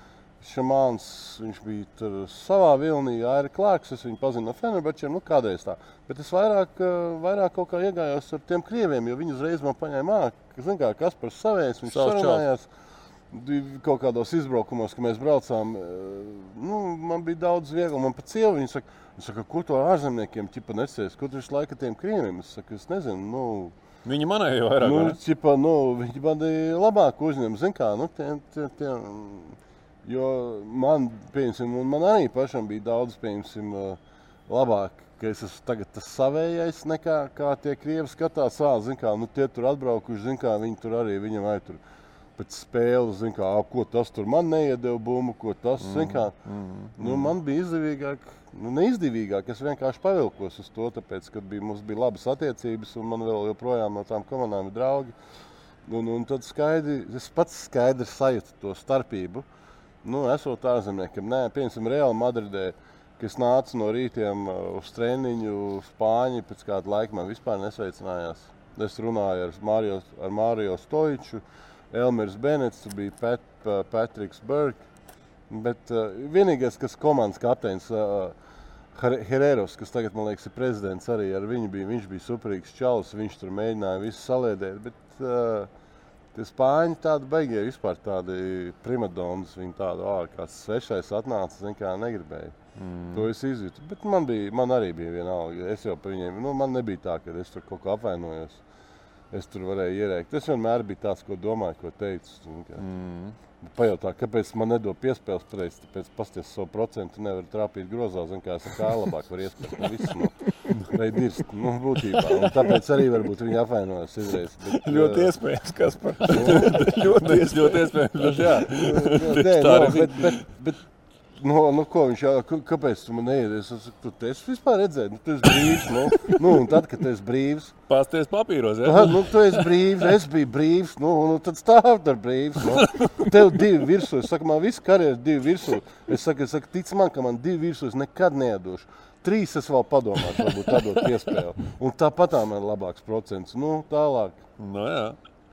Šamāns, viņš bija tur savā vilnī, Aira Klārks, es viņu pazinu no Fenerbahčiem, nu kādreiz tā. Bet es vairāk, eh, vairāk kaut kā iegājos ar tiem krieviem, jo viņi uzreiz man paņēma, ka, zin kā, kas par savējs, viņš sarunājās. Kaut kādos izbraukumos, kad mēs braucām, eh, nu, man bija daudz vieglāk. Man pat sieva viņa saka, saka, ko to ārzemniekiem ķipa nesēs, ko tu visu laiku tiem krieviem? Es saku, es nezinu, nu,
Viņi manēja vairāk.
Nu, ķipa, nu, viņi man labāk uzņem, zin kā, nu, tie, tie, tie, Jo man, piemēram, man arī pašam bija daudz, piemēram, labāk, ka es esmu tagad tas savējais, nekā kā tie krievi skatās. Ā, zin kā, nu tie tur atbraukuši, zin kā, viņi tur arī, viņam vai tur pēc spēles, zin kā, ko tas tur man neiedeva bumbu, ko tas, mm, zin kā. Mm, nu, man bija izdevīgāk, nu neizdevīgāk, es vienkārši pavilkos uz to, tāpēc, kad bija, mums bija labas attiecības un man vēl joprojām no tām komandām ir draugi. Un, un tad skaidri, es pats skaidri sajūtu to starpību. Uh, nu, esot ārzemniekam, nē, piemēram, Reāli Madridē, kas nāca no rītiem uh, uz treniņu, Spāņi pēc kāda laika man vispār nesveicinājās. Es runāju ar Mārio, ar Mārio Stoiču, Elmers Benets, bija Pat, uh, Patriks Burke. Bet uh, vienīgais, kas komandas kapteinis uh, Herēros, kas tagad, man liekas, ir prezidents, arī ar viņu bija, viņš bija superīgs čalis, viņš tur mēģināja visu saliedēt. Bet, uh, Tie spāņi tādi beigie vispār tādi primadonas. Viņi tādu ārā kāds svešais atnāca, zin, kā negribēja. Mm. To es izjūtu. Bet man, bija, man arī bija vienalga. Es jau par viņiem, nu, man nebija tā, ka es tur kaut kā apvainojos. Es tur varēju ierēkt. Es vienmēr biju tāds, ko domāju, ko teicu. Mm. Pajautā, kāpēc man nedod piespēles pareizi, tāpēc pasties savu procentu nevar trāpīt grozā, zin, kā es kā labāk var iespēt no visu. No vai dirst. Nu, būtībā. Un tāpēc arī varbūt viņi apvainojas izreiz. Bet,
ļoti uh, iespējams, kas par to *laughs*
ļoti, ļoti iespējams. Bet, jā,
Nē, no, bet, bet, bet, Nu, nu, ko viņš jau kāpēc tu man neiedies? Es saku, tu esi vispār redzējis, nu, tu esi brīvs. Nu, nu, un tad, kad tu esi brīvs,
Pasties papīros. Ja?
Tad, nu, tu esi brīvs, es biju brīvs. Nu, nu, tad stāv tur brīvs. Nu. Tev divi virsū. Es saku, man viss karjeras divi virsū. Es saku, es saku, tic man, ka man divi virsū es nekad neiedošu. Trīs es vēl padomāšu, varbūt tādot piespēli. Un tāpat tā man ir labāks procents. Nu, tālāk.
Nu, jā.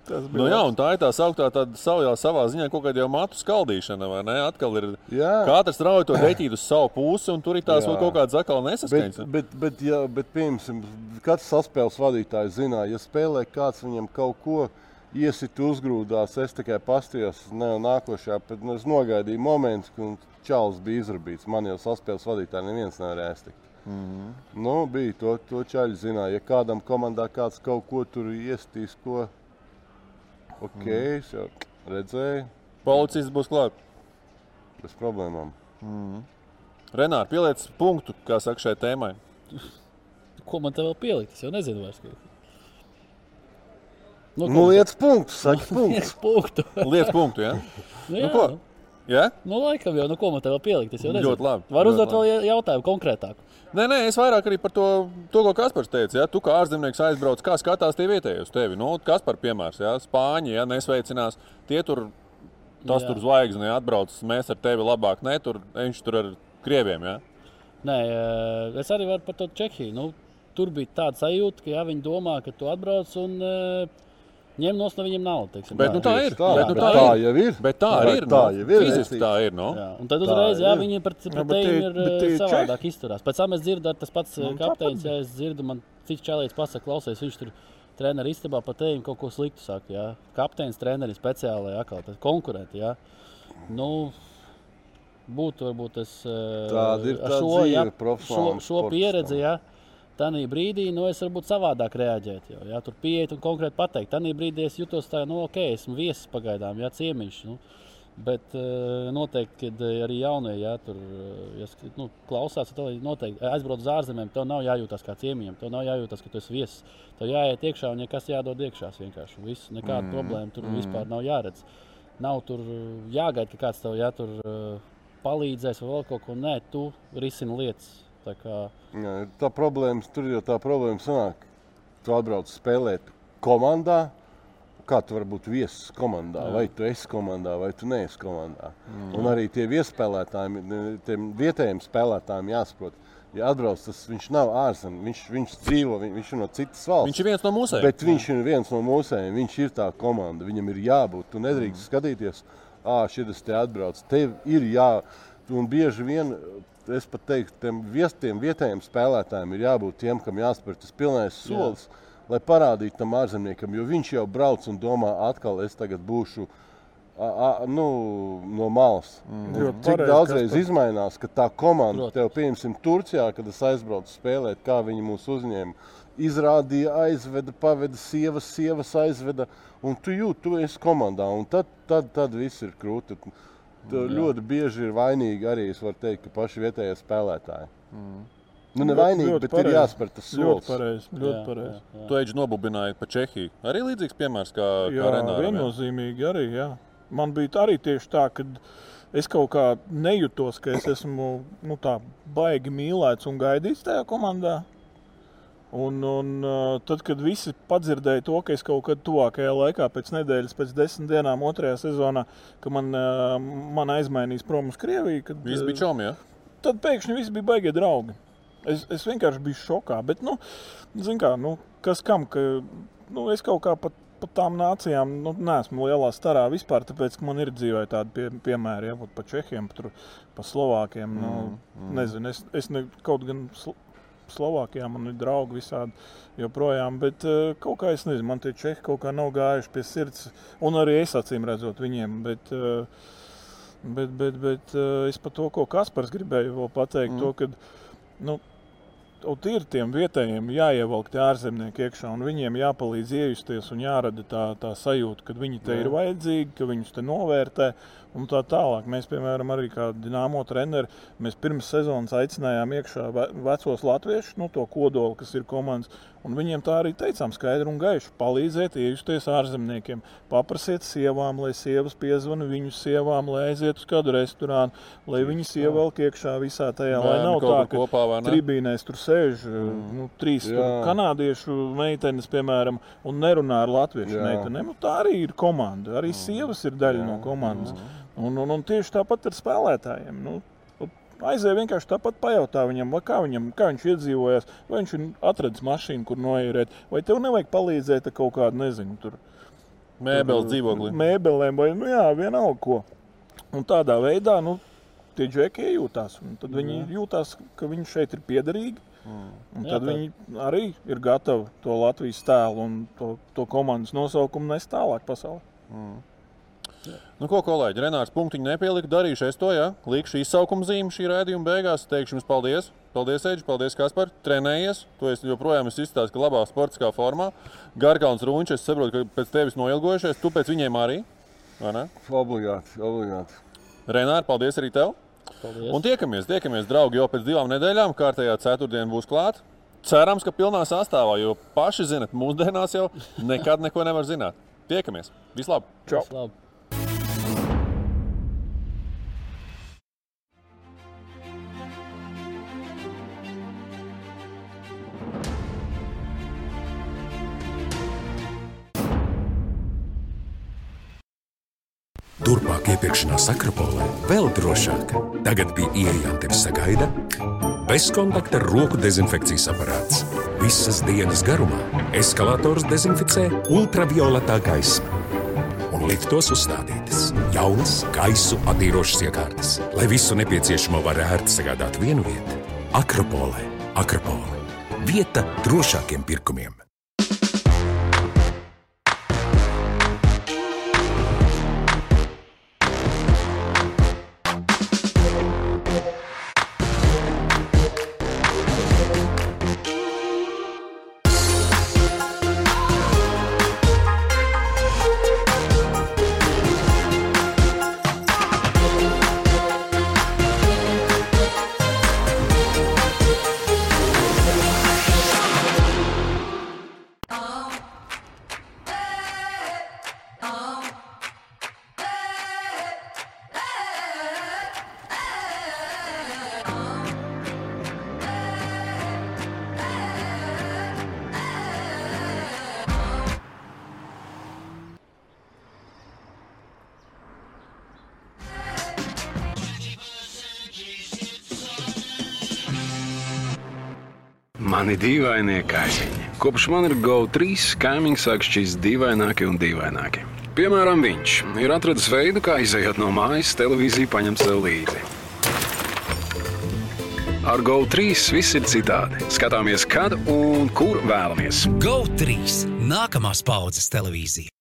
Nu, jā, un tā ir tā sauktā savā, savā ziņā kaut kāda jau matu skaldīšana, vai ne? Atkal ir
Jā.
katrs rauj to deķītu uz savu pusi, un tur ir tās
Jā.
vēl kaut kādas atkal
Bet,
nesaskaņas.
bet, bet, ja, bet piemēram, katrs saspēles vadītājs zināja, ja spēlē kāds viņam kaut ko iesit uzgrūdās, es tikai pastījos ne, nākošajā, bet nu, es nogaidīju momentu, kad čalis bija izrabīts. Man jau saspēles vadītāji neviens nevarēja ēst. Mm -hmm. nu, bija to, to čaļu zināja. Ja kādam komandā kāds kaut ko tur iestīs, ko ok, mm. es jau redzēju,
Policists būs klāt.
bez problēmām.
Renāri, pieliec punktu, kā saka šai tēmai.
Ko man te vēl pielikt? Es jau nezinu, vairs. ko- Nu, ko
Nu, liec punktu, saka punktu.
Viens punktu.
Lietu punktu, ja?
Nu,
Nu,
jā,
ko?
nu.
Ja?
Nu, laikam jau, nu, ko man te vēl pielikt? Es jau nezinu.
Ļoti labi,
Var uzdot vēl jautājumu konkrētāk.
Nē, nē, es vairāk arī par to, to ko Kaspars teica. Ja? Tu kā ārzemnieks aizbrauc, kā skatās tie vietējie uz tevi. Nu, kas par piemērs, ja? Spāņi, ja nesveicinās, tie tur, tas
Jā.
tur zvaigzne atbrauc, mēs ar tevi labāk, ne, tur viņš tur ar krieviem, ja?
Nē, eh, es arī varu par to Čehiju. Nu, tur bija tāda sajūta, ka jā, viņi domā, ka tu atbrauc un uh, ņem no viņiem naudu. teiksim
Bet
tā.
nu tā ir.
Tā,
Bet, nu, tā
tā jau ir.
Bet tā ir.
tā jau ir
Fiziski tā ir. Nu.
Jā, un tad uzreiz jā, viņi pret,
Jā,
pret tiem
tie-
ir eh, savādāk izturās. Pēc tam es dzirdu, tas pats eh,
Nu,
kapteinis, ja es dzirdu, man cits čelīts pasaka, klausies, viņš tur treneris istabā par tevi kaut ko sliktu saka. Jā. Kapteinis, treneris speciāli, atkal tas konkurenti. Jā. Nu, būtu varbūt tas eh,
Tāda ir
ar
tā
šo, jā, šo, šo pieredzi. Jā. Tanī brīdī nu, es varbūt savādāk reaģētu. Jau, jā, tur pieiet un konkrēti pateikt. Tanī brīdī es jutos tā, nu, ok, esmu viesis pagaidām, jā, ciemiņš. Nu, Bet eh, noteikti, kad eh, arī jaunie tur, eh, ja sk- nu, klausās, tad noteikti aizbraukt uz ārzemēm. Tev nav jājūtas kā ciemiņam, tev nav jājūtas, ka tu esi viesis. Tev jāiet iekšā un nekas jādod iekšā. Vienkārši viss, nekāda mm. problēma tur mm. vispār nav jāredz. Nav tur jāgaida, ka kāds tev jā, tur eh, palīdzēs vai vēl kaut ko. Nē, tu risini lietas. Tā kā,
Jā, tā problēma, tur jau tā problēma sanāk. Tu atbrauc spēlēt komandā. Kā tu vari būt viesis komandā, Jā. vai tu esi komandā, vai tu neesi komandā. Mm. Un arī tie viespēlētājiem, ne- tiem vietējiem spēlētājiem jāsaprot, ja atbrauc tas, viņš nav ārzemnieks, viņš, viņš dzīvo, viņ- viņš ir no citas valsts.
Viņš ir viens no mūsējiem.
Bet viņš ir viens no mūsējiem, viņš ir tā komanda, viņam ir jābūt. Tu nedrīkst mm. skatīties, ah, šis te atbrauc. Tev ir jā, un bieži vien, es pat teiktu, tiem, vies, tiem vietējiem spēlētājiem ir jābūt tiem, kam jāspēr tas pilnais solis, jā. lai parādītu tam ārzemniekam, jo viņš jau brauc un domā, atkal es tagad būšu. A, a, nu, no malas. Mm.
Ļoti
Cik
pareizi,
daudzreiz
Kaspar.
izmainās, ka tā komanda,
Protams.
tev, piemēram, Turcijā, kad es aizbraucu spēlēt, kā viņi mūs uzņēma, izrādīja, aizveda, paveda sievas, sievas aizveda, un tu jūti, tu esi komandā, un tad, tad, tad viss ir krūti. Tu ļoti bieži ir vainīgi arī, es varu teikt, ka paši vietējie spēlētāji. Mm. Nu, ne
Ļoti- ļoti
bet ir
pareizi.
jāspēr tas
Ļoti
solis.
pareizi. Ļoti
jā,
pareizi.
jā, jā.
Tu eģi nobubināji pa Čehiju. Arī līdzīgs piemērs kā,
Jā,
kā Renāram. jā?
viennozīmīgi arī. Jā. Man bija tā arī tieši tā, ka es kaut kā nejūtos, ka es esmu nu, tā, baigi mīlēts un gaidīts tajā komandā. Un, un uh, tad, kad visi padzirdēja to, ka es kaut kad tuvākajā laikā, pēc nedēļas, pēc desmit dienām, otrajā sezonā, ka man, uh, man aizmainīs prom uz Krieviju, kad,
Viss bija čomi, ja?
tad pēkšņi viss bija baigie draugi. Es, es vienkārši biju šokā. Bet, nu, kā, nu, kas kam, ka nu, es kaut kā pat, pat tām nācijām nu, neesmu lielā starā vispār, tāpēc, man ir dzīvē tādi pie, piemēri, ja pat pa Čehiem, pa, tur, pa Slovākiem. Nu, mm, nezinu, es, es ne, kaut gan. Sl Slovākijā man ir draugi visādi joprojām, bet uh, kaut kā es nezinu, man tie čehi kaut kā nav gājuši pie sirds. Un arī es acīm redzot viņiem. Bet, uh, bet, bet, bet uh, es par to, ko Kaspars gribēju vēl pateikt, mm. to, ka nu, un ir tiem vietējiem jāievelk tie ārzemnieki iekšā, un viņiem jāpalīdz iejusties un jārada tā, tā sajūta, ka viņi te ir vajadzīgi, ka viņus te novērtē. Un tā tālāk. Mēs, piemēram, arī kā dīnāmo treneri, mēs pirms sezonas aicinājām iekšā ve- vecos latviešus, nu, to kodolu, kas ir komandas. Un viņiem tā arī teicām, skaidri un gaiši. Palīdziet, iejusties ārzemniekiem. Paprasiet sievām, lai sievas piezvana viņu sievām, lai aiziet uz kādu restorānu, lai viņas ievelk iekšā visā tajā. Lai
Bērni
nav
kaut
tā, ka
kopā,
tribīnēs tur sēž mm. nu, trīs
Jā.
kanādiešu meitenes, piemēram, un nerunā ar latviešu
Jā.
meitenēm. Nu, tā arī ir komanda. Arī sievas ir daļa no komandas. Un, un, un tieši tāpat ar spēlētājiem. Nu, Aizēja vienkārši tāpat pajautā viņam, kā, viņam, kā viņš iedzīvojās, vai viņš ir atradis mašīnu, kur noīrēt, vai tev nevajag palīdzēt ar kaut kādu, nezinu, tur
Mēbeles dzīvoklī.
mēbelēm vai nu, jā, vienalga ko. Un tādā veidā nu, tie džeki iejūtās. un Tad viņi jūtās, ka viņi šeit ir piederīgi. Un
Jā,
tad viņi arī ir gatavi to Latvijas tēlu un to, to komandas nosaukumu nest tālāk pasaulē.
Nu, ko, kolēģi, Renārs punktiņu nepielika. Darīšu es to, ja līkšu izsaukuma zīmi šī rādījuma beigās. Teikšu jums paldies. Paldies, Eģis, paldies, Kaspar. Trenējies. Tu esi joprojām izstāstījis, ka labā sportiskā formā. Garkalns Runčs, es saprotu, ka pēc tevis noilgojušies. Tu pēc viņiem arī.
Obligāti, obligāti.
Renāri, paldies arī tev.
Paldies.
Un tiekamies, tiekamies, draugi, jau pēc divām nedēļām. Kārtējā ceturtdiena būs klāta. Cerams, ka pilnā sastāvā, jo paši zinat, mūsdienās jau nekad neko nevar zināt. Tiekamies! Vislabāk!
Čau!
Labi.
Turpmāk iepirkšanās Akropolē vēl drošāk. Tagad pie ieejām tevi sagaida bezkontakta roku dezinfekcijas aparāts. Visas dienas garumā eskalators dezinficē ultravioletā gaisma. Un liftos uzstādītas jaunas gaisu attīrošas iekārtas, lai visu nepieciešamo var ērti sagādāt vienu vietu. Akropolē, Akropolē. Vieta drošākiem pirkumiem.
Mani dīvainie kaimiņi. Kopš man ir GO3, kaimiņš sāk šķist dīvaināki un dīvaināki. Piemēram, viņš ir atradis veidu, kā izējot no mājas, televīziju paņemt sev līdzi. Ar GO3 viss ir citādi. Skatāmies, kad un kur vēlamies.
GO3 nākamās paudzes televīzija.